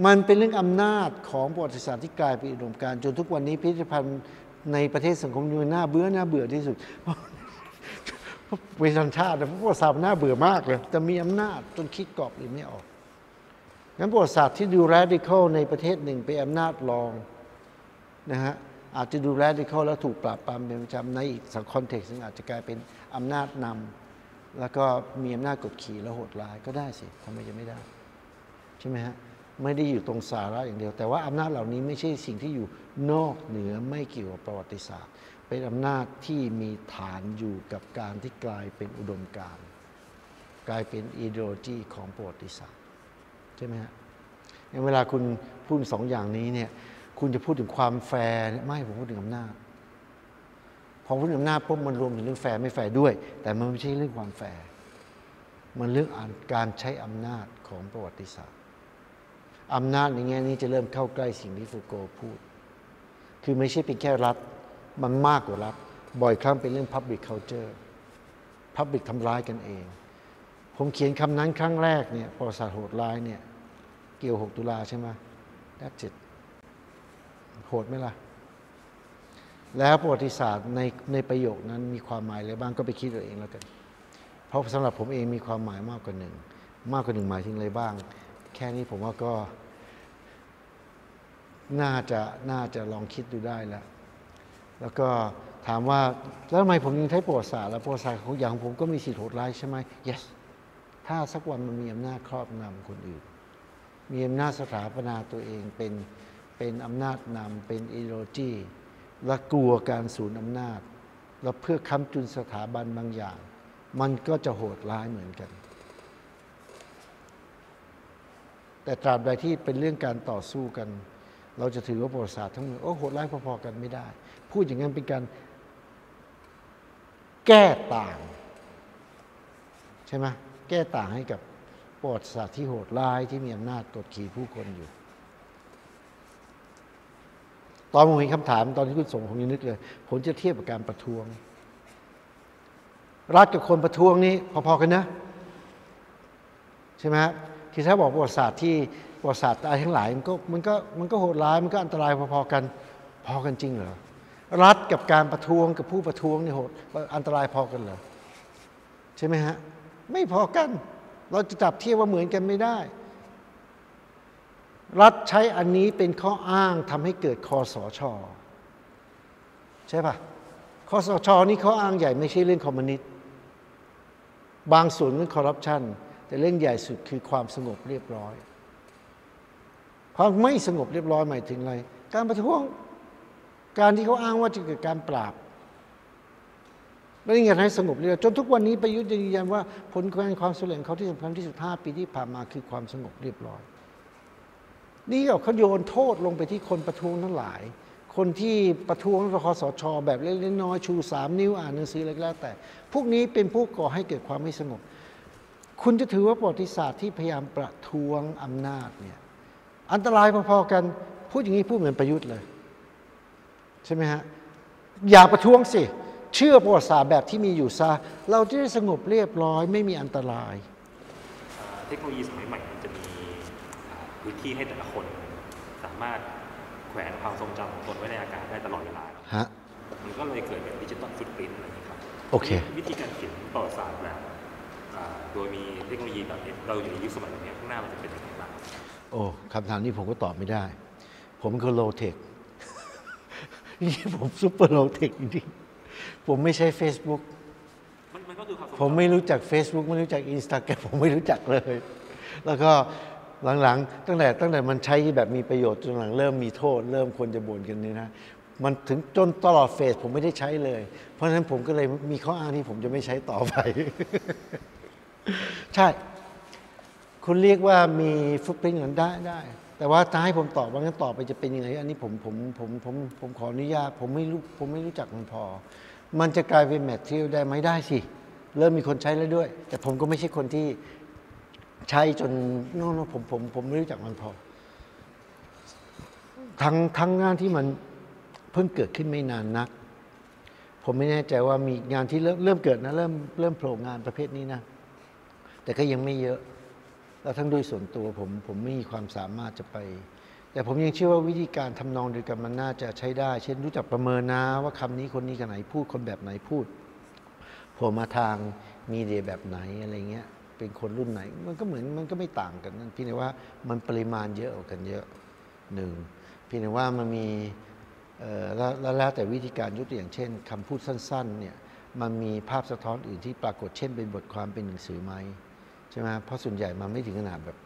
มันเป็นเรื่องอำนาจของประวัติศาสตร์ที่กลายเป็นอุดมการจนทุกวันนี้พิพิธภัณฑ์ ในประเทศสังคมมันน่าเบื่อน่าเบื่อที่สุดเวชนชาตินะประวัติศาสตร์มันน่าเบื่อมากเลยแต่มีอำนาจจนคิดกรอบอื่นไม่ออกงั้นประวัติศาสตร์ที่ดู radical ในประเทศหนึ่งเป็นอำนาจรองนะฮะอาจจะดู radical แล้วถูกปราบปรามเป็นประจำในอีกสังคอนเท็กซ์นึงอาจจะกลายเป็นอำนาจนำแล้วก็มีอำนาจกดขี่และโหดร้ายก็ได้สิทำไมจะไม่ได้ ใช่ไหมฮะ ไม่ได้อยู่ตรงสาระอย่างเดียว แต่ว่าอำนาจเหล่านี้ไม่ใช่สิ่งที่อยู่นอกเหนือไม่เกี่ยวกับประวัติศาสตร์ เป็นอำนาจที่มีฐานอยู่กับการที่กลายเป็นอุดมการณ์กลายเป็น ideology ของประวัติศาสตร์ใช่ไหมฮะงั้นเวลาคุณพูดสองอย่างนี้เนี่ยคุณจะพูดถึงความแฟร์ ไหมผมพูดถึงอำนาจพอพูดถึงอำนาจปุ๊บมันรวมถึงเรื่องแฟร์ไม่แฟร์ด้วย แต่มันไม่ใช่เรื่องความแฟร์มันเรื่องการใช้อำนาจของประวัติศาสตร์ อำนาจในแง่นี้จะเริ่มเข้าใกล้สิ่งที่ฟูโกพูด คือไม่ใช่เป็นแค่รัฐ มันมากกว่ารัฐ บ่อยครั้งเป็นเรื่อง Public Culture Public ทำร้ายกันเอง ผมเขียนคำนั้นครั้งแรกเนี่ยประวัติศาสตร์โหดร้ายเนี่ย เกี่ยว 6 ตุลาใช่ไหม That's it โหดไหมล่ะ แล้วประวัติศาสตร์ในในประโยคนั้นมีความหมายอะไรบ้างก็ไปคิดเอาเองแล้วกัน เพราะสำหรับผมเองมีความหมายมากกว่าหนึ่ง มากกว่าหนึ่งหมายถึงอะไรบ้าง แค่นี้ผมว่าก็ น่าจะน่าจะลองคิดดูได้แล้ว แล้วก็ถามว่า แล้วทำไมผมยังใช้ประวัติศาสตร์แล้วประวัติศาสตร์ของอย่างผมก็มีสิทธิโหดร้ายใช่ไหม yes ถ้าสักวันมันมีอำนาจครอบนำคนอื่น มีอำนาจสถาปนาตัวเองเป็นเป็นอำนาจนำเป็นอีโรจีและกลัวการสูญอำนาจ แล้วเพื่อค้ำจุนสถาบันบางอย่าง มันก็จะโหดร้ายเหมือนกัน แต่ตราบใดที่เป็นเรื่องการต่อสู้กัน เราจะถือว่าประวัติศาสตร์ทั้งหมดโอ้โหดร้ายพอๆกันไม่ได้ พูดอย่างนั้นเป็นการแก้ต่าง ใช่ไหมแก้ต่างให้กับประวัติศาสตร์ที่โหดร้ายที่มีอำนาจกดขี่ผู้คนอยู่ ตอนผมเห็นคำถามตอนที่คุณส่งผมยังนึกเลยผมจะเทียบกับการประท้วง รัฐกับคนประท้วงนี่พอๆกันนะ ใช่ไหม คือถ้าบอกประวัติศาสตร์ที่ประวัติศาสตร์อะไรทั้งหลายมันก็มันก็มันก็โหดร้ายมันก็อันตรายพอๆกันพอกันจริงเหรอรัฐกับการประท้วงกับผู้ประท้วงนี่โหดอันตรายพอกันเหรอใช่ไหมฮะไม่พอกัน เราจะจับเทียบว่าเหมือนกันไม่ได้ รัฐใช้อันนี้เป็นข้ออ้างทำให้เกิดคอสชใช่ปะคอสชนี่ข้ออ้างใหญ่ไม่ใช่เรื่องคอมมิวนิสต์บางส่วนเรื่องคอร์รัปชัน แต่เรื่องใหญ่สุดคือความสงบเรียบร้อยความไม่สงบเรียบร้อยหมายถึงอะไร การประท้วง การที่เขาอ้างว่าจะเกิดการปราบไม่ได้เงินให้สงบเรียบร้อยจนทุกวันนี้ประยุทธ์ยืนยันว่าผลงานความสำเร็จของเขาที่สำคัญที่สุด 5 ปีที่ผ่านมาคือความสงบเรียบร้อย นี่เขาโยนโทษลงไปที่คนประท้วงทั้งหลาย คนที่ประท้วงคอสช แบบเล็กๆน้อยๆชูสามนิ้วอ่านหนังสืออะไรก็แล้วแต่ พวกนี้เป็นผู้ก่อให้เกิดความไม่สงบ คุณจะถือว่าประวัติศาสตร์ที่พยายามประท้วงอำนาจเนี่ยอันตรายพอๆกันพูดอย่างนี้พูดเหมือนประยุทธ์เลย ใช่ไหมฮะอย่าประท้วงสิ เชื่อประวัติศาสตร์แบบที่มีอยู่ซะ เราจะได้สงบเรียบร้อยไม่มีอันตรายอ่าเทคโนโลยีสมัยใหม่มันจะมีอ่าพื้นที่ให้แต่ละคน สามารถแขวนความทรงจำของตนไว้ในอากาศได้ตลอดเวลาฮะมันก็เลยเกิดเป็น digital footprint อะไรอย่างนี้ครับโอเค วิธีการเขียนประวัติศาสตร์แบบอ่า โดยมีเทคโนโลยีแบบนี้เราอยู่ในยุคสมัยแบบนี้ข้างหน้ามันจะเป็นยังไงบ้างโอ้คำถามนี้ผมก็ตอบไม่ได้ ผมคือ low-tech นี่ผม super low-tech จริงๆผมไม่ใช้ Facebook มันมันก็คือความทรงจำผมไม่รู้จัก Facebook ไม่รู้จัก Instagram ผมไม่รู้จักเลย แล้วก็หลังๆ ตั้งแต่ตั้งแต่มันใช้แบบมีประโยชน์จนหลังเริ่มมีโทษ เริ่มคนจะบ่นกันนี่นะมันถึงจนตลอดเฟสผมไม่ได้ใช้เลย เพราะฉะนั้นผมก็เลยมีข้ออ้างที่ผมจะไม่ใช้ต่อไป ใช่ คุณเรียกว่ามีฟุตปรินต์กันได้ได้ แต่ว่าถ้าให้ผมตอบว่างั้นต่อไปจะเป็นยังไง อันนี้ผมผมผมผมผมขออนุญาต ผมไม่รู้ผมไม่รู้จักมันพอ มันจะกลายเป็นแมทเทียลได้ไหมได้สิ เริ่มมีคนใช้แล้วด้วย แต่ผมก็ไม่ใช่คนที่ใช้จนโน่นผมผมผมไม่รู้จักมันพอ ทั้งทั้งงานที่มันเพิ่งเกิดขึ้นไม่นานนัก ผมไม่แน่ใจว่ามีงานที่เริ่มเริ่มเกิดนะ เริ่มเริ่มโผล่งานประเภทนี้นะ แต่ก็ยังไม่เยอะ แล้วทั้งโดยส่วนตัวผมผมไม่มีความสามารถจะไป แต่ผมยังเชื่อว่าวิธีการทำนองเดียวกันมันน่าจะใช้ได้ เช่นรู้จักประเมินนะว่าคำนี้คนนี้กันไหนพูดคนแบบไหนพูดผล่มาทางมีเดียแบบไหนอะไรเงี้ยเป็นคนรุ่นไหน มันก็เหมือนมันก็ไม่ต่างกันนั่นพียงแต่ว่ามันปริมาณเยอะกันเยอะหนึ่งพียงแต่ว่ามันมีแล้วแล้วแต่วิธีการยกตัวอย่างเช่นคำพูดสั้นๆเนี่ยมันมีภาพสะท้อนอื่นที่ปรากฏเช่นเป็นบทความเป็นหนังสือไหม ช่ไหมเพราะส่วนใหญ่มันไม่ถึงขนาดแบบ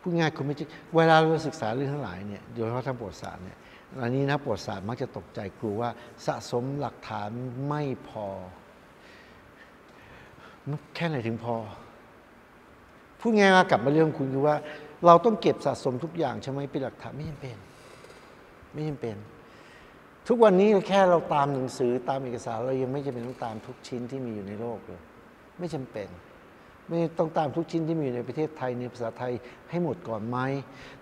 พูดง่ายคุณไม่ใช่เวลาเราศึกษาเรื่องทั้งหลายเนี่ยโดยเฉพาะทางประวัติศาสตร์เนี่ยอันนี้นะประวัติศาสตร์มักจะตกใจกลัวว่าสะสมหลักฐานไม่พอ แค่ไหนถึงพอ พูดง่ายๆว่ากลับมาเรื่องคุณคือว่า เราต้องเก็บสะสมทุกอย่างใช่ไหมเป็นหลักฐานไม่จำเป็น ไม่จำเป็น ทุกวันนี้แค่เราตามหนังสือตามเอกสารเรายังไม่จำเป็นต้องตามทุกชิ้นที่มีอยู่ในโลกเลย ไม่จำเป็น ไม่ต้องตามทุกชิ้นที่มีอยู่ในประเทศไทยในภาษาไทยให้หมดก่อนไหม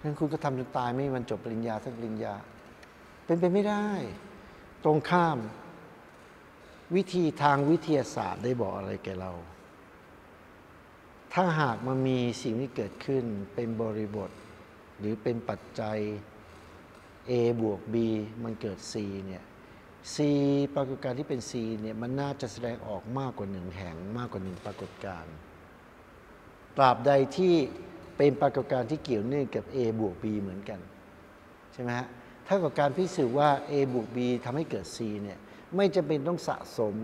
นั้นคุณก็ทำจนตายไม่มันจบปริญญาสักปริญญา เป็นไปไม่ได้ ตรงข้าม วิธีทางวิทยาศาสตร์ได้บอกอะไรแก่เรา ถ้าหากมันมีสิ่งที่เกิดขึ้นเป็นบริบท หรือเป็นปัจจัย A บวก B มันเกิด C เนี่ย C ปรากฏการณ์ที่เป็น C เนี่ยมันน่าจะแสดงออกมากกว่าหนึ่งแห่งมากกว่าหนึ่งปรากฏการณ์ ตราบใดที่เป็นปรากฏการณ์ที่เกี่ยวเนื่องกับ A บวก B เหมือนกันใช่ไหมฮะถ้ากับการพิสูจน์ว่า A บวก B ทำให้เกิด C เนี่ยไม่จำเป็นต้องสะสม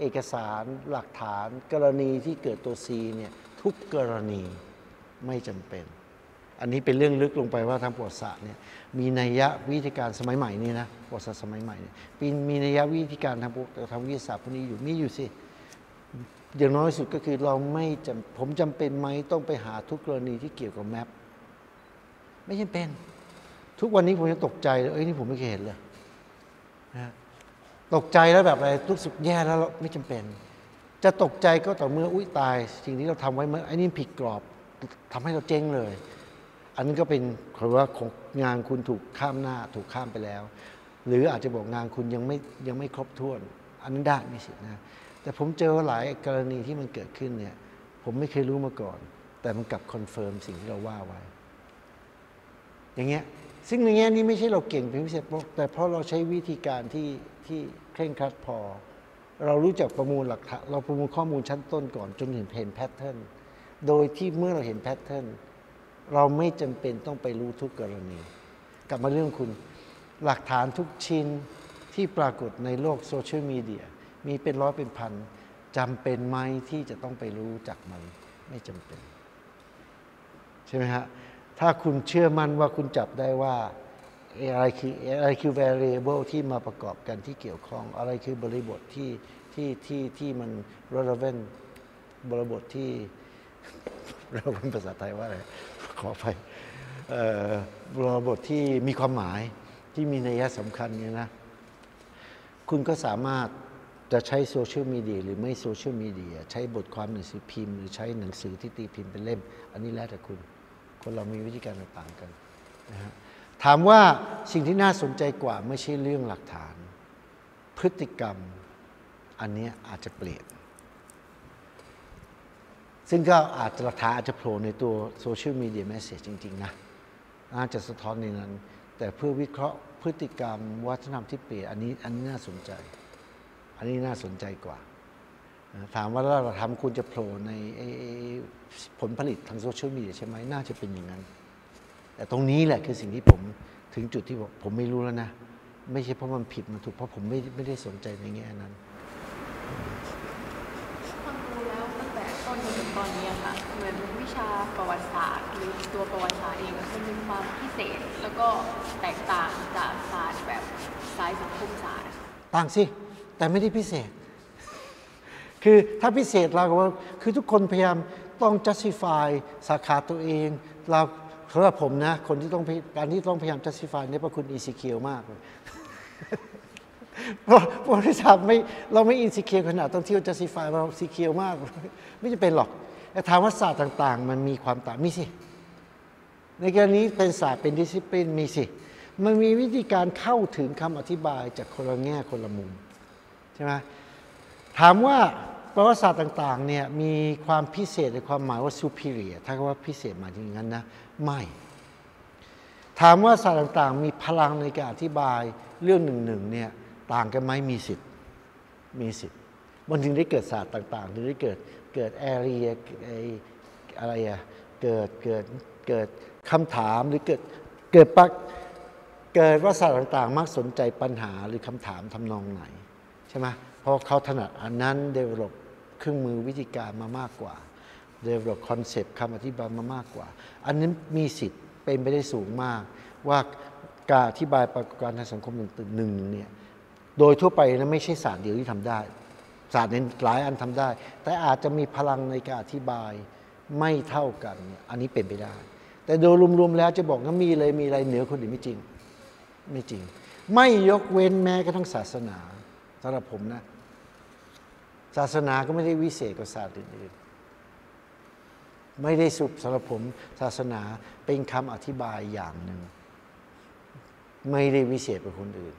เอกสารหลักฐาน กรณีที่เกิดตัว C เนี่ยทุกกรณีไม่จำเป็น อันนี้เป็นเรื่องลึกลงไปว่าทางประวัติศาสตร์เนี่ยมีนัยยะวิธีการสมัยใหม่นี่นะประวัติศาสตร์สมัยใหม่เนี่ยมีมีนัยยะวิธีการทางทางวิทยาศาสตร์พวกนี้อยู่มีอยู่สิ อย่างน้อยสุดก็คือเราไม่จำผมจำเป็นไหมต้องไปหาทุกกรณีที่เกี่ยวกับแมปไม่จำเป็น ทุกวันนี้ผมยังตกใจเลยเอ้ยนี่ผมไม่เคยเห็นเลยนะตกใจแล้วแบบอะไรรู้สึกแย่แล้วไม่จำเป็น จะตกใจก็ต่อเมื่ออุ้ยตาย สิ่งที่เราทำไว้เมื่อไอ้นี่ผิดกรอบทำให้เราเจ๊งเลย อันนี้ก็เป็นคือว่าของงานคุณถูกข้ามหน้าถูกข้ามไปแล้ว หรืออาจจะบอกงานคุณยังไม่ยังไม่ครบถ้วน อันนั้นได้มีสิทธินะ แต่ผมเจอหลายกรณีที่มันเกิดขึ้นเนี่ย ผมไม่เคยรู้มาก่อน แต่มันกลับ confirm สิ่งที่เราว่าไว้ อย่างเงี้ยซึ่งในแง่นี้ไม่ใช่เราเก่งเป็นพิเศษแต่เพราะเราใช้วิธีการที่ที่เคร่งครัดพอ เรารู้จักประมวลหลักฐานเราประมวลข้อมูลชั้นต้นก่อนจนเห็นเห็น patternโดยที่เมื่อเราเห็นแพทเทิร์นเราไม่จำเป็นต้องไปรู้ทุกกรณี กลับมาเรื่องคุณ หลักฐานทุกชิ้นที่ปรากฏในโลกโซเชียลมีเดีย มีเป็นร้อยเป็นพันจำเป็นไหมที่จะต้องไปรู้จักมันไม่จำเป็น ใช่ไหมฮะถ้าคุณเชื่อมั่นว่าคุณจับได้ว่าอะไรคืออะไรคือ variable ที่มาประกอบกันที่เกี่ยวข้อง อะไรคือบริบทที่ที่ที่ที่มัน relevant บริบทที่เราเป็นภาษาไทยว่าอะไรขอไปบริบทที่มีความหมายที่มีนัยสำคัญเนี่ยนะ คุณก็สามารถ จะใช้โซเชียลมีเดียหรือไม่โซเชียลมีเดียใช้บทความหนังสือพิมพ์ หรือใช้หนังสือที่ตีพิมพ์เป็นเล่ม อันนี้แล้วแต่คุณ คนเรามีวิธีการต่างกันนะฮะถามว่าสิ่งที่น่าสนใจกว่าไม่ใช่เรื่องหลักฐาน พฤติกรรมอันนี้อาจจะเปลี่ยน ซึ่งก็อาจจะหลักฐานอาจจะโผล่ในตัวโซเชียลมีเดียแมสเซจจริง ๆ นะน่าจะสะท้อนในนั้น แต่เพื่อวิเคราะห์พฤติกรรมวัฒนธรรมที่เปลี่ยนอันนี้อันนี้น่าสนใจ อันนี้น่าสนใจกว่า ถามว่าเราทำคุณจะโผล่ในผลผลิตทางโซเชียลมีเดียใช่ไหมน่าจะเป็นอย่างนั้น แต่ตรงนี้แหละคือสิ่งที่ผมถึงจุดที่บอกผมไม่รู้แล้วนะ ไม่ใช่เพราะมันผิดมันถูกเพราะผมไม่ไม่ได้สนใจในแง่นั้นฟังดูแล้วตั้งแต่ต้นจนถึงตอนนี้อะค่ะเหมือนวิชาประวัติศาสตร์ หรือตัวประวัติศาสตร์เองมันมีความพิเศษ แล้วก็แตกต่างจากศาสตร์แบบสายสังคมศาสตร์ต่างสิ แต่ไม่ได้พิเศษ คือถ้าพิเศษเราก็ว่าคือทุกคนพยายามต้อง justify สาขาตัวเอง เราสำหรับผมนะ คนที่ต้องการที่ต้องพยายาม justify เนี่ยเพราะคุณ insecure มากเลยเพราะบริษัทไม่เราไม่ insecure ขนาดต้องเที่ยว justify เรา secure มาก ไม่จำเป็นหรอกแต่ถามว่าศาสตร์ต่าง ๆ มันมีความต่างมีสิ ในกรณีเป็นศาสตร์เป็น discipline มีสิ มันมีวิธีการเข้าถึงคำอธิบายจากคนละแง่คนละมุม ใช่ไหมถามว่าประวัติศาสตร์ต่างๆเนี่ยมีความพิเศษในความหมายว่า superior ถ้าว่าพิเศษหมายถึงงั้นนะไม่ ถามว่าศาสตร์ต่างๆ มีพลังในการอธิบายเรื่องหนึ่งๆเนี่ยต่างกันไหมมีสิทธิ์มีสิทธิ์มันถึงได้เกิดศาสตร์ต่างๆถึงได้เกิดเกิดแอเรียอะไรอะเกิดเกิดเกิดคำถามหรือเกิดเกิดปักเกิดว่าศาสตร์ต่างๆ มักสนใจปัญหาหรือคำถามทำนองไหน ใช่ไหมเพราะเขาถนัดอันนั้น develop เครื่องมือวิธีการมามากกว่า develop concept คำอธิบายมามากกว่า อันนี้มีสิทธิ์เป็นไปได้สูงมาก ว่าการอธิบายปรากฏการณ์ทางสังคมหนึ่งเนี่ยโดยทั่วไปนะไม่ใช่ศาสตร์เดียวที่ทำได้ ศาสตร์นี้หลายอันทำได้ แต่อาจจะมีพลังในการอธิบายไม่เท่ากัน อันนี้เป็นไปได้ แต่โดยรวมๆแล้วจะบอกว่ามีเลยมีอะไรเหนือคนอื่นไม่จริง ไม่จริง ไม่ยกเว้นแม้กระทั่งศาสนา สำหรับผมนะ ศาสนาก็ไม่ได้วิเศษกว่าศาสตร์อื่นๆ ไม่ได้สุบสำหรับผม ศาสนาเป็นคำอธิบายอย่างหนึ่ง ไม่ได้วิเศษกว่าคนอื่น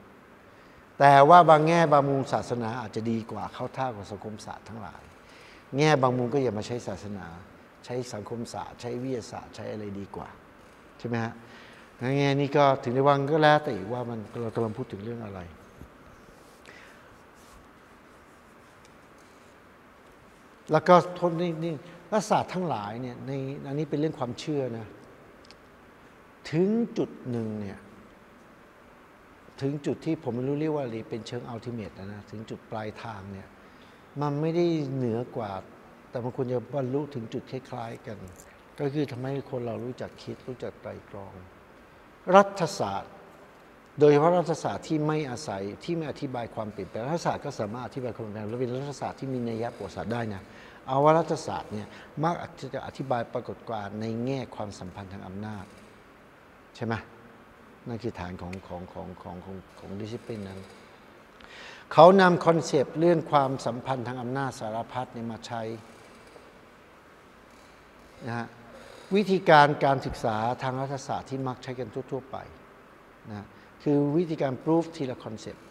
แต่ว่าบางแง่บางมุมศาสนาอาจจะดีกว่าเข้าท่ากับสังคมศาสตร์ทั้งหลาย แง่บางมุมก็อย่ามาใช้ศาสนา ใช้สังคมศาสตร์ ใช้วิทยาศาสตร์ใช้อะไรดีกว่า ใช่ไหมฮะในแง่นี้ก็ถึงในวังก็แล้วแต่อีกว่ามันเรากำลังพูดถึงเรื่องอะไร แล้วก็ทนนี่นี่และศาสตร์ทั้งหลายเนี่ยในอันนี้เป็นเรื่องความเชื่อนะถึงจุดหนึ่งเนี่ยถึงจุดที่ผมไม่รู้เรียกว่าอะไรเป็นเชิงอัลติเมทนะนะถึงจุดปลายทางเนี่ยมันไม่ได้เหนือกว่า แต่มันควรจะบรรลุถึงจุดคล้ายๆกัน ก็คือทำให้คนเรารู้จักคิดรู้จักไตรตรอง รัฐศาสตร์ โดยเฉพาะรัฐศาสตร์ที่ไม่อาศัยที่ไม่อธิบายความเปลี่ยนแปลงรัฐศาสตร์ก็สามารถอธิบายความเปลี่ยนแปลงและเป็นรัฐศาสตร์ที่มีนัยยะประวัติศาสตร์ได้นะ อาวรัฐศาสตร์เนี่ยมักจะอธิบายปรากฏการณ์ในแง่ความสัมพันธ์ทางอำนาจ ใช่ไหมนั่นคือฐานของของของของของของดิสซิปลินนั้นเขานำ concept เรื่องความสัมพันธ์ทางอำนาจสารพัดเนี่ยมาใช้นะฮะวิธีการการศึกษาทางรัฐศาสตร์ที่มักใช้กันทั่ว ๆ ไปนะคือวิธีการพิสูจน์ทีละ concept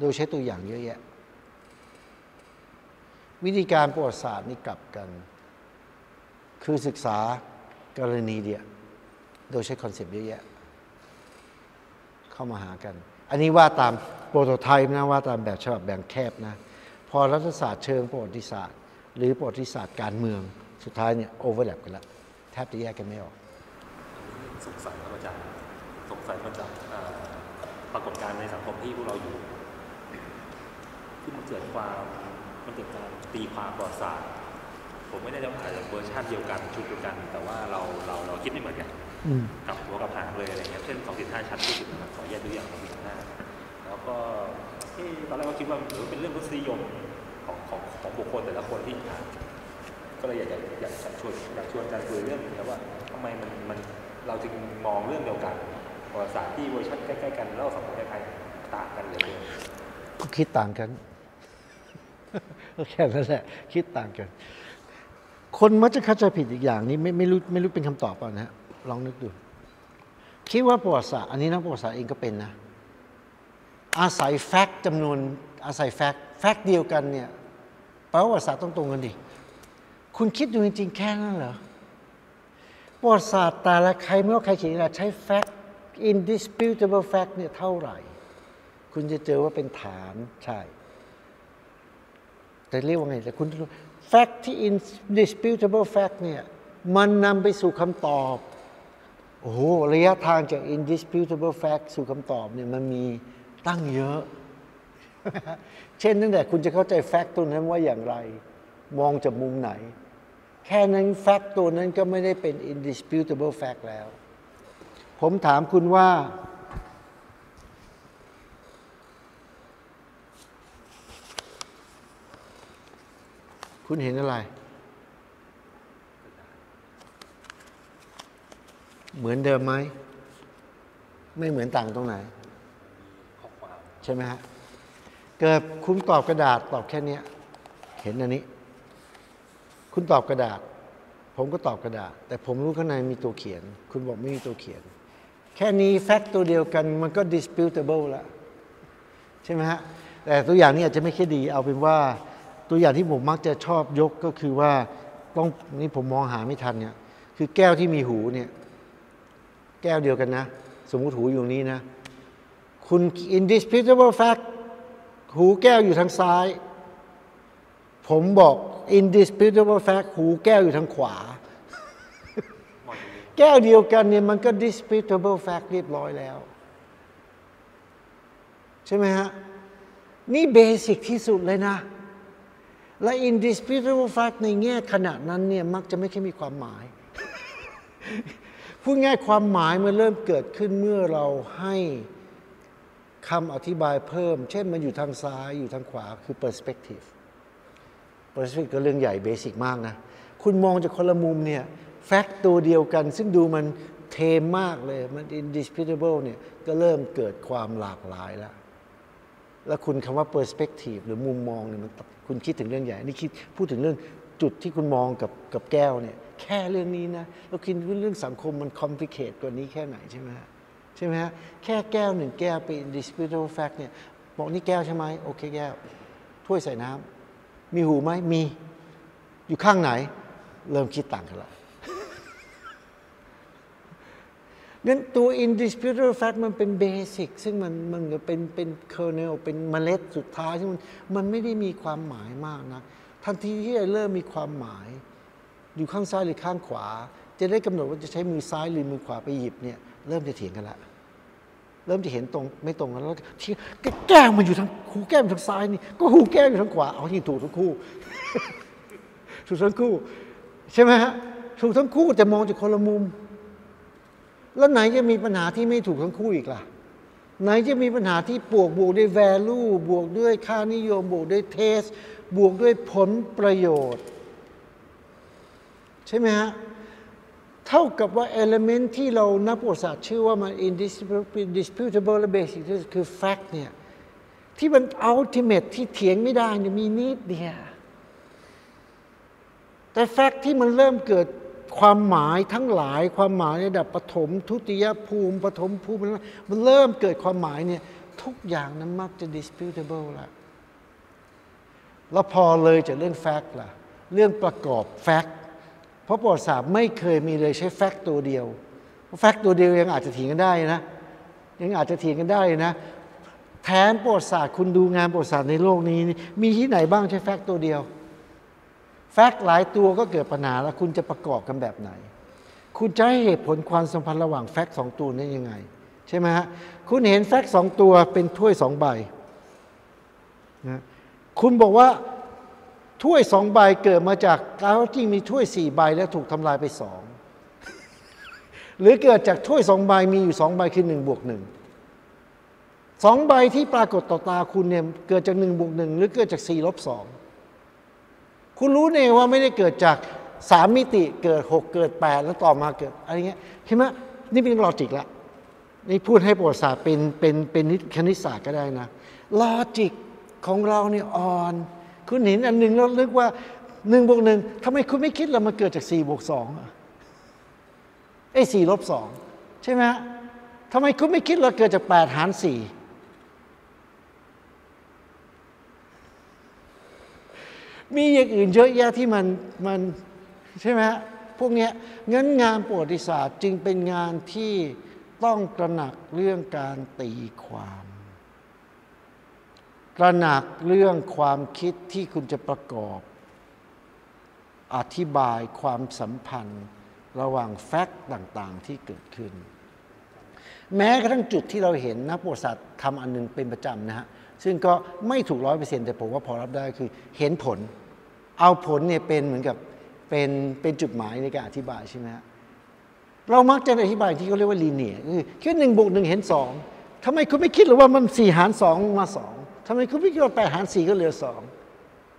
โดยใช้ตัวอย่างเยอะแยะ วิธีการประวัติศาสตร์นี่กลับกัน คือศึกษากรณีเดียวโดยใช้ concept เยอะแยะเข้ามาหากัน อันนี้ว่าตามโปรโตไทป์นะว่าตามแบบฉบับแบ่งแคบนะ พอรัฐศาสตร์เชิงประวัติศาสตร์ หรือประวัติศาสตร์การเมืองสุดท้ายเนี่ยโอเวอร์แลปกันแล้วแทบจะแยกกันไม่ออก สงสัยมาจากสงสัยมาจากเอ่อปรากฏการณ์ในสังคมที่พวกเราอยู่ที่มันเกิดความมันเกิดการ ตีความประวัติศาสตร์ผมไม่ได้จะอาจจะเวอร์ชันเดียวกันชุดเดียวกัน แต่ว่าเราเราเราคิดไม่เหมือนกันอืมกับหัวกับหางเลยอะไรเงี้ยเช่นสองสิบห้าชั้นที่สุดนะครับขอแยกตัวอย่างสองสิบห้าแล้วก็ที่ตอนแรกก็คิดว่าหรือเป็นเรื่องรสนิยมของของของบุคคลแต่ละคนที่อ่านก็เลยอยากอยากอยากชวนอยากชวนอาจารย์คุยเรื่องนี้ครับว่าทำไมมันมันเราจึงมองเรื่องเดียวกันประวัติศาสตร์ที่เวอร์ชันใกล้ๆกันแล้วสังคมคล้ายๆต่างกันเลย ก็คิดต่างกัน ก็แค่นั้นแหละ คิดต่างกัน คนมักจะเข้าใจผิดอีกอย่างนี้ไม่ไม่รู้ไม่รู้เป็นคำตอบเปล่านะลองนึกดู คิดว่าประวัติศาสตร์อันนี้นักประวัติศาสตร์เองก็เป็นนะ อาศัย fact จำนวนอาศัย fact fact เดียวกันเนี่ยแปลว่าประวัติศาสตร์ต้องตรงกันดิคุณคิดดูจริงๆแค่นั้นเหรอประวัติศาสตร์แต่ละใครไม่ว่าใครเขียนอะไรใช้แฟกต์ indisputable fact เนี่ยเท่าไหร่ คุณจะเจอว่าเป็นฐานใช่ แต่เรียกว่าไงแต่คุณ fact ที่ indisputable fact เนี่ยมันนำไปสู่คำตอบ โอ้โหระยะทางจาก indisputable fact สู่คำตอบเนี่ยมันมีตั้งเยอะ เช่นตั้งแต่คุณจะเข้าใจ fact ตัวนั้นว่าอย่างไร มองจากมุมไหน แค่นั้น fact ตัวนั้นก็ไม่ได้เป็น indisputable fact แล้ว ผมถามคุณว่า คุณเห็นอะไร เหมือนเดิมไหม ไม่เหมือนต่างตรงไหน ใช่ไหมฮะ เกิดคุณตอบกระดาษตอบแค่นี้เห็นอันนี้ คุณตอบกระดาษ ผมก็ตอบกระดาษ แต่ผมรู้ข้างในมีตัวเขียน คุณบอกไม่มีตัวเขียน แค่นี้แฟกต์ตัวเดียวกันมันก็ disputable แล้วใช่ไหมฮะ แต่ตัวอย่างนี้อาจจะไม่ค่อยดี เอาเป็นว่า ตัวอย่างที่ผมมักจะชอบยกก็คือว่าต้องนี่ผมมองหาไม่ทันเนี่ยคือแก้วที่มีหูเนี่ยแก้วเดียวกันนะ สมมุติหูอยู่นี้นะ คุณ indisputable fact หูแก้วอยู่ทางซ้าย ผมบอก indisputable fact หูแก้วอยู่ทางขวา แก้วเดียวกันเนี่ยมันก็ disputable fact เรียบร้อยแล้ว ใช่ไหมฮะ นี่เบสิกที่สุดเลยนะ และ indisputable fact ในแง่ขณะนั้นเนี่ยมักจะไม่ค่มีความหมาย พูดง่ายความหมายมันเริ่มเกิดขึ้นเมื่อเราให้คำอธิบายเพิ่ม เช่นมันอยู่ทางซ้ายอยู่ทางขวาคือ perspective perspective ก็เรื่องใหญ่เบสิกมากนะ คุณมองจากคนละมุมเนี่ยแฟกต์ตัวเดียวกัน ซึ่งดูมันเทมมากเลยมัน indisputable เนี่ยก็เริ่มเกิดความหลากหลายแล้ว แล้วคุณคำว่า perspective หรือมุมมองเนี่ยมันคุณคิดถึงเรื่องใหญ่นี่คิดพูดถึงเรื่องจุดที่คุณมองกับกับแก้วเนี่ยแค่เรื่องนี้นะแล้วคิดว่าเรื่องสังคมมัน complicate กว่านี้แค่ไหนใช่ไหมฮะใช่ไหมฮะแค่แก้วหนึ่งแก้วเป็น indisputable fact เนี่ยบอกนี่แก้วใช่ไหมโอเคแก้วถ้วยใส่น้ำมีหูไหมมีอยู่ข้างไหน เริ่มคิดต่างกันแล้ว งั้นตัว indisputable fact มันเป็น basic ซึ่งมันมันเป็นเป็น kernel เป็นเมล็ดสุดท้ายที่มันมันไม่ได้มีความหมายมากนะทันทีที่เริ่มมีความหมาย อยู่ข้างซ้ายหรือข้างขวา จะได้กำหนดว่าจะใช้มือซ้ายหรือมือขวาไปหยิบเนี่ยเริ่มจะเถียงกันละเริ่มจะเห็นตรงไม่ตรงกันแล้วที่แก้วมันอยู่ทางหูแก้วมันทางซ้ายนี่ก็หูแก้วอยู่ทางขวาเอาที่ถูกทั้งคู่ถูกทั้งคู่ ใช่ไหมฮะถูกทั้งคู่แต่มองจากคนละมุม แล้วไหนจะมีปัญหาที่ไม่ถูกทั้งคู่อีกล่ะ ไหนจะมีปัญหาที่บวกบวกด้วย value บวกด้วยค่านิยม บวกด้วย taste บวกด้วยผลประโยชน์ ใช่ไหมฮะ เท่ากับว่า element ที่เรานักประวัติศาสตร์ชื่อว่ามัน indisputable และ basic คือ fact เนี่ยที่มัน ultimate ที่เถียงไม่ได้เนี่ยมีนิดเดียวแต่แฟกต์ที่มันเริ่มเกิด ความหมายทั้งหลายความหมายในระดับปฐมทุติยภูมิปฐมภูมิมันเริ่มเกิดความหมายเนี่ยทุกอย่างนั้นมักจะ disputable ละแล้วพอเลยจากเรื่อง fact ล่ะ เรื่องประกอบ fact เพราะประวัติศาสตร์ไม่เคยมีเลยใช้ fact ตัวเดียว fact ตัวเดียวยังอาจจะเถียงกันได้นะ ยังอาจจะเถียงกันได้นะแถมประวัติศาสตร์คุณดูงานประวัติศาสตร์ในโลกนี้ มีที่ไหนบ้างใช้ fact ตัวเดียว fact หลายตัวก็เกิดปัญหาแล้วคุณจะประกอบกันแบบไหน คุณจะให้เหตุผลความสัมพันธ์ระหว่าง fact สองตัวนี้ยังไง ใช่ไหมฮะคุณเห็น fact สองตัวเป็นถ้วยสองใบนะคุณบอกว่าถ้วยสองใบเกิดมาจากการที่มีถ้วยสี่ใบแล้วถูกทำลายไปสองหรือเกิดจากถ้วยสองใบมีอยู่สองใบคือหนึ่งบวกหนึ่งสองใบที่ปรากฏต่อตาคุณเนี่ยเกิดจากหนึ่งบวกหนึ่งหรือเกิดจากสี่ลบสอง คุณรู้เองว่าไม่ได้เกิดจากสามมิติเกิดหกเกิดแปดแล้วต่อมาเกิดอะไรเงี้ยใช่ไหมนี่เป็นลอจิกละนี่พูดให้ประวัติศาสตร์เป็นเป็นเป็นคณิตศาสตร์ก็ได้นะลอจิกของเราเนี่ยอ่อน คุณเห็นอันหนึ่งแล้วนึกว่าหนึ่งบวกหนึ่งทำไมคุณไม่คิดเรามาเกิดจากสี่บวกสองไอ้สี่ลบสองใช่ไหมทำไมคุณไม่คิดเราเกิดจากแปดหารสี่ มีอย่างอื่นเยอะแยะที่มันมันใช่ไหมฮะพวกนี้งั้นงานประวัติศาสตร์จึงเป็นงานที่ต้องตระหนักเรื่องการตีความ ตระหนักเรื่องความคิดที่คุณจะประกอบ อธิบายความสัมพันธ์ระหว่างแฟกต์ต่างๆที่เกิดขึ้น แม้กระทั่งจุดที่เราเห็นนักประวัติศาสตร์ทำอันหนึงเป็นประจำนะฮะซึ่งก็ไม่ถูกร้อยเปอร์เซ็นต์แต่ผมว่าพอรับได้คือเห็นผล เอาผลเนี่ยเป็นเหมือนกับเป็นเป็นจุดหมายในการอธิบายใช่ไหมฮะเรามักจะอธิบายที่เขาเรียกว่าลีเนียคือคิดหนึ่งบวกหนึ่งเห็นสองทำไมคุณไม่คิดหรือว่ามันสี่หารสองมาสองทำไมคุณไม่คิดว่าแปดหารสี่ก็เหลือสอง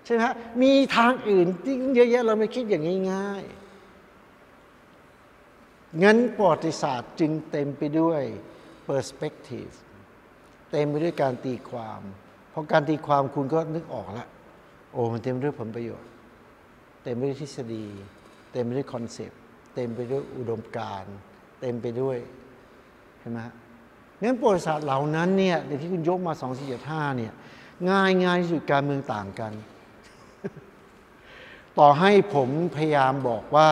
ใช่ไหมฮะมีทางอื่นที่เยอะแยะเราไม่คิดอย่างง่ายๆงั้นประวัติศาสตร์จึงเต็มไปด้วย perspective เต็มไปด้วยการตีความ เพราะการตีความคุณก็นึกออกแล้วโอ้มันเต็มด้วยผลประโยชน์ เต็มไปด้วยทฤษฎี เต็มไปด้วยคอนเซปต์เต็มไปด้วยอุดมการณ์เต็มไปด้วยเห็นไหมฮะงั้นประวัติศาสตร์เหล่านั้นเนี่ยในที่คุณยกมา2 4 7 5เนี่ยง่ายง่ายที่สุดการเมืองต่างกัน ต่อให้ผมพยายามบอกว่า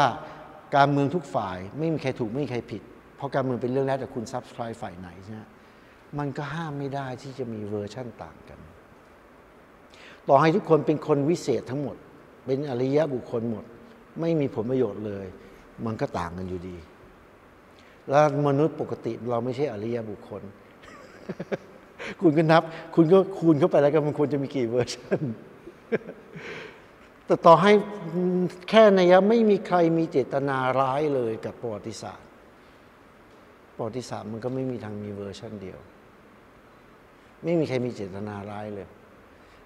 การเมืองทุกฝ่ายไม่มีใครถูกไม่มีใครผิด เพราะการเมืองเป็นเรื่องแล้วแต่คุณ subscribe ฝ่ายไหนใช่ไหมมันก็ห้ามไม่ได้ที่จะมีเวอร์ชั่นต่างกัน ต่อให้ทุกคนเป็นคนวิเศษทั้งหมด เป็นอริยะบุคคลหมด ไม่มีผลประโยชน์เลย มันก็ต่างกันอยู่ดี แล้วมนุษย์ปกติเราไม่ใช่อริยะบุคคล คุณก็นับ คุณก็คูณเข้าไปแล้วกันมันควรจะมีกี่เวอร์ชันแต่ต่อให้แค่นัยยะไม่มีใครมีเจตนาร้ายเลยกับประวัติศาสตร์ประวัติศาสตร์มันก็ไม่มีทางมีเวอร์ชันเดียว ไม่มีใครมีเจตนาร้ายเลย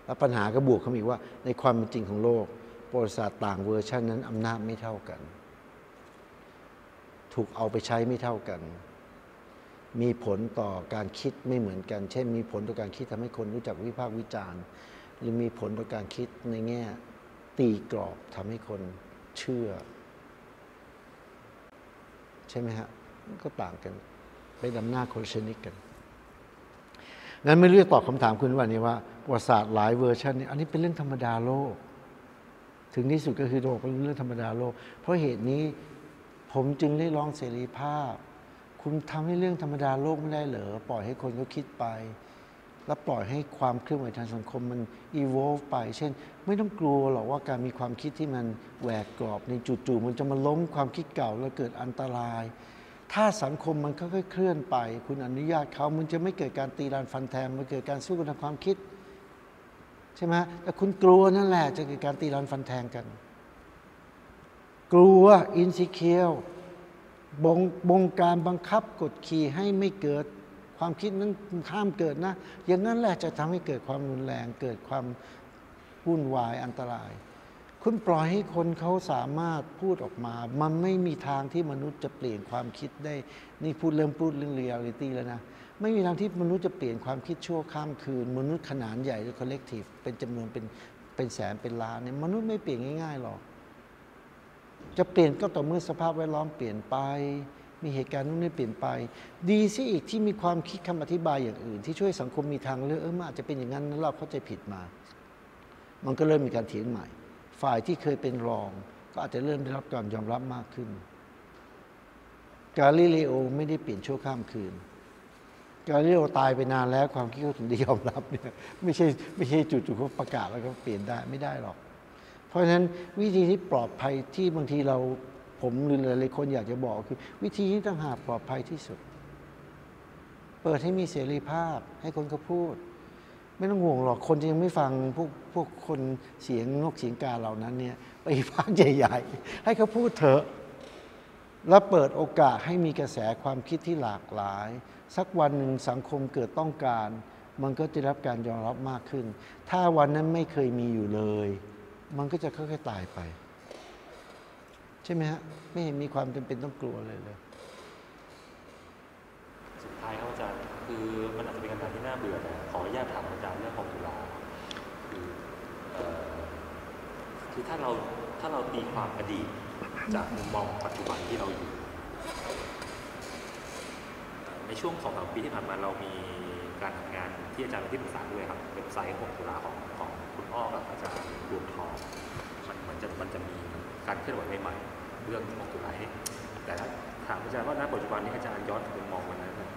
แล้วปัญหาก็บวกเข้ามาอีกว่า ในความเป็นจริงของโลก ประวัติศาสตร์ต่างเวอร์ชันนั้นอำนาจไม่เท่ากัน ถูกเอาไปใช้ไม่เท่ากัน มีผลต่อการคิดไม่เหมือนกัน เช่น มีผลต่อการคิดทำให้คนรู้จักวิพากษ์วิจารณ์ หรือมีผลต่อการคิดในแง่ ตีกรอบทำให้คนเชื่อ ใช่ไหมฮะก็ต่างกันเป็นอำนาจคนชนิดกันงั้นไม่รู้จะตอบคำถามคุณว่านี้ว่าประวัติศาสตร์หลายเวอร์ชันนี้อันนี้เป็นเรื่องธรรมดาโลก ถึงที่สุดก็คือโลกเป็นเรื่องธรรมดาโลก เพราะเหตุนี้ผมจึงได้ร้องเสรีภาพ คุณทำให้เรื่องธรรมดาโลกไม่ได้เหรอปล่อยให้คนเขาคิดไป แล้วปล่อยให้ความเคลื่อนไหวทางสังคมมัน evolve ไป เช่น ไม่ต้องกลัวหรอกว่าการมีความคิดที่มันแหวกกรอบในจู่ๆมันจะมาล้มความคิดเก่าแล้วเกิดอันตราย ถ้าสังคมมันค่อยๆเคลื่อนไป คุณอนุญาตเขามันจะไม่เกิดการตีรานฟันแทงมันเกิดการสู้กันทางความคิด ใช่ไหมแต่คุณกลัวนั่นแหละจะเกิดการตีรานฟันแทงกัน กลัวอินสิเคียวบงบงการบังคับกดขี่ให้ไม่เกิดความคิดนั้นห้ามเกิดนะ อย่างนั้นแหละจะทำให้เกิดความรุนแรง เกิดความวุ่นวายอันตราย คุณปล่อยให้คนเขาสามารถพูดออกมา มันไม่มีทางที่มนุษย์จะเปลี่ยนความคิดได้ นี่พูดเริ่มพูดเรื่องเรียลิตี้แล้วนะ ไม่มีทางที่มนุษย์จะเปลี่ยนความคิดชั่วข้ามคืน มนุษย์ขนาดใหญ่หรือ collective เป็นจำนวนเป็นเป็นแสนเป็นล้านเนี่ยมนุษย์ไม่เปลี่ยนง่ายๆหรอก จะเปลี่ยนก็ต่อเมื่อสภาพแวดล้อมเปลี่ยนไป มีเหตุการณ์นู้นนี่เปลี่ยนไป ดีซิอีกที่มีความคิดคำอธิบายอย่างอื่น ที่ช่วยสังคมมีทางเลือกเออมันอาจจะเป็นอย่างนั้นนั้นเราเข้าใจผิดมา มันก็เริ่มมีการเถียงใหม่ ฝ่ายที่เคยเป็นรอง ก็อาจจะเริ่มได้รับการยอมรับมากขึ้น กาลิเลโอไม่ได้เปลี่ยนชั่วข้ามคืน กาลิเลโอตายไปนานแล้วความคิดเขาถึงได้ยอมรับเนี่ยไม่ใช่ไม่ใช่จู่ๆเขาประกาศแล้วก็เปลี่ยนได้ไม่ได้หรอก เพราะฉะนั้นวิธีที่ปลอดภัยที่บางทีเราผมหรือหลายๆคนอยากจะบอกคือ วิธีที่ต่างหากปลอดภัยที่สุด เปิดให้มีเสรีภาพ ให้คนเขาพูด ไม่ต้องห่วงหรอกคนที่ยังไม่ฟังพวกพวกคนเสียงนกเสียงกาเหล่านั้นเนี่ยไปพักใหญ่ๆให้เขาพูดเถอะแล้วเปิดโอกาสให้มีกระแสความคิดที่หลากหลาย สักวันหนึ่งสังคมเกิดต้องการ มันก็จะรับการยอมรับมากขึ้น ถ้าวันนั้นไม่เคยมีอยู่เลย มันก็จะค่อยๆตายไป ใช่ไหมฮะ ไม่เห็นมีความจำเป็นต้องกลัวเลยเลย สุดท้ายครับอาจารย์คือมันอาจจะเป็นคำถามที่น่าเบื่อแต่ขออนุญาตถามอาจารย์เรื่องของตุลาคือคือถ้าเราถ้าเราตีความอดีตจากมุมมองปัจจุบันที่เราอยู่ ในช่วงสองสามปีที่ผ่านมาเรามีการทำงานที่อาจารย์เป็นที่ปรึกษาด้วยครับเว็บไซต์6ตุลาของของคุณอ้อกับอาจารย์ดวงทองมันมันจะมันจะมีการเคลื่อนไหวใหม่ๆเรื่อง6ตุลาให้แต่ถ้าถามอาจารย์ว่าณปัจจุบันนี้อาจารย์ย้อนมุมองวันนั้นน่ะ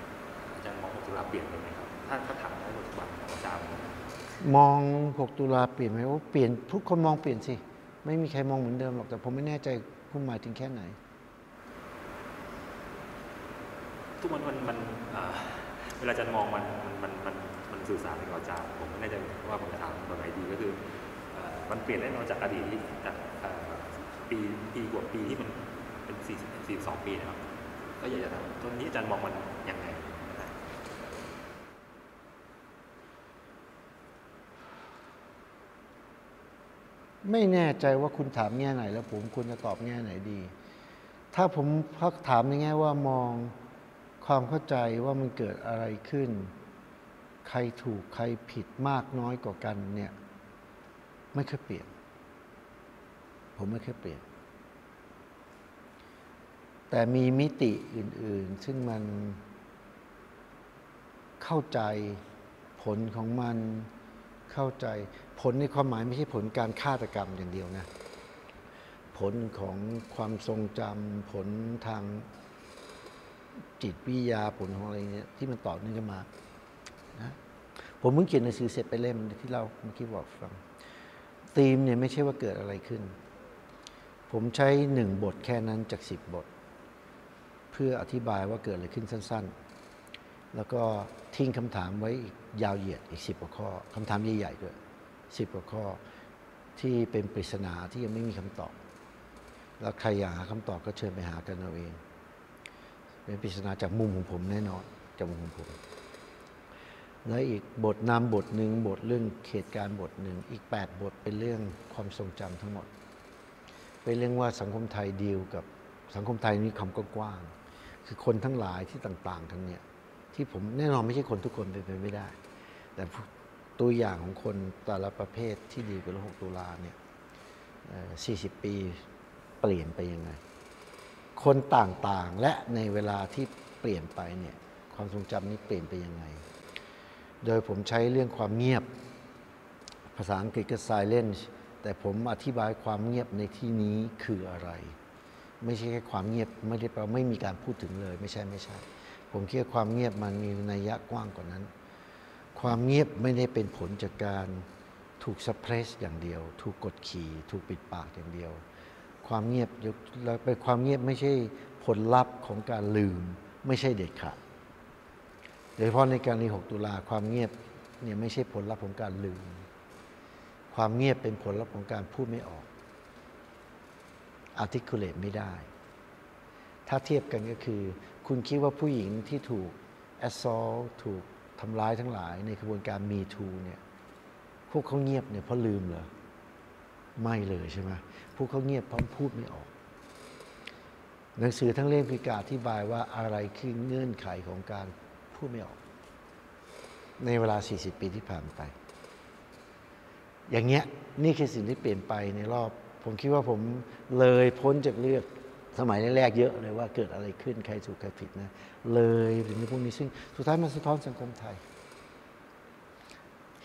อาจารย์มอง6ตุลาเปลี่ยนไปไหมครับถ้าถ้าถามในปัจจุบันองอาจารย์มอง 6 ตุลาเปลี่ยนไหมโอ้เปลี่ยนทุกคนมองเปลี่ยนสิ ไม่มีใครมองเหมือนเดิมหรอกแต่ผมไม่แน่ใจคุณหมายถึงแค่ไหน ทุกวันมันมันเวลาอาจารย์มองมันมันมันมันมันสื่อสารกับอาจารย์ผมไม่แน่ใจว่าผมจะถามแบบไหนดีก็คือมันเปลี่ยนแน่นอนจากอดีตที่จากปีปีกว่าปีที่มันเป็นสี่สี่สองปีนะครับ ก็อยากจะถามตอนนี้อาจารย์มองมันยังไงไม่แน่ใจว่าคุณถามแง่ไหน แล้วผมควรจะตอบแง่ไหนดี ถ้าผมพักถามในแง่ว่ามอง ความเข้าใจว่ามันเกิดอะไรขึ้น ใครถูกใครผิดมากน้อยกว่ากันเนี่ยไม่เคยเปลี่ยน ผมไม่เคยเปลี่ยน แต่มีมิติอื่น ๆ ซึ่งมันเข้าใจผลของมันเข้าใจผลในความหมายไม่ใช่ผลการฆาตกรรมอย่างเดียวนะ ผลของความทรงจำผลทาง จิตวิทยาผลของอะไรเนี่ยที่มันต่อเนื่องกันมานะผมเพิ่งเขียนหนังสือเสร็จไปเล่มที่เราเมื่อกี้บอกฟังธีมเนี่ยไม่ใช่ว่าเกิดอะไรขึ้น ผมใช้หนึ่งบทแค่นั้นจากสิบบท เพื่ออธิบายว่าเกิดอะไรขึ้นสั้น ๆ แล้วก็ทิ้งคำถามไว้อีกยาวเหยียดอีกสิบกว่าข้อคำถามใหญ่ๆด้วยสิบกว่าข้อที่เป็นปริศนาที่ยังไม่มีคำตอบ แล้วใครอยากหาคำตอบก็เชิญไปหากันเอาเอง เป็นปริศนาจากมุมของผมแน่นอนจากมุมของผม แล้วอีกบทนำบทหนึ่งบทเรื่องเหตุการณ์บทหนึ่งอีก 8 บทเป็นเรื่องความทรงจำทั้งหมด เป็นเรื่องว่าสังคมไทยดีลกับสังคมไทยมีคำกว้าง คือคนทั้งหลายที่ต่าง ๆ กันเนี่ยที่ผมแน่นอนไม่ใช่คนทุกคนเป็นไปไม่ได้ แต่ตัวอย่างของคนแต่ละประเภทที่ดีกับโลกตุลาเนี่ยเอ่อ40 ปีเปลี่ยนไปยังไง คนต่างๆ และในเวลาที่เปลี่ยนไปเนี่ยความทรงจำนี้เปลี่ยนไปยังไง โดยผมใช้เรื่องความเงียบ ภาษาอังกฤษก็ silence แต่ผมอธิบายความเงียบในที่นี้คืออะไร ไม่ใช่แค่ความเงียบไม่ได้แปลว่าไม่มีการพูดถึงเลย ไม่ใช่ไม่ใช่ ผมคิดว่าความเงียบมันมีนัยยะกว้างกว่านั้น ความเงียบไม่ได้เป็นผลจากการถูก suppress อย่างเดียว ถูกกดขี่ ถูกปิดปากอย่างเดียว ความเงียบยกแล้วเป็นความเงียบไม่ใช่ผลลัพธ์ของการลืม ไม่ใช่เด็ดขาดโดยเฉพาะในการรี6 ตุลาความเงียบเนี่ยไม่ใช่ผลลัพธ์ของการลืม ความเงียบเป็นผลลัพธ์ของการพูดไม่ออก articulate ไม่ได้ ถ้าเทียบกันก็คือ คุณคิดว่าผู้หญิงที่ถูก assault ถูกทำร้ายทั้งหลายในกระบวนการ Me Too เนี่ยพวกเขาเงียบเนี่ยเพราะลืมเหรอ ไม่เลยใช่ไหมพวกเขาเงียบพราะพูดไม่ออก หนังสือทั้งเล่มคือการอธิบายว่าอะไรคือเงื่อนไขของการพูดไม่ออก ในเวลา 40 ปีที่ผ่านไป อย่างเงี้ยนี่คือสิ่งที่เปลี่ยนไปในรอบ ผมคิดว่าผมเลยพ้นจากเลือกสมัยแรกๆเยอะเลยว่าเกิดอะไรขึ้นใครถูกใครผิดนะ เลยถึงพวกนี้ซึ่งสุดท้ายมันสะท้อนสังคมไทย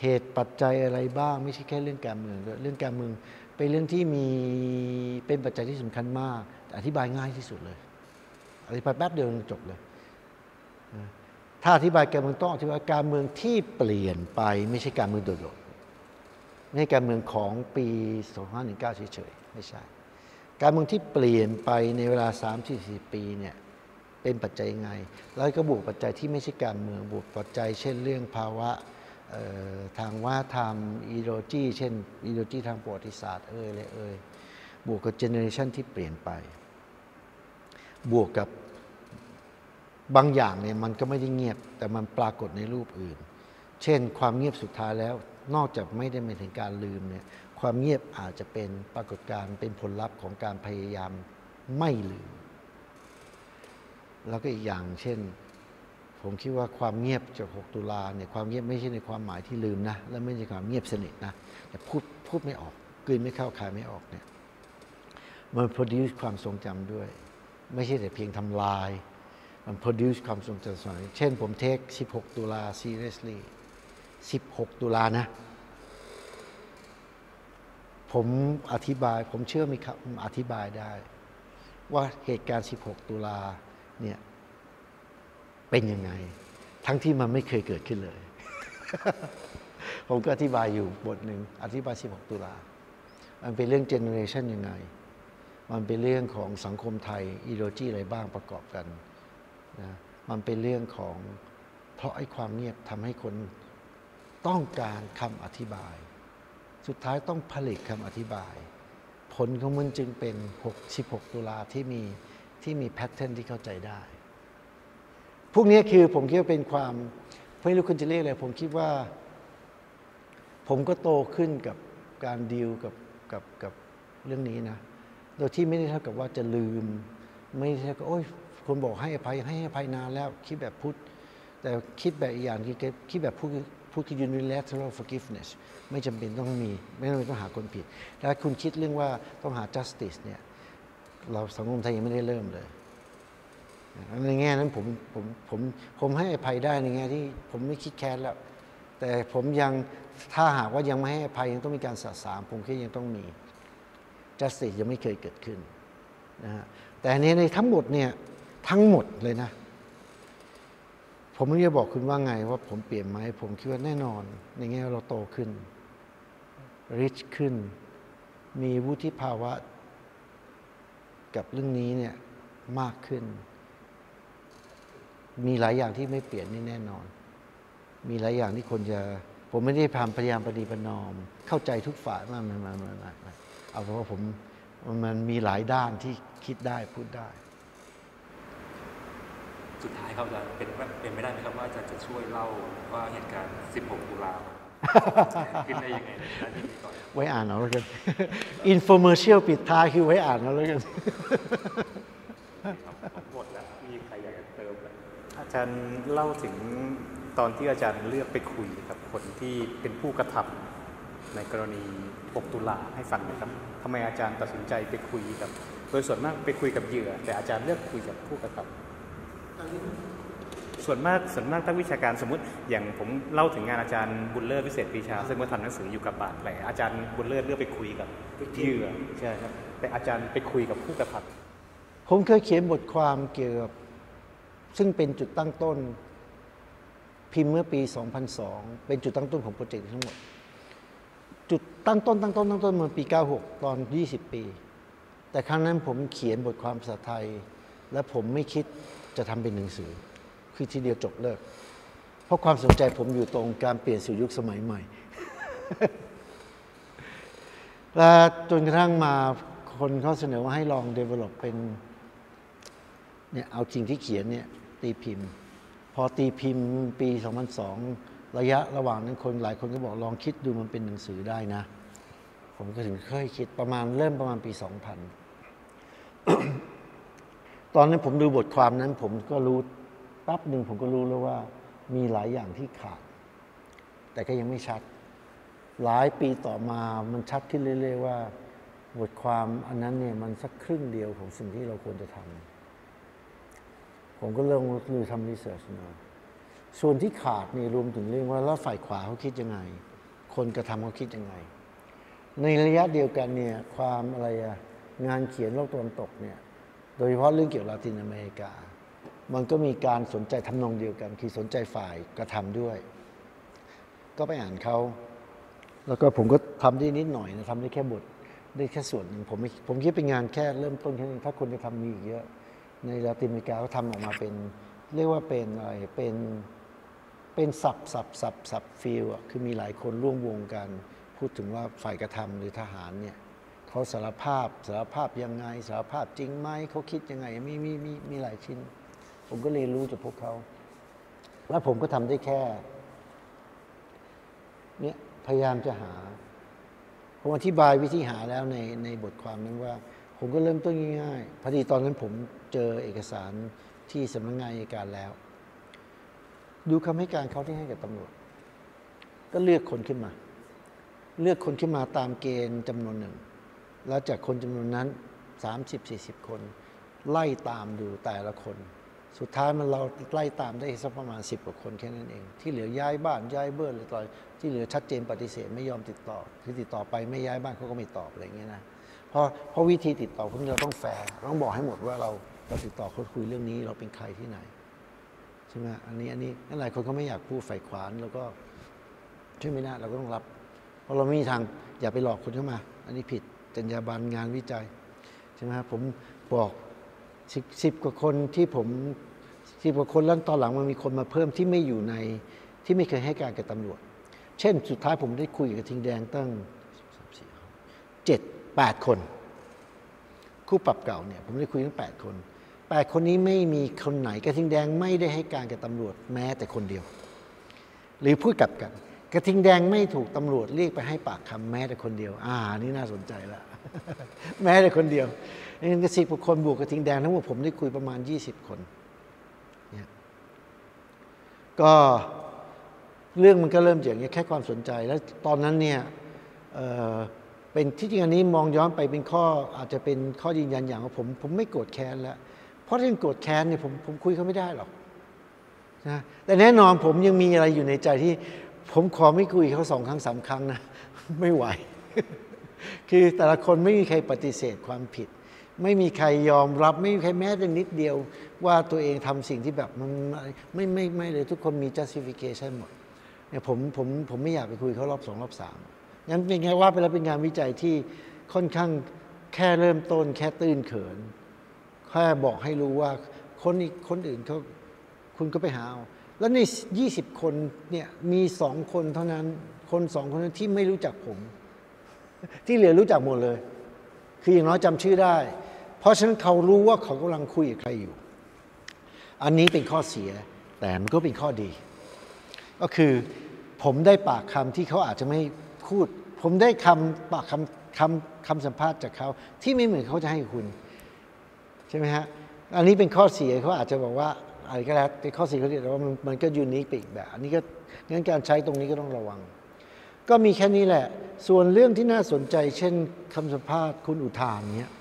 เหตุปัจจัยอะไรบ้าง ไม่ใช่แค่เรื่องการเมืองด้วยเรื่องการเมือง เป็นเรื่องที่มีเป็นปัจจัยที่สำคัญมาก อธิบายง่ายที่สุดเลย อธิบายแป๊บเดียวจบเลย ถ้าอธิบายการเมืองต้องอธิบายการเมืองที่เปลี่ยนไปไม่ใช่การเมืองโดดๆไม่ใช่การเมืองของปี2519เฉยๆไม่ใช่ การเมืองที่เปลี่ยนไปในเวลา 3-4 ปีเนี่ยเป็นปัจจัยยังไง แล้วก็บวกปัจจัยที่ไม่ใช่การเมืองบวกปัจจัย เช่นเรื่องภาวะ ทางว่าทำอีโดจีเช่นอีโดจีทางประวัติศาสตร์เอ่ยอะไรเอ่ยบวกกับเจเนอเรชันที่เปลี่ยนไป บวกกับบางอย่างเนี่ยมันก็ไม่ได้เงียบ แต่มันปรากฏในรูปอื่น เช่น ความเงียบสุดท้ายแล้ว นอกจากไม่ได้หมายถึงการลืมเนี่ยความเงียบอาจจะเป็นปรากฏการณ์เป็นผลลัพธ์ของการพยายามไม่ลืม แล้วก็อีกอย่างเช่น ผมคิดว่าความเงียบจาก 6 ตุลาเนี่ยความเงียบไม่ใช่ในความหมายที่ลืมนะ และไม่ใช่ความเงียบสนิทนะแต่พูดพูดไม่ออกกลืนไม่เข้าคายไม่ออกเนี่ยมัน produce ความทรงจำด้วย ไม่ใช่แต่เพียงทำลาย มัน produce ความทรงจำสมัยเช่นผมเทค 16 ตุลา seriously 16 ตุลานะ ผมอธิบายผมเชื่อมีคำอธิบายได้ ว่าเหตุการณ์ 16 ตุลาเนี่ย เป็นยังไง ทั้งที่มันไม่เคยเกิดขึ้นเลย ผมก็อธิบายอยู่บทหนึ่งอธิบาย 16 ตุลา มันเป็นเรื่องเจเนอเรชันยังไง มันเป็นเรื่องของสังคมไทยอีโดจีอะไรบ้างประกอบกันนะมันเป็นเรื่องของเพราะไอ้ความเงียบทำให้คนต้องการคำอธิบาย สุดท้ายต้องผลิตคำอธิบาย ผลของมันจึงเป็น6 16ตุลาที่มีที่มีแพทเทิร์นที่เข้าใจได้ พวกนี้คือผมคิดว่าเป็นความไม่รู้คุณจะเรียกอะไรผมคิดว่า ผมก็โตขึ้นกับการดีลกับกับกับเรื่องนี้นะ โดยที่ไม่ได้เท่ากับว่าจะลืม ไม่ได้เท่ากับโอ้ยคนบอกให้อภัยให้อภัยนานแล้ว คิดแบบพุทธแต่คิดแบบอีกอย่างคือคิดแบบพูดพูดคือ unilateral forgiveness ไม่จำเป็นต้องมี ไม่จำเป็นต้องหาคนผิดถ้าคุณคิดเรื่องว่าต้องหา justice เนี่ยเราสังคมไทยยังไม่ได้เริ่มเลยในแง่ นั้นผมผมผมผมให้อภัยได้ในแง่ที่ผมไม่คิดแค้นแล้ว แต่ผมยังถ้าหากว่ายังไม่ให้อภัยยังต้องมีการสะสางผมคิดยังต้องมี justice ยังไม่เคยเกิดขึ้นนะฮะแต่อันในทั้งหมดเนี่ยทั้งหมดเลยนะ ผมไม่ได้บอกคุณว่าไงว่าผมเปลี่ยนไหมผมคิดว่าแน่นอน ในแง่เราโตขึ้น rich ขึ้น มีวุฒิภาวะ กับเรื่องนี้เนี่ยมากขึ้น มีหลายอย่างที่ไม่เปลี่ยนนี่แน่นอน มีหลายอย่างที่คนจะ ผมไม่ได้พามพยายามปฏิปนอม เข้าใจทุกฝ่ายมากมันมันมันมันเอาเพราะว่าผมมันมีหลายด้านที่คิดได้พูดได้ สุดท้ายเขาจะเป็นเป็นไม่ได้ไหมครับว่าจะจะช่วยเล่าว่าเหตุการณ์ 6 ตุลาขึ้นได้ยังไงในหน้าที่นี้ก่อนไว้อ่านเอาแล้วกัน infomercial ปิดท้ายคือไว้อ่านเอาแล้วกัน จารย์เล่าถึงตอนที่อาจารย์เลือกไปคุยกับคนที่เป็นผู้กระทำในกรณี 6 ตุลาให้ฟังหนะครับทำไมอาจารย์ตัดสินใจไปคุยกับ โดยส่วนมากไปคุยกับเหยื่อ แต่อาจารย์เลือกคุยกับผู้กระทำส่วนมากส่วนมากนักวิชาการสมมติ อย่างผมเล่าถึงงานอาจารย์บุญเลิศวิเศษปีชา ซึ่งมาทำหนังสืออยู่กับบาดแผลอาจารย์บุญเลิศเลือกไปคุยกับเหยื่อใช่ครับแต่อาจารย์ไปคุยกับผู้กระทำผมเคยเขียนบทความเกี่ยวกับ ซึ่งเป็นจุดตั้งต้น พิมพ์เมื่อปี 2002 เป็นจุดตั้งต้นของโปรเจกต์ทั้งหมด จุดตั้งต้นตั้งต้นตั้งต้นเมื่อปี 96 ตอน 20 ปี แต่ครั้งนั้นผมเขียนบทความภาษาไทย และผมไม่คิดจะทำเป็นหนังสือ คือทีเดียวจบเลิก เพราะความสนใจผมอยู่ตรงการเปลี่ยนสู่ยุคสมัยใหม่ และจนกระทั่งมาคนเขาเสนอว่าให้ลอง develop เป็นเนี่ยเอาจริงที่เขียนเนี่ย ตีพิมพ์ พอตีพิมพ์ปี 2002 ระยะระหว่างนั้นคนหลายคนก็บอกลองคิดดูมันเป็นหนังสือได้นะ ผมก็ถึงเคยคิดประมาณเริ่มประมาณปี 2000 ตอนนั้นผมดูบทความนั้น ผมก็รู้แป๊บหนึ่งผมก็รู้แล้วว่ามีหลายอย่างที่ขาด แต่ก็ยังไม่ชัด หลายปีต่อมามันชัดขึ้นเรื่อย ๆ ว่า บทความอันนั้นเนี่ยมันสักครึ่งเดียวของสิ่งที่เราควรจะทำ ผมก็เริ่มลือทำรีเสิร์ชมาส่วนที่ขาดนี่รวมถึงเรื่องว่าแล้วฝ่ายขวาเขาคิดยังไง คนกระทำเขาคิดยังไง ในระยะเดียวกันเนี่ยความอะไรอะงานเขียนโลกตะวันตกเนี่ยโดยเฉพาะเรื่องเกี่ยวกับลาตินอเมริกา มันก็มีการสนใจทำนองเดียวกัน คือสนใจฝ่ายกระทำด้วย ก็ไปอ่านเขาแล้วก็ผมก็ทำได้นิดหน่อยนะทำได้แค่บทได้แค่ส่วนหนึ่งผมผมคิดเป็นงานแค่เริ่มต้นแค่นี้ถ้าคนจะทำมีอีกเยอะ ในลาตินอเมริกาเขาทำออกมาเป็น เรียกว่าเป็นอะไรเป็นเป็นสับสับสับสับฟิลอะคือมีหลายคนร่วมวงกัน พูดถึงว่าฝ่ายกระทำหรือทหารเนี่ยเขาสารภาพสารภาพยังไงสารภาพจริงไหมเขาคิดยังไงมีมีมีมีหลายชิ้น ผมก็เรียนรู้จากพวกเขา แล้วผมก็ทำได้แค่เนี่ยพยายามจะหาผมอธิบายวิธีหาแล้วในในบทความนั้นว่า ผมก็เริ่มต้นง่ายๆพอดีตอนนั้นผม เจอเอกสารที่สำนักงานอัยการแล้ว ดูคำให้การเขาที่ให้กับตำรวจ ก็เลือกคนขึ้นมา เลือกคนขึ้นมาตามเกณฑ์จำนวนหนึ่ง แล้วจากคนจำนวนนั้น 30-40 คน ไล่ตามดูแต่ละคน สุดท้ายมันเราไล่ตามได้สักประมาณ 10กว่าคนแค่นั้นเอง ที่เหลือย้ายบ้านย้ายเบอร์เลยต่อยที่เหลือชัดเจนปฏิเสธไม่ยอมติดต่อคือติดต่อไปไม่ย้ายบ้านเขาก็ไม่ตอบอะไรอย่างเงี้ยนะเพราะเพราะวิธีติดต่อพวกนี้เราต้องแฟร์ต้องบอกให้หมดว่าเรา เราติดต่อเขาคุยเรื่องนี้เราเป็นใครที่ไหนใช่ไหมอันนี้อันนี้นั่นหลายคนเขาไม่อยากพูดฝ่ายขวานแล้วก็ช่วยไม่ได้เราก็ต้องรับ เพราะเราไม่มีทางอย่าไปหลอกคนเข้ามา อันนี้ผิดจรรยาบรรณงานวิจัยใช่ไหมครับผมบอกสิบสิบกว่าคนที่ผมสิบกว่าคนแล้วตอนหลังมันมีคนมาเพิ่มที่ไม่อยู่ในที่ไม่เคยให้การกับตำรวจ เช่น สุดท้ายผมได้คุยกับทิงแดงตั้งเจ็ดแปดคน คู่ปรับเก่าเนี่ยผมได้คุยทั้งแปดคน แปดคนนี้ไม่มีคนไหนกระทิงแดงไม่ได้ให้การกับตำรวจแม้แต่คนเดียว หรือพูดกลับกัน กระทิงแดงไม่ถูกตำรวจเรียกไปให้ปากคำแม้แต่คนเดียว อ่า นี่น่าสนใจละแม้แต่คนเดียวงั้นกระสิบกว่าคนบวกกระทิงแดงทั้งหมดผมได้คุยประมาณ 20 คนเนี่ยก็เรื่องมันก็เริ่มอย่างนี้ยแค่ความสนใจ แล้วตอนนั้นเนี่ยเเป็นที่จริงอันนี้มองย้อนไปเป็นข้ออาจจะเป็นข้อยืนยันอย่างว่าผม ผมไม่โกรธแค้นแล้ว เพราะถ้ายังโกรธแค้นเนี่ยผมผมคุยเขาไม่ได้หรอกนะแต่แน่นอนผมยังมีอะไรอยู่ในใจที่ ผมขอไม่คุยเขาสองครั้งสามครั้งนะไม่ไหว คือแต่ละคนไม่มีใครปฏิเสธความผิด ไม่มีใครยอมรับ ไม่มีใครแม้แต่นิดเดียว ว่าตัวเองทำสิ่งที่แบบมันไม่ไม่ไม่เลยทุกคนมี justification หมดเนี่ยผมผมผมไม่อยากไปคุยเขารอบสองรอบสามงั้นเป็นไงว่าไปแล้วเป็นงานวิจัยที่ค่อนข้างแค่เริ่มต้นแค่ตื้นเขิน แค่บอกให้รู้ว่าคนอีกคนอื่นเขาคุณก็ไปหาเอาแล้วใน 20 คนเนี่ยมีสองคนเท่านั้น คนสองคนนั้นที่ไม่รู้จักผม ที่เหลือรู้จักหมดเลย คืออย่างน้อยจำชื่อได้ เพราะฉะนั้นเขารู้ว่าเขากำลังคุยกับใครอยู่ อันนี้เป็นข้อเสีย แต่มันก็เป็นข้อดี ก็คือผมได้ปากคำที่เขาอาจจะไม่พูด ผมได้คำปากคำคำคำสัมภาษณ์จากเขาที่ไม่เหมือนเขาจะให้คุณ ช่ไหมฮะ อันนี้เป็นข้อเสียเขาอาจจะบอกว่าอะไรก็แล้วแต่ข้อเสียเขาเรียกว่ามันมันก็ยูนิคไปอีกแบบ อันนี้ก็งั้นการใช้ตรงนี้ก็ต้องระวัง ก็มีแค่นี้แหละ ส่วนเรื่องที่น่าสนใจ เช่นคำสัมภาษณ์คุณอุทานเนี้ย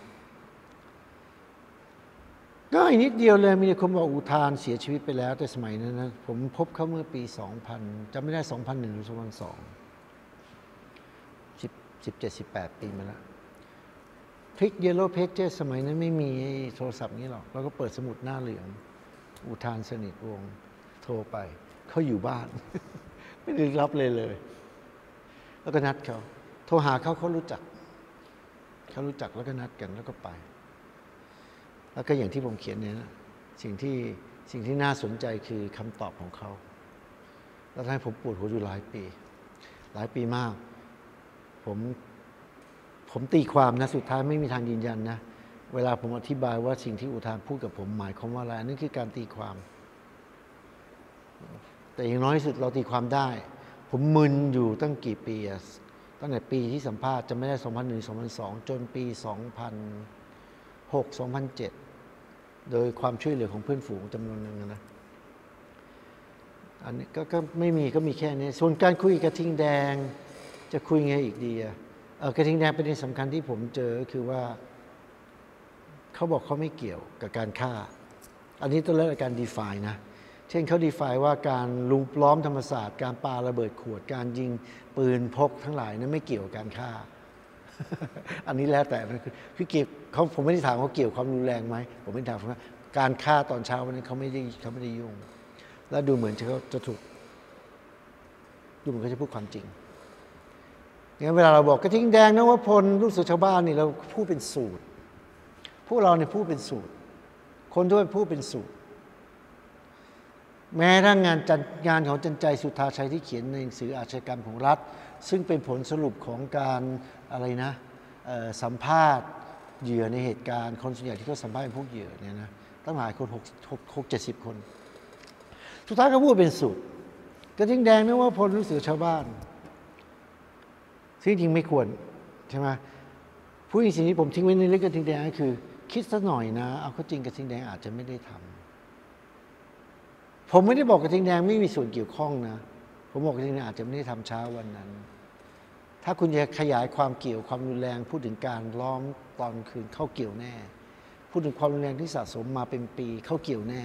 ก็อีกนิดเดียวเลยมีคนบอกอุทานเสียชีวิตไปแล้ว แต่สมัยนั้นนะผมพบเขาเมื่อปี 2000จำไม่ได้ 2001หรือ2002 17 18 ปีมาแล้ว พลิกเยลโล่เพจเจสมัยนั้นไม่มีโทรศัพท์นี้หรอกแล้วก็เปิดสมุดหน้าเหลือง อุทานสนิทวงโทรไป เขาอยู่บ้าน ไม่ได้รับเลยเลย แล้วก็นัดเขา โทรหาเขาเขารู้จัก เขารู้จักแล้วก็นัดกันแล้วก็ไป แล้วก็อย่างที่ผมเขียนเนี่ยนะสิ่งที่สิ่งที่น่าสนใจคือคำตอบของเขา แล้วทำให้ผมปวดหัวอยู่หลายปี หลายปีมาก ผม ผมตีความนะสุดท้ายไม่มีทางยืนยันนะเวลาผมอธิบายว่าสิ่งที่อุทานพูดกับผมหมายความว่าอะไรนั่นคือการตีความ แต่อย่างน้อยสุดเราตีความได้ ผมมึนอยู่ตั้งกี่ปีอะตั้งแต่ปีที่สัมภาษณ์จะไม่ได้ 2001 2002 จนปี 2006 2007 โดยความช่วยเหลือของเพื่อนฝูงจำนวนหนึ่งนะอันนี้ก็ไม่มีก็มีแค่นี้ ส่วนการคุยกระทิงแดง จะคุยไงอีกดีอะ กระทิงแดงประเด็นสำคัญที่ผมเจอคือว่าเขาบอกเขาไม่เกี่ยวกับการฆ่า อันนี้ต้องเริ่มจากการ define นะ เช่นเขา define ว่าการลุมล้อมธรรมศาสตร์ การปาระเบิดขวด การยิงปืนพกทั้งหลายนั้นไม่เกี่ยวกับการฆ่า อันนี้แล้วแต่นะคือเกี่ยวเขาผมไม่ได้ถามเขาเกี่ยวความรุนแรงไหม ผมไม่ถามว่าการฆ่าตอนเช้าวันนั้นเขาไม่ได้เขาไม่ได้ยุ่ง แล้วดูเหมือนเขาจะถูกดูเหมือนเขาจะพูดความจริง งั้นเวลาเราบอกกระทิงแดงนะว่าพลลูกเสือชาวบ้านนี่เราพูดเป็นสูตร พวกเราเนี่ยพูดเป็นสูตร คนด้วยพูดเป็นสูตร แม้ทั้งงานจัดงานของจันใจสุธาชัยที่เขียนในหนังสืออาชญากรรมของรัฐ ซึ่งเป็นผลสรุปของการอะไรนะสัมภาษณ์เหยื่อในเหตุการณ์คนส่วนใหญ่ที่เขาสัมภาษณ์เป็นพวกเหยื่อเนี่ยนะตั้งหลายคนหกหกเจ็ดสิบคน สุดท้ายก็พูดเป็นสูตรกระทิงแดงนะว่าพลลูกเสือชาวบ้าน ซึ่งจริงไม่ควรใช่ไหมผู้หญิงสิ่งที่ผมทิ้งไว้ในเรื่องกระทิงแดงก็คือ คิดสักหน่อยนะ เอาเข้าจริงกระทิงแดงอาจจะไม่ได้ทำผมไม่ได้บอกกระทิงแดงไม่มีส่วนเกี่ยวข้องนะ ผมบอกกระทิงแดงอาจจะไม่ได้ทำเช้าวันนั้น ถ้าคุณจะขยายความเกี่ยวความรุนแรง พูดถึงการล้อมตอนคืนเข้าเกี่ยวแน่ พูดถึงความรุนแรงที่สะสมมาเป็นปีเข้าเกี่ยวแน่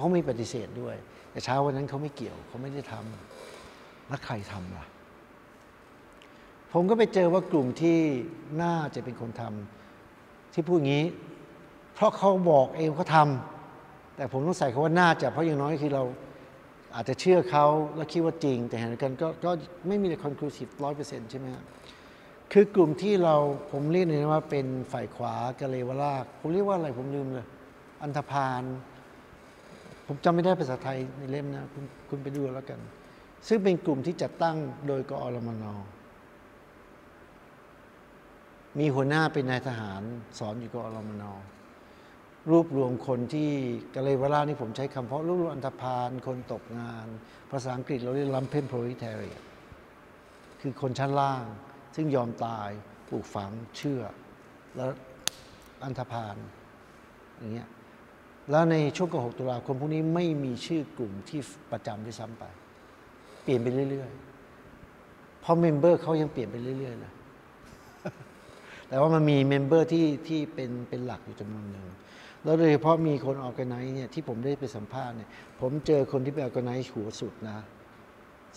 เขาไม่ปฏิเสธด้วย แต่เช้าวันนั้นเขาไม่เกี่ยวเขาไม่ได้ทำแล้วใครทำล่ะ ผมก็ไปเจอว่ากลุ่มที่น่าจะเป็นคนทำที่พูดอย่างนี้ เพราะเขาบอกเองเขาทำแต่ผมต้องใส่คาว่าน่าจะเพราะอย่างน้อยคือเราอาจจะเชื่อเขาแล้วคิดว่าจริง แต่เห็นกันก็ก็ไม่มีแต่ conclusive ร้อยเปอร์เซ็นต์ใช่ไหมครับคือกลุ่มที่เราผมเรียกเลยว่าเป็นฝ่ายขวากะเลวราชผมเรียกว่าอะไรผมลืมเลย อันธพาลผมจำไม่ได้ภาษาไทยในเล่มนะ คุณคุณไปดูแล้วกัน ซึ่งเป็นกลุ่มที่จัดตั้งโดยกอรมนอ มีหัวหน้าเป็นนายทหาร สอนอยู่กอรมนรวบรวมคนที่กะเลวรานี่ผมใช้คำเพราะรวบรวมอันธพาลคนตกงาน ภาษาอังกฤษเราเรียกลัมเพนโพลิเทเรียคือคนชั้นล่าง ซึ่งยอมตายปลูกฝังเชื่อ แล้วอันธพาลอย่างเงี้ยแล้วในช่วงกหกตุลาคมพวกนี้ไม่มีชื่อกลุ่มที่ประจำด้วยซ้ำไป เปลี่ยนไปเรื่อยๆเพราะ member เขายังเปลี่ยนไปเรื่อยๆเลย แต่ว่ามันมี member ที่ที่เป็นเป็นหลักอยู่จำนวนหนึ่งแล้วโดยเฉพาะมีคน organize เนี่ยที่ผมได้ไปสัมภาษณ์เนี่ยผมเจอคนที่ไป organize หัวสุดนะ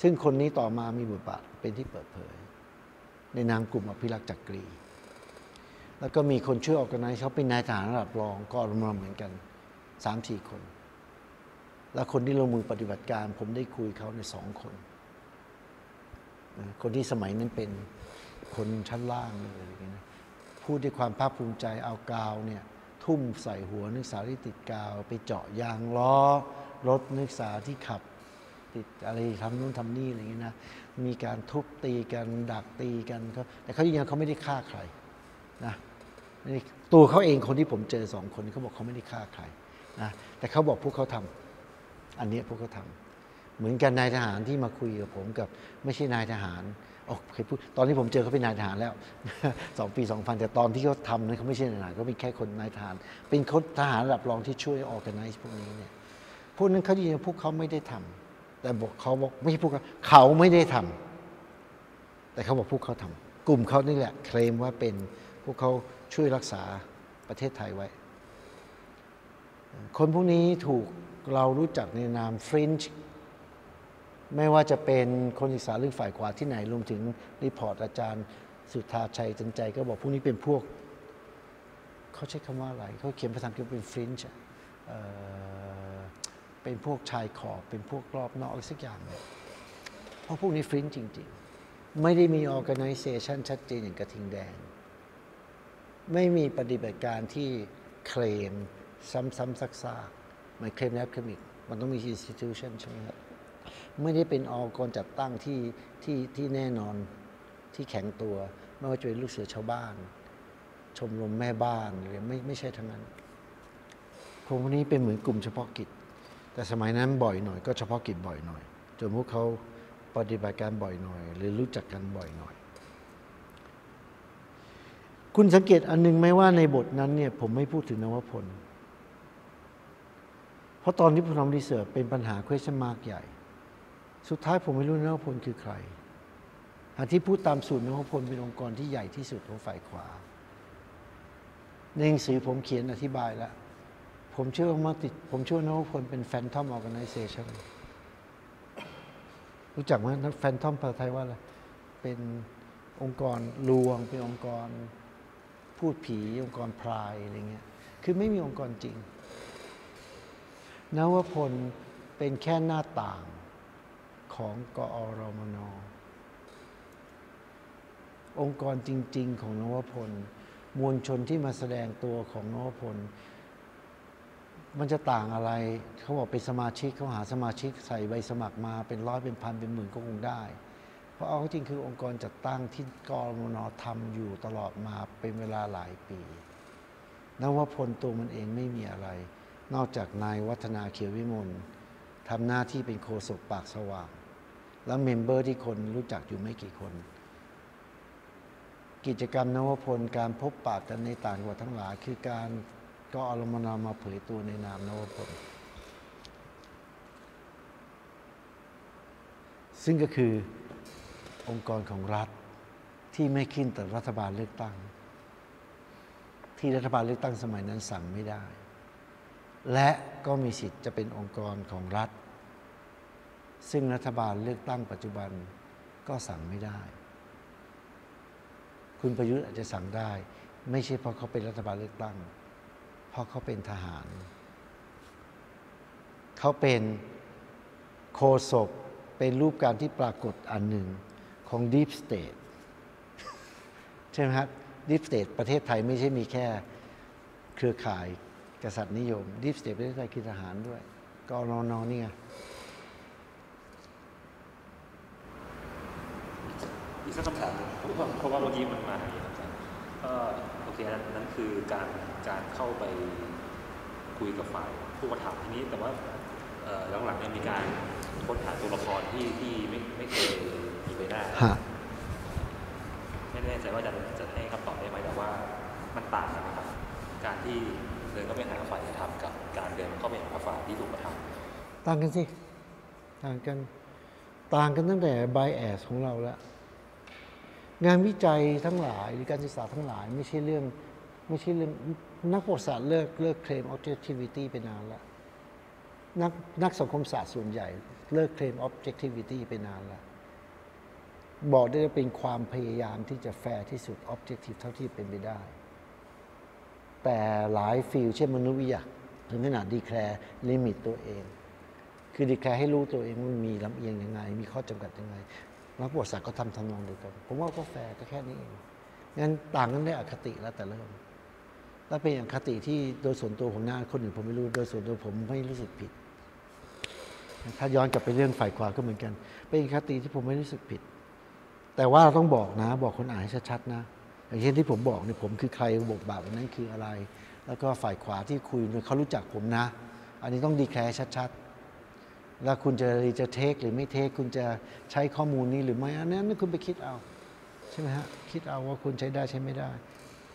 ซึ่งคนนี้ต่อมามีบทบาทเป็นที่เปิดเผย ในนามกลุ่มอภิรักษ์จักรี แล้วก็มีคนช่วย organize เขาเป็นนายทหารระดับรองก็รวมๆเหมือนกันสามสี่คน แล้วคนที่ลงมือปฏิบัติการ ผมได้คุยเขาในสองคน คนที่สมัยนั้นเป็นคนชั้นล่างเลยอะไรอย่างเงี้ย พูดด้วยความภาคภูมิใจเอากาวเนี่ยทุ่มใส่หัวนักศึกษาที่ติดกาว ไปเจาะยางล้อ รถนักศึกษาที่ขับ ติดอะไรทำนู่นทำนี่อะไรอย่างเงี้ยนะมีการทุบตีกันดักตีกันเขาแต่เขายืนยันเขาไม่ได้ฆ่าใครนะตัวเขาเองคนที่ผมเจอสองคนเขาบอกเขาไม่ได้ฆ่าใครนะแต่เขาบอกพวกเขาทำอันนี้พวกเขาทำเหมือนกันนายทหารที่มาคุยกับผมกับ ไม่ใช่นายทหาร เคยพูดตอนที่ผมเจอเขาเป็นนายทหารแล้วสองปีสองพันแต่ตอนที่เขาทำนั้นเขาไม่ใช่นายทหารเขาเป็นแค่คนนายทหาร เป็นคนทหารระดับรองที่ช่วยออกกันไนพวกนี้เนี่ยพวกนั้นเขายืนยันพวกเขาไม่ได้ทำแต่บอกเขาบอกไม่ใช่พวกเขาเขาไม่ได้ทำแต่เขาบอกพวกเขาทำกลุ่มเขานี่แหละ เคลมว่าเป็นพวกเขาช่วยรักษาประเทศไทยไว้ คนพวกนี้ถูกเรารู้จักในนามฟรินช์ ไม่ว่าจะเป็นคนศึกษาเรื่องฝ่ายขวาที่ไหนรวมถึงรีพอร์ตอาจารย์สุทธาชัยจันใจ ก็บอกพวกนี้เป็นพวก เขาใช้คำว่าอะไร เขาเขียนภาษาอังกฤษเป็นฟรินช์เป็นพวกชายขอบเป็นพวกรอบนอกอะไรสักอย่างเนี่ยเพราะพวกนี้ฟรินช์จริง ๆ ไม่ได้มี organization ชัดเจนอย่างกระทิงแดง ไม่มีปฏิบัติการที่เคลมซ้ำๆซักๆมันเคลมแล้วเคลมอีกมันต้องมี institution ใช่ไหมครับ ไม่ได้เป็นองค์กรจัดตั้งที่ที่ที่แน่นอนที่แข็งตัว ไม่ว่าจะเป็นลูกเสือชาวบ้าน ชมรมแม่บ้านหรือไม่ไม่ใช่ทั้งนั้นพวกนี้เป็นเหมือนกลุ่มเฉพาะกิจ แต่สมัยนั้นบ่อยหน่อยก็เฉพาะกิจบ่อยหน่อยจนพวกเขาปฏิบัติการบ่อยหน่อย หรือรู้จักกันบ่อยหน่อย คุณสังเกตอันนึงไหมว่าในบทนั้นเนี่ยผมไม่พูดถึงนวพล เพราะตอนที่ผมทำรีเสิร์ชเป็นปัญหา question mark ใหญ่ สุดท้ายผมไม่รู้นวพลคือใครหากที่พูดตามสูตรนวพลเป็นองค์กรที่ใหญ่ที่สุดของฝ่ายขวาในหนังสือผมเขียนอธิบายแล้ว ผมเชื่อว่ามติดผมเชื่อนวพลเป็น Phantom Organization รู้จักไหมแฟนทอมภาษาไทยว่าอะไร เป็นองค์กรลวง เป็นองค์กรพูดผี องค์กรพรายอะไรเงี้ย คือไม่มีองค์กรจริงนวพลเป็นแค่หน้าต่าง ของกอรมน องค์กรจริง ๆ ของนวพล มวลชนที่มาแสดงตัวของนวพล มันจะต่างอะไร เขาบอกเป็นสมาชิกเขาหาสมาชิกใส่ใบสมัครมาเป็นร้อยเป็นพันเป็นหมื่นก็คงได้ เพราะเอาจริงคือองค์กรจัดตั้งที่กอ.รมน.ทำอยู่ตลอดมาเป็นเวลาหลายปีนวพลตัวมันเองไม่มีอะไร นอกจากนายวัฒนาเขียววิมลทำหน้าที่เป็นโฆษกปากสว่าง แล้ว member ที่คนรู้จักอยู่ไม่กี่คน กิจกรรมนวพลการพบปากกันในต่างจังหวัดทั้งหลาย คือการก็อารมนามาเผยตัวในนามนวพลซึ่งก็คือองค์กรของรัฐที่ไม่ขึ้นแต่รัฐบาลเลือกตั้ง ที่รัฐบาลเลือกตั้งสมัยนั้นสั่งไม่ได้ และก็มีสิทธิ์จะเป็นองค์กรของรัฐ ซึ่งรัฐบาลเลือกตั้งปัจจุบันก็สั่งไม่ได้ คุณประยุทธ์อาจจะสั่งได้ ไม่ใช่เพราะเขาเป็นรัฐบาลเลือกตั้ง เพราะเขาเป็นทหาร เขาเป็นโคศกเป็นรูปการที่ปรากฏอันหนึ่งของ Deep State ใช่ไหมครับ Deep State ประเทศไทยไม่ใช่มีแค่เครือข่ายกษัตริย์นิยม Deep State ประเทศไทยคือทหารด้วยกรนนนี่ไง อีกสักคำถามหนึ่งเพราะว่าเพราะว่าเมื่อกี้มันมาอย่างนี้ครับอาจารย์ก็โอเคนั้นนั้นคือการการเข้าไปคุยกับฝ่ายผู้กระทำทีนี้แต่ว่าเอ่อหลังๆเนี่ยมีการค้นหาตัวละครที่ที่ไม่ไม่เคยมีใบหน้าฮะไม่แน่ใจว่าจะจะให้คำตอบได้ไหมแต่ว่ามันต่างกันไหมครับ การที่เดินเข้าไปหาฝ่ายกระทำกับการเดินเข้าไปหาฝ่ายที่ถูกกระทำต่างกันสิ ต่างกัน ต่างกันตั้งแต่ bias ของเราแล้ว งานวิจัยทั้งหลายหรือการศึกษาทั้งหลายไม่ใช่เรื่องไม่ใช่เรื่องนักประวัติศาสตร์เลิกเลิก claim objectivity ไปนานแล้วนักนักสังคมศาสตร์ส่วนใหญ่ เลิก claim objectivity ไปนานแล้วบอกได้ว่าเป็นความพยายามที่จะแฟร์ที่สุด objective เท่าที่เป็นไปได้ แต่หลาย field เช่นมานุษยวิทยาถึงขนาด declare limit ตัวเอง คือ declare ให้รู้ตัวเองว่ามันมีลำเอียงยังไง มีข้อจำกัดยังไง นักประวัติศาสตร์ก็ทำทำนองเดียวกัน ผมว่าก็แฟร์ก็แค่นี้เองงั้นต่างกันได้อคติแล้วแต่เริ่ม แล้วเป็นอย่างคติที่โดยส่วนตัวผมน้าคนอื่นผมไม่รู้ โดยส่วนตัวผมไม่รู้สึกผิด ถ้าย้อนกลับไปเรื่องฝ่ายขวาก็เหมือนกัน เป็นอคติที่ผมไม่รู้สึกผิด แต่ว่าเราต้องบอกนะ บอกคนอ่านให้ชัดๆนะ อย่างเช่นที่ผมบอกเนี่ยผมคือใครบทบาทวันนั้นคืออะไร แล้วก็ฝ่ายขวาที่คุยเนี่ยเขารู้จักผมนะ อันนี้ต้องดีแคร์ชัดๆ แล้วคุณจะจะเทคหรือไม่เทคคุณจะใช้ข้อมูลนี้หรือไม่อันนั้นคุณไปคิดเอา ใช่ไหมฮะ คิดเอาว่าคุณใช้ได้ใช้ไม่ได้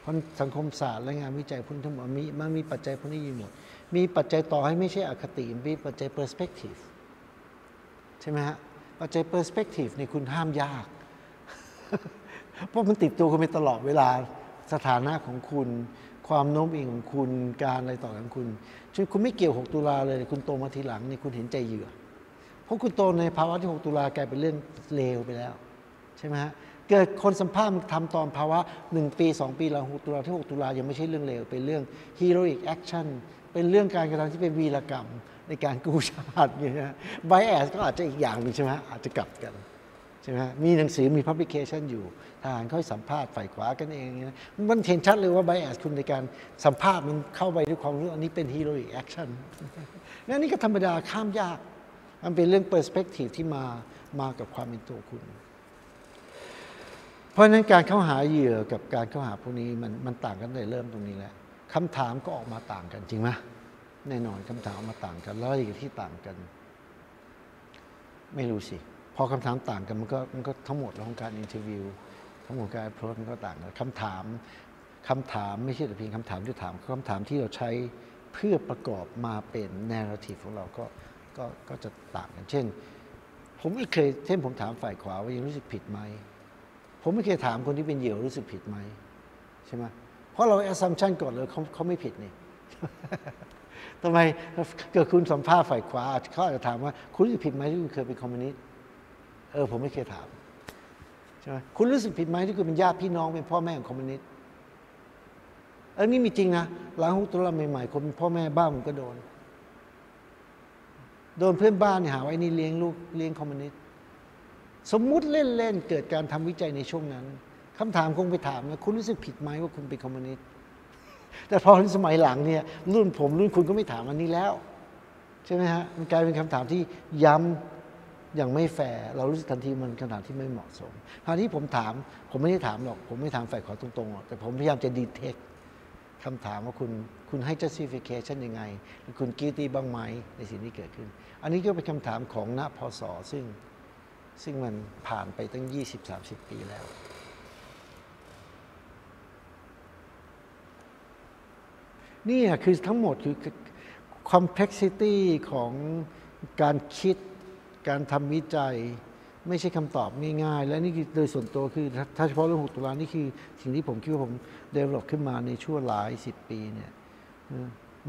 เพราะสังคมศาสตร์และงานวิจัยพวกนี้ทั้งหมดมีมันมีปัจจัยพวกนี้อยู่หมด มีปัจจัยต่อให้ไม่ใช่อคติมีปัจจัย perspective ใช่ไหมฮะ ปัจจัย perspective นี่คุณห้ามยาก เพราะมันติดตัวคุณไปตลอดเวลาสถานะของคุณ ความโน้มเอียงของคุณการอะไรต่อของคุณ จนคุณไม่เกี่ยว 6 ตุลาเลย คุณโตมาทีหลังนี่คุณเห็นใจเหยื่อ เพราะคุณโตในภาวะที่ 6 ตุลากลายเป็นเรื่องเลวไปแล้ว ใช่ไหมฮะ เกิดคนสัมภาษณ์ทำตอนภาวะ 1 ปี 2 ปีหลัง 6 ตุลาที่ 6 ตุลายังไม่ใช่เรื่องเลว เป็นเรื่อง heroic action เป็นเรื่องการกระทำที่เป็นวีรกรรมในการกู้ชาติเนี่ยนะ bias ก็อาจจะอีกอย่างหนึ่งใช่ไหมอาจจะกลับกัน ใช่ไหมมีหนังสือมี publication อยู่ทหารเขาให้สัมภาษณ์ฝ่ายขวากันเองเนี่ยนะมันเห็นชัดเลยว่า bias คุณในการสัมภาษณ์มันเข้าไปด้วยความรู้อันนี้เป็น hero in action นั่นนี่ก็ธรรมดาข้ามยาก มันเป็นเรื่อง perspective ที่มามากับความเป็นตัวคุณ เพราะฉะนั้นการเข้าหาเหยื่อกับการเข้าหาพวกนี้มันมันต่างกันตั้งแต่เริ่มตรงนี้แหละคำถามก็ออกมาต่างกันจริงไหมแน่นอนคำถามออกมาต่างกันแล้วอะไรที่ต่างกัน ไม่รู้สิ พอคำถามต่างกันมันก็มันก็ทั้งหมดของการอินเทอร์วิวทั้งหมดการโพสมันก็ต่างกันคำถามคำถามไม่ใช่แต่เพียงคำถามที่ถามคำถามที่เราใช้เพื่อประกอบมาเป็น narrative ของเราก็ก็ก็จะต่างกัน เช่น ผมไม่เคยเช่นผมถามฝ่ายขวาว่ายังรู้สึกผิดไหม ผมไม่เคยถามคนที่เป็นเหยื่อรู้สึกผิดไหมใช่ไหมเพราะเรา assumption ก่อนเลยเขาเขาไม่ผิดนี่ทำไมเกิดคุณสัมภาษณ์ฝ่ายขวาเขาอาจจะถามว่าคุณรู้สึกผิดไหมที่คุณเคยเป็นคอมมิวนิสต์ เออผมไม่เคยถามใช่ไหมคุณรู้สึกผิดไหมที่คุณเป็นญาติพี่น้องเป็นพ่อแม่ของคอมมิวนิสต์เออนี่มีจริงนะหลังหกตุลาใหม่ๆคนเป็นพ่อแม่บ้านผมก็โดน โดนเพื่อนบ้านเนี่ยหาว่าไอ้นี่เลี้ยงลูกเลี้ยงคอมมิวนิสต์สมมุติเล่นๆเกิดการทำวิจัยในช่วงนั้นคำถามคงไปถามนะคุณรู้สึกผิดไหมว่าคุณเป็นคอมมิวนิสต์แต่พอสมัยหลังเนี่ยรุ่นผมรุ่นคุณก็ไม่ถามอันนี้แล้ว ใช่ไหมฮะมันกลายเป็นคำถามที่ย้ำอ ย่างไม่แฟร์เรารู้สึกทันทีมันคำถามที่ไม่เหมาะสมคราวนี้ผมถามผมไม่ได้ถามหรอก ผมไม่ถามฝ่ายขวาตรงๆหรอกแต่ผมพยายามจะดีเทคคำถามว่าคุณคุณให้ justification ยังไง หรือคุณ guilty บ้างไหมในสิ่งที่เกิดขึ้น อันนี้ก็เป็นคำถามของณพศซึ่งซึ่งมันผ่านไปตั้ง 20-30 ปีแล้ว นี่คือทั้งหมดคือ complexity ของการคิด การทำวิจัยไม่ใช่คำตอบง่ายๆ และนี่คือโดยส่วนตัวคือถ้าเฉพาะเรื่อง 6 ตุลานี่คือสิ่งที่ผมคิดว่าผมเดเวล็อปขึ้นมาในช่วงหลายสิบปีเนี่ย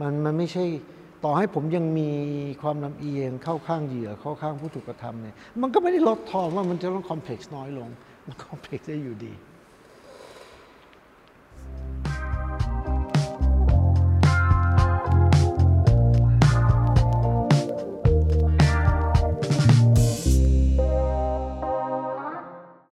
มันมันไม่ใช่ต่อให้ผมยังมีความลำเอียงเข้าข้างเหยื่อเข้าข้างผู้ถูกกระทำเนี่ยมันก็ไม่ได้ลดทอนว่ามันจะต้องคอมเพล็กซ์น้อยลง มันคอมเพล็กซ์ได้อยู่ดี